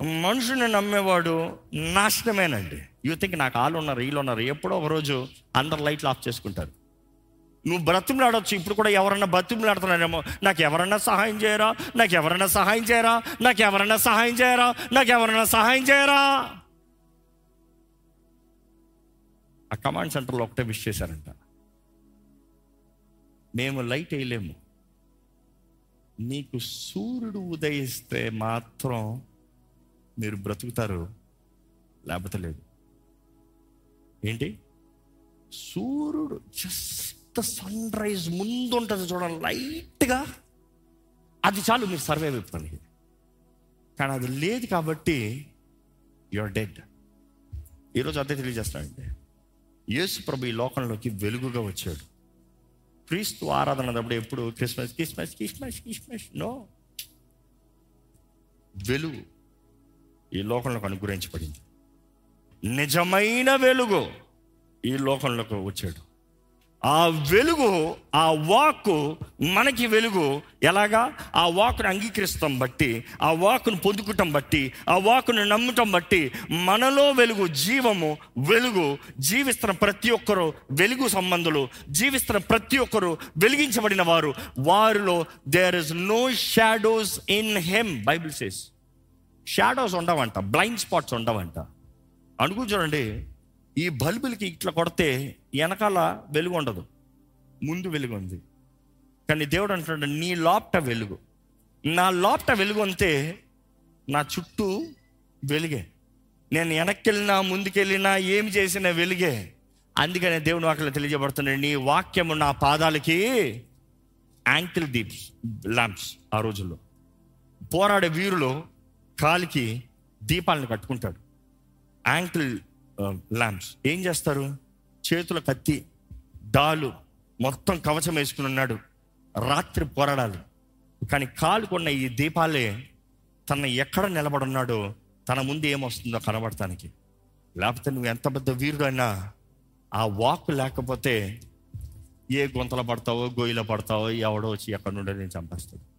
మనుషుని నమ్మేవాడు నాశనమేనండి. యువతకి నాకు వాళ్ళు ఉన్నారు వీళ్ళు ఉన్నారు ఎప్పుడో ఒక రోజు అందరు లైట్లు ఆఫ్ చేసుకుంటారు. నువ్వు బ్రతిమలాడొచ్చు ఇప్పుడు కూడా ఎవరన్నా బ్రతిమలాడుతున్నారేమో. నాకు ఎవరన్నా సహాయం చేయరా? నాకు ఎవరన్నా సహాయం చేయరా? నాకు ఎవరన్నా సహాయం చేయరా? నాకు ఎవరన్నా సహాయం చేయరా? ఆ కమాండ్ సెంటర్లో ఒకటే విష్ చేశారంట. మేము లైట్ వేయలేము. నీకు సూర్యుడు ఉదయిస్తే మాత్రం మీరు బ్రతుకుతారు లేకపోతే లేదు. ఏంటి? సూర్యుడు జస్ట్ సన్ రైజ్ ముందు ఉంటుంది చూడండి లైట్గా. అది చాలు మీరు సర్వే అయిపోతానికి కానీ అది లేదు కాబట్టి యువర్ డెడ్ ఈరోజు అదే తెలియజేస్తానండి. యేసు ప్రభు ఈ లోకంలోకి వెలుగుగా వచ్చాడు. క్రీస్తు ఆరాధన అన్నప్పుడు ఎప్పుడు? Christmas Christmas Christmas Christmas. No. వెలుగు ఈ లోకంలోకి అనుగ్రహించబడింది. నిజమైన వెలుగు ఈ లోకంలోకి వచ్చాడు. ఆ వెలుగు ఆ వాక్కు మనకి వెలుగు. ఎలాగా? ఆ వాక్ను అంగీకరిస్తాం బట్టి ఆ వాక్ను పొందుకుంటాం బట్టి ఆ వాక్ను నమ్మటం బట్టి మనలో వెలుగు జీవము వెలుగు. జీవిస్తున్న ప్రతి ఒక్కరు వెలుగు సంబంధులు. జీవిస్తున్న ప్రతి ఒక్కరు వెలిగించబడిన వారు. వారిలో there is no shadows in him Bible says shadows ఉండవంట blind spots ఉండవంట. అనుకో చూడండి. ఈ బల్బులకి ఇట్లా కొడితే వెనకాల వెలుగు ఉండదు. ముందు వెలుగు ఉంది. కానీ దేవుడు అంటున్నాడు నీ లోపట వెలుగు. నా లోపట వెలుగు అంతే నా చుట్టూ వెలుగే. నేను వెనక్కి వెళ్ళినా ముందుకెళ్ళినా ఏమి చేసినా వెలుగే. అందుకనే దేవుని వాక్యం తెలియజేయబడుతున్నాడు నీ వాక్యము నా పాదాలకి యాంకిల్ దీప్స్ ల్యాంప్స్ ఆ రోజుల్లో. పోరాడే వీరులు కాలికి దీపాలను కట్టుకుంటాడు యాంకిల్ ల్యాంప్స్ ఏం చేస్తారు? చేతుల కత్తి డాలు మొత్తం కవచం వేసుకుని ఉన్నాడు. రాత్రి పోరాడాలి. కానీ కాలుకున్న ఈ దీపాలే తన ఎక్కడ నిలబడున్నాడో తన ముందు ఏమొస్తుందో కనబడటానికి. లేకపోతే నువ్వు ఎంత పెద్ద వీరుడైనా ఆ వాక్ లేకపోతే ఏ గుంతలో పడతావో గొయ్యిలో పడతావో ఎవడో వచ్చి ఎక్కడ నుండో నేను చంపేస్తాడు.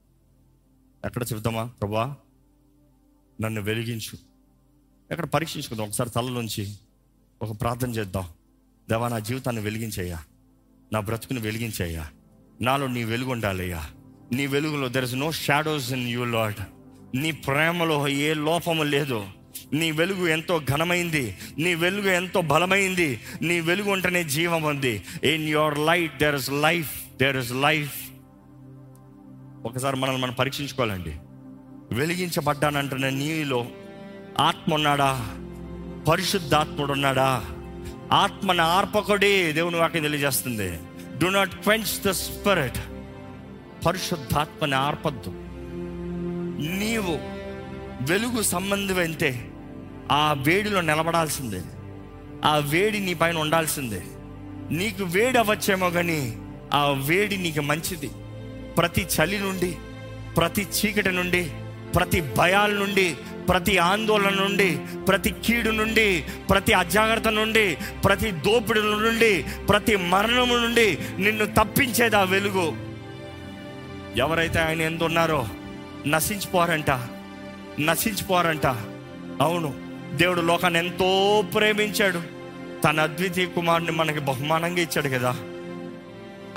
ఎక్కడ చెబుతామా ప్రభా నన్ను వెలిగించు. ఎక్కడ పరీక్షించుకుందాం. ఒకసారి తలలోంచి ఒక ప్రార్థన చేద్దాం. దేవా నా జీవితాన్ని వెలిగించయ్యా. నా బ్రతుకుని వెలిగించయ్యా. నాలో నీ వెలుగు ఉండాలయ్యా. నీ వెలుగులో there is no shadows in you Lord నీ ప్రేమలో ఏ లోపము లేదు. నీ వెలుగు ఎంతో ఘనమైంది. నీ వెలుగు ఎంతో బలమైంది. నీ వెలుగు ఉంటేనే జీవం ఉంది. In your light there is life there is life ఒకసారి మనల్ని మనం పరీక్షించుకోవాలండి. వెలిగించబడ్డానంటున్న నీలో ఆత్మ ఉన్నాడా? పరిశుద్ధాత్ముడు ఉన్నాడా ఆత్మన ఆర్పకుడే దేవుని వాక్యం తెలియజేస్తుంది. Do not quench the spirit పరిశుద్ధాత్మని ఆర్పద్దు. నీవు వెలుగు సంబంధమైతే ఆ వేడిలో నిలబడాల్సిందే. ఆ వేడి నీ పైన ఉండాల్సిందే. నీకు వేడి అవ్వచ్చేమో కానీ ఆ వేడి నీకు మంచిది. ప్రతి చలి నుండి ప్రతి చీకటి నుండి ప్రతి భయాల నుండి ప్రతి ఆందోళన నుండి ప్రతి కీడు నుండి ప్రతి అజాగ్రత్త నుండి ప్రతి దోపిడి నుండి ప్రతి మరణము నుండి నిన్ను తప్పించేది ఆ వెలుగు? ఎవరైతే ఆయన ఎందున్నారో నశించిపోరంట నశించిపోరంట. అవును దేవుడు లోకాన్ని ఎంతో ప్రేమించాడు. తన అద్వితీయ కుమారుని మనకి బహుమానంగా ఇచ్చాడు కదా.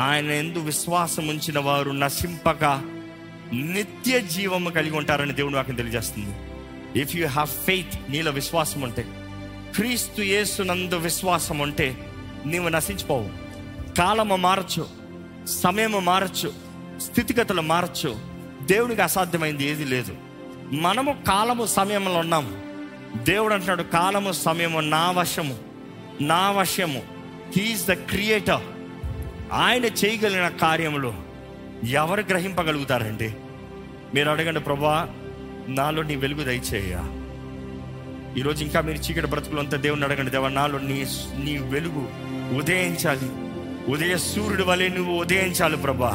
ఆయన ఎందు విశ్వాసం ఉంచిన వారు నశింపక నిత్య జీవము కలిగి ఉంటారని దేవుడు నాకు తెలియజేస్తుంది. ఇఫ్ యు హ్యావ్ ఫెయిత్ నీలో విశ్వాసం ఉంటే క్రీస్తు యేసునందు విశ్వాసం ఉంటే నీవు నశించిపోవు. కాలము మారచ్చు సమయము మారచ్చు స్థితిగతులు మారచ్చు. దేవునికి అసాధ్యమైంది ఏది లేదు. మనము కాలము సమయంలో ఉన్నాము. దేవుడు అంటున్నాడు కాలము సమయము నా వశము నా వశము. హీఈస్ ద క్రియేటర్ ఆయన చేయగలిగిన కార్యములు ఎవరు గ్రహింపగలుగుతారండి? మీరు అడగండి ప్రభా నాలో నీ వెలుగు దయచేయ ఈరోజు ఇంకా మీరు చీకటి బ్రతుకులు అంతా దేవుని అడగండి. దేవా నాలో నీ నీ వెలుగు ఉదయించాలి. ఉదయ సూర్యుడి వలె నువ్వు ఉదయించాలి ప్రభా.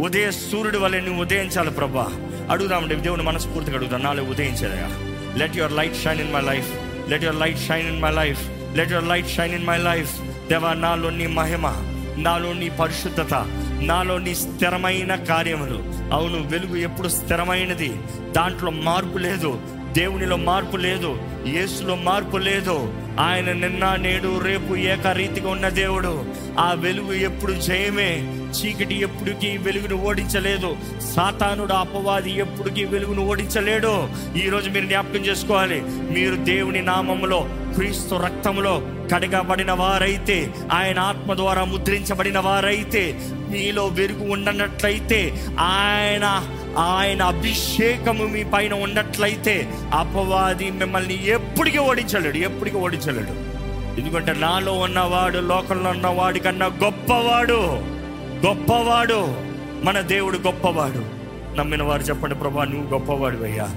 ఉదయ సూర్యుడి వలె నువ్వు ఉదయించాలి ప్రభా. అడుగుదామండి దేవుని మనస్ఫూర్తిగా అడుగుదాం. నాలో ఉదయించదయా let your light shine in my life let your light shine in my life let your light shine in my life దేవా నాలో నీ మహిమ నాలో నీ పరిశుద్ధత నాలో నీ స్థిరమైన కార్యములు. అవును వెలుగు ఎప్పుడు స్థిరమైనది? దాంట్లో మార్పు లేదు. దేవునిలో మార్పు లేదు. యేసులో మార్పు లేదు. ఆయన నిన్న నేడు రేపు ఏకరీతిగా ఉన్న దేవుడు. ఆ వెలుగు ఎప్పుడు జయమే? చీకటి ఎప్పటికీ వెలుగును ఓడించలేదు. సాతానుడు అపవాది ఎప్పటికీ వెలుగును ఓడించలేడు. ఈరోజు మీరు జ్ఞాపకం చేసుకోవాలి. మీరు దేవుని నామములో క్రీస్తు రక్తంలో కడగబడిన వారైతే ఆయన ఆత్మ ద్వారా ముద్రించబడిన వారైతే మీలో వెలుగు ఉండనట్లయితే ఆయన ఆయన అభిషేకము మీ పైన ఉన్నట్లయితే అపవాది మిమ్మల్ని ఎప్పటికీ ఓడించలేడు ఎప్పటికీ ఓడించలేడు. ఎందుకంటే నాలో ఉన్నవాడు లోకంలో ఉన్నవాడి కన్నా గొప్పవాడు. గొప్పవాడు మన దేవుడు గొప్పవాడు. నమ్మిన వారు చెప్పండి ప్రభా నువ్వు గొప్పవాడివయ్యా.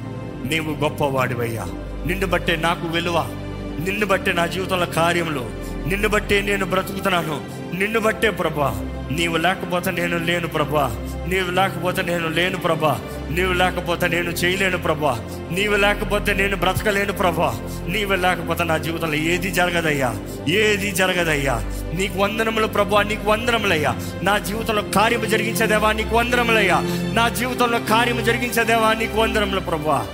నీవు గొప్పవాడివయ్యా. నిన్ను బట్టే నాకు విలువ. నిన్ను బట్టే నా జీవితంలో కార్యములు. నిన్ను బట్టే నేను బ్రతుకుతున్నాను. నిన్ను బట్టే ప్రభా నీవు లేకపోతే నేను లేను ప్రభా. నీవు లేకపోతే నేను లేను ప్రభా. నీవు లేకపోతే నేను చేయలేను ప్రభా. నీవు లేకపోతే నేను బ్రతకలేను ప్రభా. నీవు లేకపోతే నా జీవితంలో ఏది జరగదయ్యా? ఏది జరగదయ్యా? నీకు వందనములు ప్రభా నీకు వందనములయ్యా. నా జీవితంలో కార్యము జరిగించేదేవా నీకు వందనములయ్యా. నా జీవితంలో కార్యము జరిగించేదేవా నీకు వందనములు ప్రభా.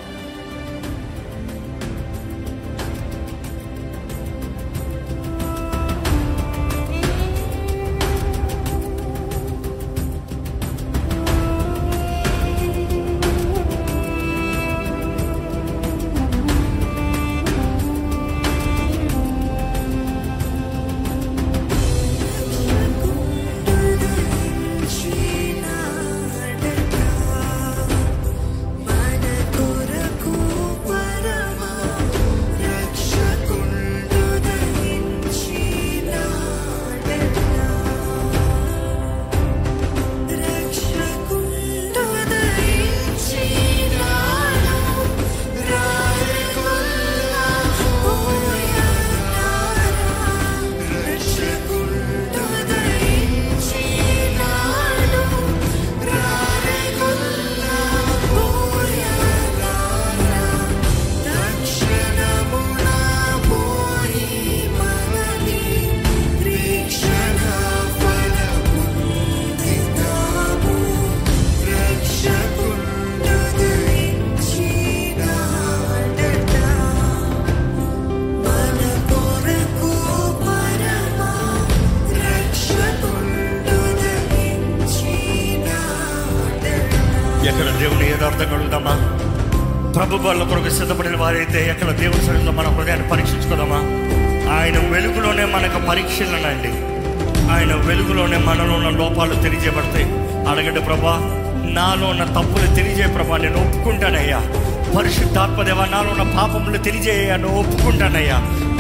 నాలో ఉన్న పాపములు తెలియజేయను ఒప్పుకుంటానయ్యా.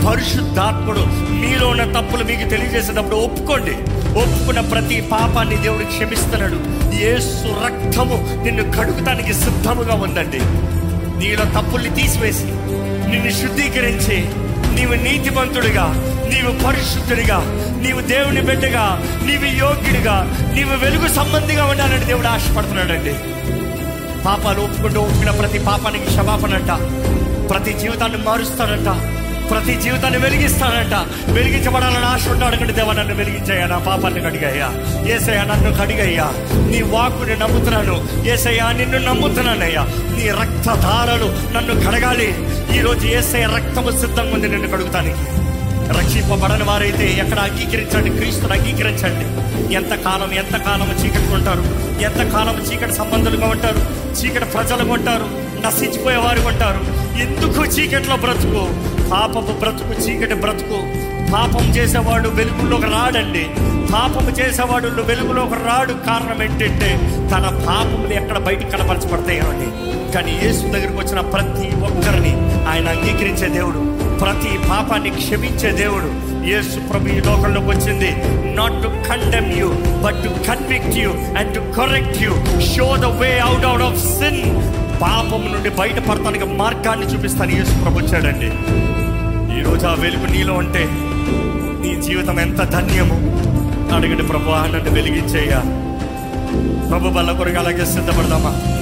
పరిశుద్ధాత్ముడు మీలో ఉన్న తప్పులు మీకు తెలియజేసేటప్పుడు ఒప్పుకోండి. ఒప్పుకున్న ప్రతి పాపాన్ని దేవుడు క్షమిస్తున్నాడు. ఏ రక్తము నిన్ను కడుగుతానికి సిద్ధముగా ఉందండి. నీలో తప్పుల్ని తీసివేసి నిన్ను శుద్ధీకరించి నీవు నీతిమంతుడిగా నీవు పరిశుద్ధుడిగా నీవు దేవుని బిడ్డగా నీవు యోగ్యుడిగా నీవు వెలుగు సంబంధిగా ఉండాలని దేవుడు ఆశపడుతున్నాడండి. పాపాలు ఒప్పుకుంటూ ఒప్పుకున్న ప్రతి పాపానికి క్షమాపణ అంట. ప్రతి జీవితాన్ని మారుస్తానంట ప్రతి జీవితాన్ని వెలిగిస్తానంట వెలిగించబడాలని ఆశ ఉంటే అడగండి దేవా నన్ను వెలిగించాయా నా పాపాన్ని కడిగాయ్యా. ఏసయ్యా నన్ను కడిగయ్యా. నీ వాక్కుని నమ్ముతున్నాను. ఏసయ్యా నిన్ను నమ్ముతున్నానయ్యా. నీ రక్తధారలు నన్ను కడగాలి. ఈరోజు ఏసయ్య రక్తము సిద్ధంగా ఉంది నిన్ను కడుగుతానికి రక్షింపబడని వారైతే ఎక్కడ అంగీకరించండి? క్రీస్తుని అంగీకరించండి. ఎంతకాలం ఎంతకాలం చీకటి ఉంటారు? ఎంతకాలం చీకటి సంబంధులుగా ఉంటారు? చీకటి ప్రజలుగా ఉంటారు? నశించిపోయే వారు ఉంటారు? ఎందుకు చీకటిలో బ్రతుకు? పాపపు బ్రతుకు చీకటి బ్రతుకు. పాపం చేసేవాడు వెలుగులోకి రాడండి. పాపము చేసేవాడు వెలుగులోకి రాడు కారణం ఏంటంటే తన పాపములు ఎక్కడ బయట కనపరచబడతాయో అండి కానీ యేసు దగ్గరికి వచ్చిన ప్రతి ఒక్కరిని ఆయన అంగీకరించే దేవుడు ప్రతి పాపాన్ని క్షమించే దేవుడు యేసు ప్రభు ఈ లోకంలోకి వచ్చింది. Not to condemn you but to convict you and to correct you show the way out out of sin పాపం నుండి బయటపడటానికి మార్గాన్ని చూపిస్తాను యేసు ప్రభు వచ్చాడండి. ఈరోజు ఆ వెలుగు నీలో ఉంటే నీ జీవితం ఎంత ధన్యము? అడగండి ప్రభు అన్నట్టు వెలిగించేయ్యా. ప్రభు బల్ల కొరకు అలాగే సిద్ధపడదామా?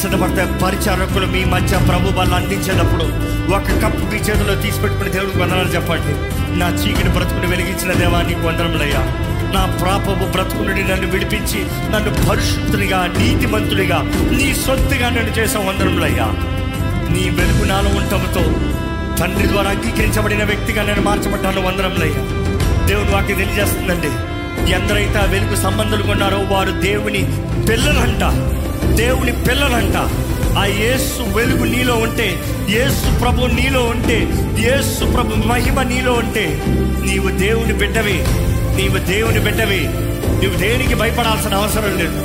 సిద్ధపడతాయి పరిచారకులు మీ మధ్య ప్రభు వాళ్ళు అందించేటప్పుడు ఒక కప్పు మీ చేతిలో తీసిపెట్టుకుని దేవుడికి వందనాలు చెప్పండి. నా చీకటి బ్రతుకుని వెలిగించిన దేవా నీకు వందనములయ్యా. నా ప్రాపము బ్రతుకు నుండి నన్ను విడిపించి నన్ను పరిశుద్ధునిగా నీతిమంతుడిగా నీ సొత్తుగా నన్ను చేసిన వందనములయ్యా. నీ వెలుగు నాలో ఉండటంతో తండ్రి ద్వారా అంగీకరించబడిన వ్యక్తిగా నేను మార్చబడ్డాను వందనములయ్యా. దేవుడు వాకి తెలియజేస్తుందండి. ఎందరైతే ఆ వెలుగు సంబంధులు కొన్నారో వారు దేవుని పిల్లలంట. దేవుని పిల్లలంట. ఆ యేసు వెలుగు నీలో ఉంటే యేసు ప్రభు నీలో ఉంటే యేసు ప్రభు మహిమ నీలో ఉంటే నీవు దేవుని బిడ్డవి నీవు దేవుని బిడ్డవి నువ్వు దేనికి భయపడాల్సిన అవసరం లేదు.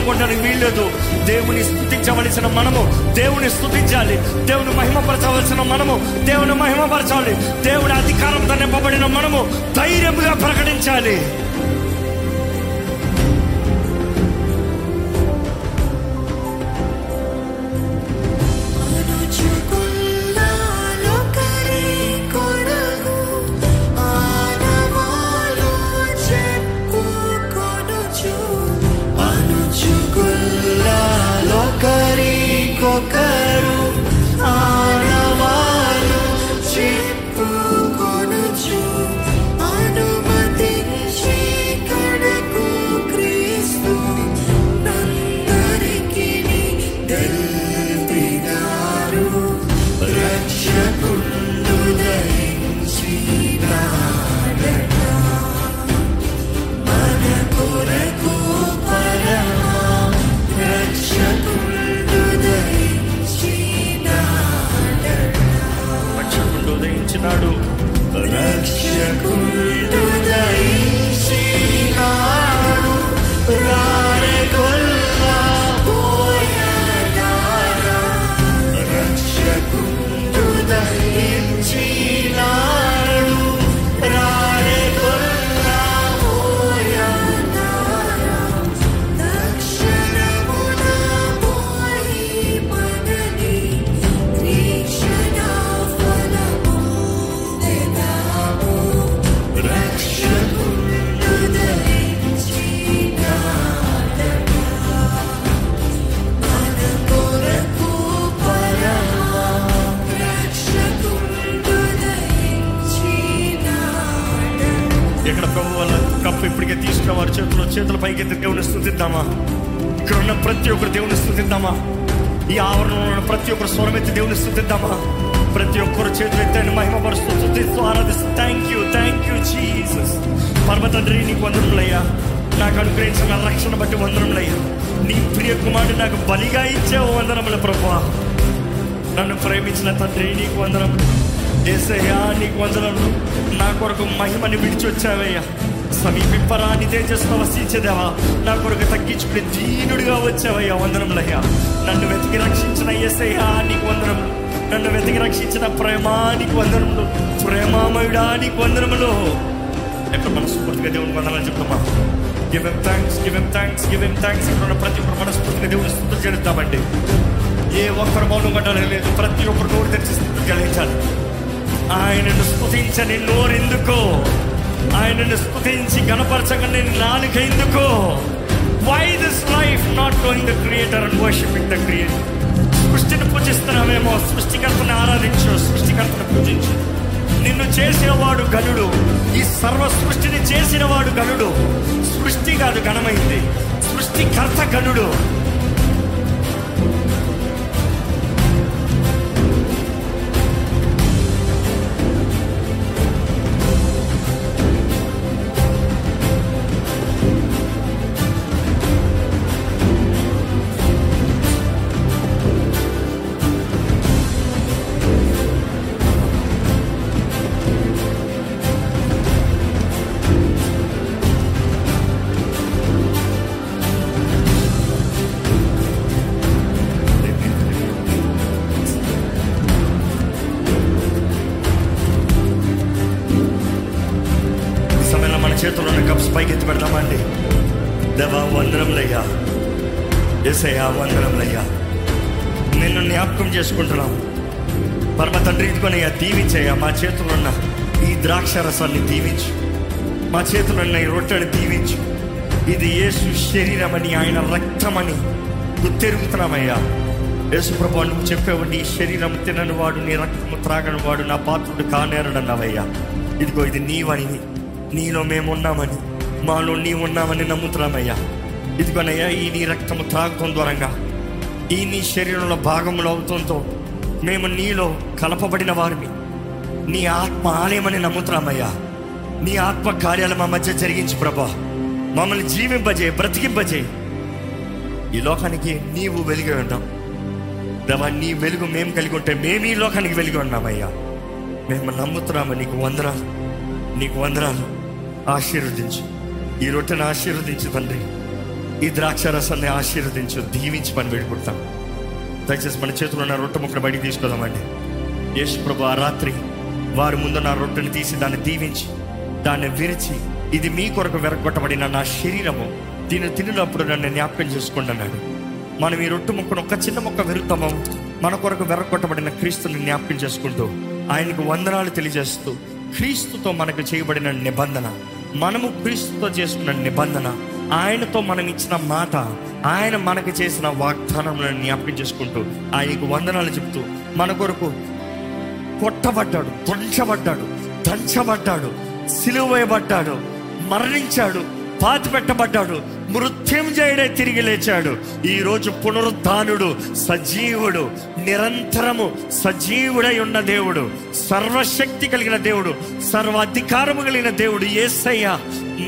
నోరు వీల్లేదు. దేవుని స్థుతించవలసిన మనము దేవుని స్థుతించాలి. దేవుని మహిమపరచవలసిన మనము దేవుని మహిమపరచాలి. దేవుని అధికారంతో నింపబడిన మనము ధైర్యముగా ప్రకటించాలి. రక్షకుడు ఉదయించినాడు రక్షకుండు ఇప్పటికే వారి చేతులు చేతుల పైకి ఎత్తి దేవుని స్థుతిద్దామా? ఇక్కడ ఉన్న ప్రతి ఒక్కరు దేవుని స్థుతిద్దామా? ఈ ఆవరణలో ఉన్న ప్రతి ఒక్కరు స్వరమెత్తి దేవుని స్థుతిద్దామా? ప్రతి ఒక్కరు చేతులు ఎత్తాన్ని మహిమపరుస్తూ స్థుతిస్తూ ఆరాధిస్తూ thank you thank you Jesus పరమ తండ్రి నీకు వందనములయ్యా. నాకు అనుగ్రహించిన రక్షణ బట్టి వందరములయ్యా నీ ప్రియ కుమారుడు నాకు బలిగా ఇచ్చే వందరముల ప్రభా నన్ను ప్రేమించిన తండ్రి నీకు వందనములు. ఏసయ్యా నీకు వందరములు నా కొరకు మహిమని విడిచి వచ్చావయ్యా. సమీపింపరాని తేజస్సు వసించేదేవా నా కొరకు తగ్గించుకుని దీనుడిగా వచ్చావయ్యా వందనములయ్యా నన్ను వెతికి రక్షించిన ఎస్ఐయా నీకు వందనము నన్ను వెతికి రక్షించిన ప్రేమానికి వందనములు. ప్రేమామయుడా నీకు వందనములు. ఎక్కడ మనస్ఫూర్తిగా దేవుని వందనాలు చెప్తామా? గివ్ ఎమ్ థ్యాంక్స్ గివ్ ఎమ్ థ్యాంక్స్ గివ్ ఎమ్ థ్యాంక్స్ ఇక్కడ ఉన్న ప్రతి ఒక్కరు మనస్ఫూర్తిగా దేవుని స్థుతి చెల్లిద్దామండి. ఏ ఒక్కరు మౌనం కట్టాలి లేదు. ప్రతి ఒక్కరు నోరు తెరిచి స్థుతి చెల్లించాలి. ఆయనను స్తుతించని నోరెందుకో? ఆయనను స్థుతించి గణపరచగా నేను నాలుక ఎందుకో? Why this life not going the creator and worshipping the creator సృష్టిని పూజిస్తున్నామేమో సృష్టికర్తను ఆరాధించు సృష్టికర్తను పూజించు. నిన్ను చేసినవాడు గనుడు ఈ సర్వ సృష్టిని చేసినవాడు గనుడు. సృష్టి కాదు ఘనమైంది. సృష్టికర్త గనుడు. ద్రాక్షరసాన్ని దీవించు. మా చేతుల్లో ఈ రొట్టెని దీవించు. ఇది యేసు శరీరమని ఆయన రక్తమని. గుర్తెరుగుతున్నామయ్యా యేసు ప్రభా నువ్వు చెప్పేవు నీ శరీరం తినని వాడు నీ రక్తము త్రాగని వాడు నా పాత్రుడు కానేరడన్నావయ్యా. ఇదిగో ఇది నీవని నీలో మేము ఉన్నామని మాలో నీ ఉన్నామని నమ్ముతున్నామయ్యా. ఇదిగోనయ్యా ఈ నీ రక్తము త్రాగటం ద్వారంగా ఈ నీ శరీరంలో భాగములు అవుతుందో మేము నీలో కలపబడిన వారిని నీ ఆత్మ ఆలయమని నమ్ముతున్నామయ్యా. నీ ఆత్మ కార్యాలు మా మధ్య జరిగించి ప్రభా. మమ్మల్ని జీవింపజేయి బ్రతికింపజేయి. ఈ లోకానికి నీవు వెలిగి ఉంటాం ప్రభా నీ వెలుగు మేము కలిగి ఉంటే మేము ఈ లోకానికి వెలిగి ఉన్నామయ్యా. మేము నమ్ముతున్నాము నీకు వందరాలు నీకు వందరాలు ఆశీర్వదించు. ఈ రొట్టెను ఆశీర్వదించు తండ్రి. ఈ ద్రాక్ష రసాన్ని ఆశీర్వదించు. దీవించి పని వేడుకుంటాం దయచేసి మన చేతిలో ఉన్న రొట్టె ముక్కను బయటికి తీసుకుందామండి యేసు ప్రభు ఆ రాత్రి వారి ముందు నా రొట్టెని తీసి దాన్ని దీవించి దాన్ని విరిచి ఇది మీ కొరకు వెరగొట్టబడిన నా శరీరము. దీన్ని తినినప్పుడు నన్ను జ్ఞాపకం చేసుకుంటున్నాడు మనం ఈ రొట్టె ముక్కను ఒక చిన్న మొక్క విరుతాము మన కొరకు వెరగొట్టబడిన క్రీస్తుని జ్ఞాపకం చేసుకుంటూ ఆయనకు వందనాలు తెలియజేస్తూ క్రీస్తుతో మనకు చేయబడిన నిబంధన మనము క్రీస్తుతో చేసుకున్న నిబంధన ఆయనతో మనం ఇచ్చిన మాట ఆయన మనకు చేసిన వాగ్దానములను జ్ఞాపకం చేసుకుంటూ ఆయనకు వందనాలు చెప్తూ మన కొరకు కొట్టబడ్డాడు తుంచబడ్డాడు దంచబడ్డాడు సిలువేయబడ్డాడు మరణించాడు పాతి పెట్టబడ్డాడు మృత్యుంజయుడే తిరిగి లేచాడు. ఈరోజు పునరుద్ధానుడు సజీవుడు నిరంతరము సజీవుడై ఉన్న దేవుడు సర్వశక్తి కలిగిన దేవుడు సర్వ అధికారము కలిగిన దేవుడు ఏసయ్య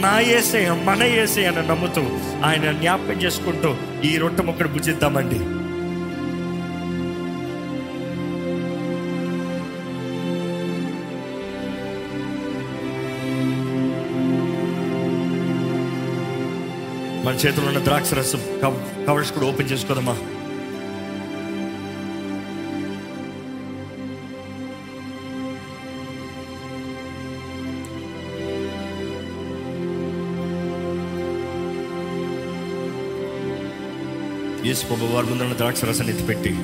నా ఏసయ్య మన ఏసయ్య అని నమ్ముతూ ఆయన జ్ఞాపకం చేసుకుంటూ ఈ రొట్టె మొక్కడు భుజిద్దామండి మన చేతిలో ఉన్న ద్రాక్ష రసం కవర్స్ కూడా ఓపెన్ చేసుకోదమ్మా. యేసు ప్రభు వారి ముందున్న ద్రాక్ష రసాన్ని ఎత్తిపెట్టి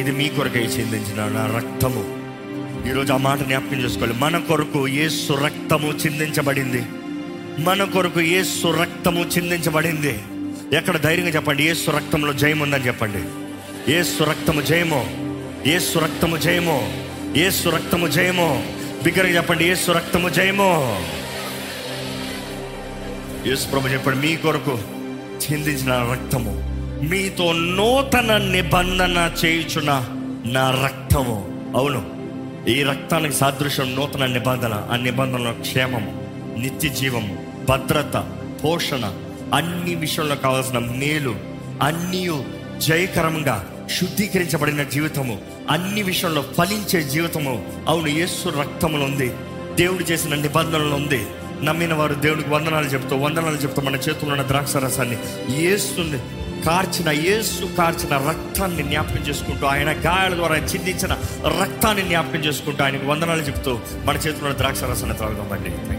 ఇది మీ కొరకై చిందించిన నా రక్తము. ఈరోజు ఆ మాట జ్ఞాపకం చేసుకోవాలి. మన కొరకు యేసు రక్తము చిందించబడింది. మన కొరకు ఏసు రక్తము చిందించబడింది. ఎక్కడ ధైర్యంగా చెప్పండి ఏసు రక్తంలో జయం ఉందని చెప్పండి. ఏసు రక్తము జయమో ఏసు రక్తము జయమో ఏసు రక్తము జయమో. బిగ్గరగా చెప్పండి ఏసు రక్తము జయమో. యేసు ప్రభు చెప్పండి మీ కొరకు చిందించిన రక్తము మీతో నూతన నిబంధన చేయుచున్న నా రక్తము. అవును ఈ రక్తానికి సాదృశ్యం నూతన నిబంధన ఆ నిబంధనలో క్షేమము నిత్య జీవము. భద్రత పోషణ అన్ని విషయంలో కావాల్సిన మేలు అన్నీ జయకరంగా శుద్ధీకరించబడిన జీవితము అన్ని విషయంలో ఫలించే జీవితము. అవును యేసు రక్తములు ఉంది. దేవుడు చేసిన నిబంధనలు ఉంది. నమ్మిన వారు దేవుడికి వందనాలు చెప్తూ వందనాలు చెప్తూ మన చేతుల్లో ఉన్న ద్రాక్ష రసాన్ని ఏసుని కార్చిన యేసు కార్చిన రక్తాన్ని జ్ఞాపకం చేసుకుంటూ ఆయన గాయాల ద్వారా చిందించిన రక్తాన్ని జ్ఞాపకం చేసుకుంటూ ఆయనకు వందనాలు చెప్తూ మన చేతుల్లో ద్రాక్ష రసాన్ని త్రాగుదామండి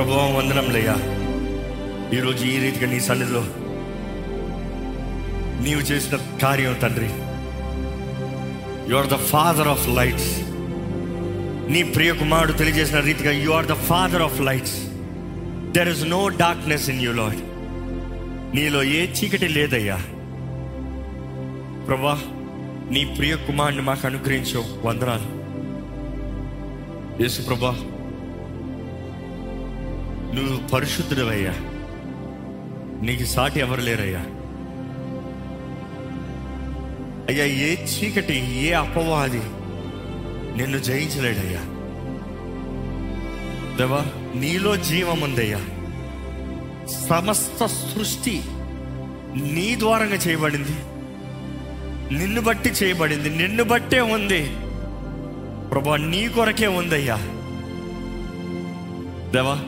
ప్రభావం వందనంలయ్యా ఈరోజు ఈ రీతిగా నీ సన్నిధిలో నీవు చేసిన కార్యం తండ్రి. You are the father of lights నీ ప్రియ కుమారుడు తెలియజేసిన రీతిగా you are the father of lights there is no darkness in you Lord నీలో ఏ చీకటి లేదయ్యా. ప్రభా నీ ప్రియ కుమారుని మాకు అనుగ్రహించు. వందనాలు. యేసు ప్రభా నువ్వు పరిశుద్ధుడవయ్యా. నీకు సాటి ఎవరు లేరయ్యా. అయ్యా ఏ చీకటి ఏ అపవాది నిన్ను జయించలేడయ్యా. దేవా నీలో జీవం ఉందయ్యా. సమస్త సృష్టి నీ ద్వారంగా చేయబడింది. నిన్ను బట్టి చేయబడింది. నిన్ను బట్టే ఉంది. ప్రభా నీ కొరకే ఉందయ్యా. దేవా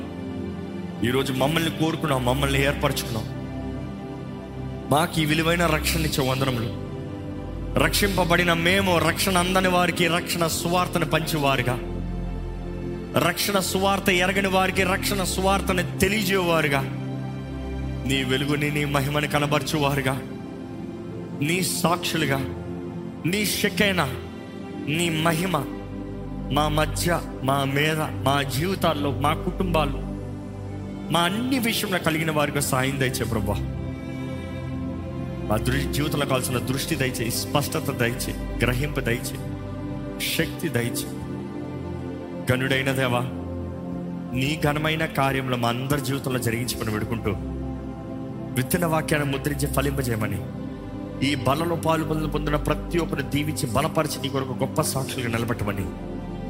ఈరోజు మమ్మల్ని కోరుకున్నాం మమ్మల్ని ఏర్పరచుకున్నాం. మాకు ఈ విలువైన రక్షణ ఇచ్చే వందనములు. రక్షింపబడిన మేము రక్షణ అందని వారికి రక్షణ సువార్తను పంచేవారుగా. రక్షణ సువార్త ఎరగని వారికి రక్షణ సువార్తను తెలియజేవారుగా. నీ వెలుగుని నీ మహిమని కనబరచువారుగా. నీ సాక్షులుగా. నీ శకైన నీ మహిమ మా మధ్య మా మీద మా జీవితాల్లో మా కుటుంబాల్లో మా అన్ని విషయంలో కలిగిన వారికి సాయం దయచే ప్రభా. మా దృ జీవితంలో కావాల్సిన దృష్టి దయచే స్పష్టత దయచే గ్రహింపు దయచే శక్తి దయచే. గనుడైన దేవా నీ ఘనమైన కార్యంలో మా అందరి జీవితంలో జరిగించుకొని పెడుకుంటూ విత్తన వాక్యాన్ని ముద్రించి ఫలింపజేయమని ఈ బలలో పాలు పొందిన ప్రతి ఒక్కరు దీవించి బలపరిచి నీ కొరకు గొప్ప సాక్షులుగా నిలబెట్టమని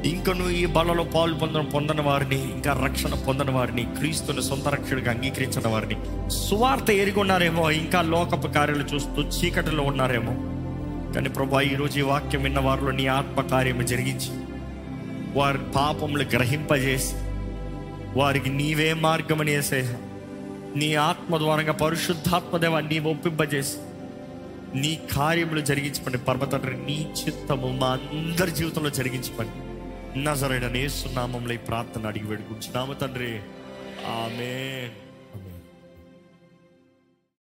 ఇంకను ఈ బలలో పాలు పొందడం పొందిన వారిని ఇంకా రక్షణ పొందిన వారిని క్రీస్తుని సొంత రక్షణగా అంగీకరించిన వారిని. సువార్త ఎరిగొన్నారేమో ఇంకా లోకపు కార్యాలు చూస్తూ చీకటిలో ఉన్నారేమో. కానీ ప్రభా ఈరోజు ఈ వాక్యం విన్న వారిలో నీ ఆత్మకార్యం జరిగించి వారి పాపములు గ్రహింపజేసి వారికి నీవే మార్గమని వేసే నీ ఆత్మ ద్వారంగా పరిశుద్ధాత్మదేవ నీ ఒప్పింపజేసి నీ కార్యములు జరిగించమని పర్వతండ్రి నీ చిత్తము మా అందరి జీవితంలో జరిగించమని. నజరైన నేస్తున్నామంలో ప్రార్థన అడిగి వేడుకుంటున్నాము తండ్రి. ఆమె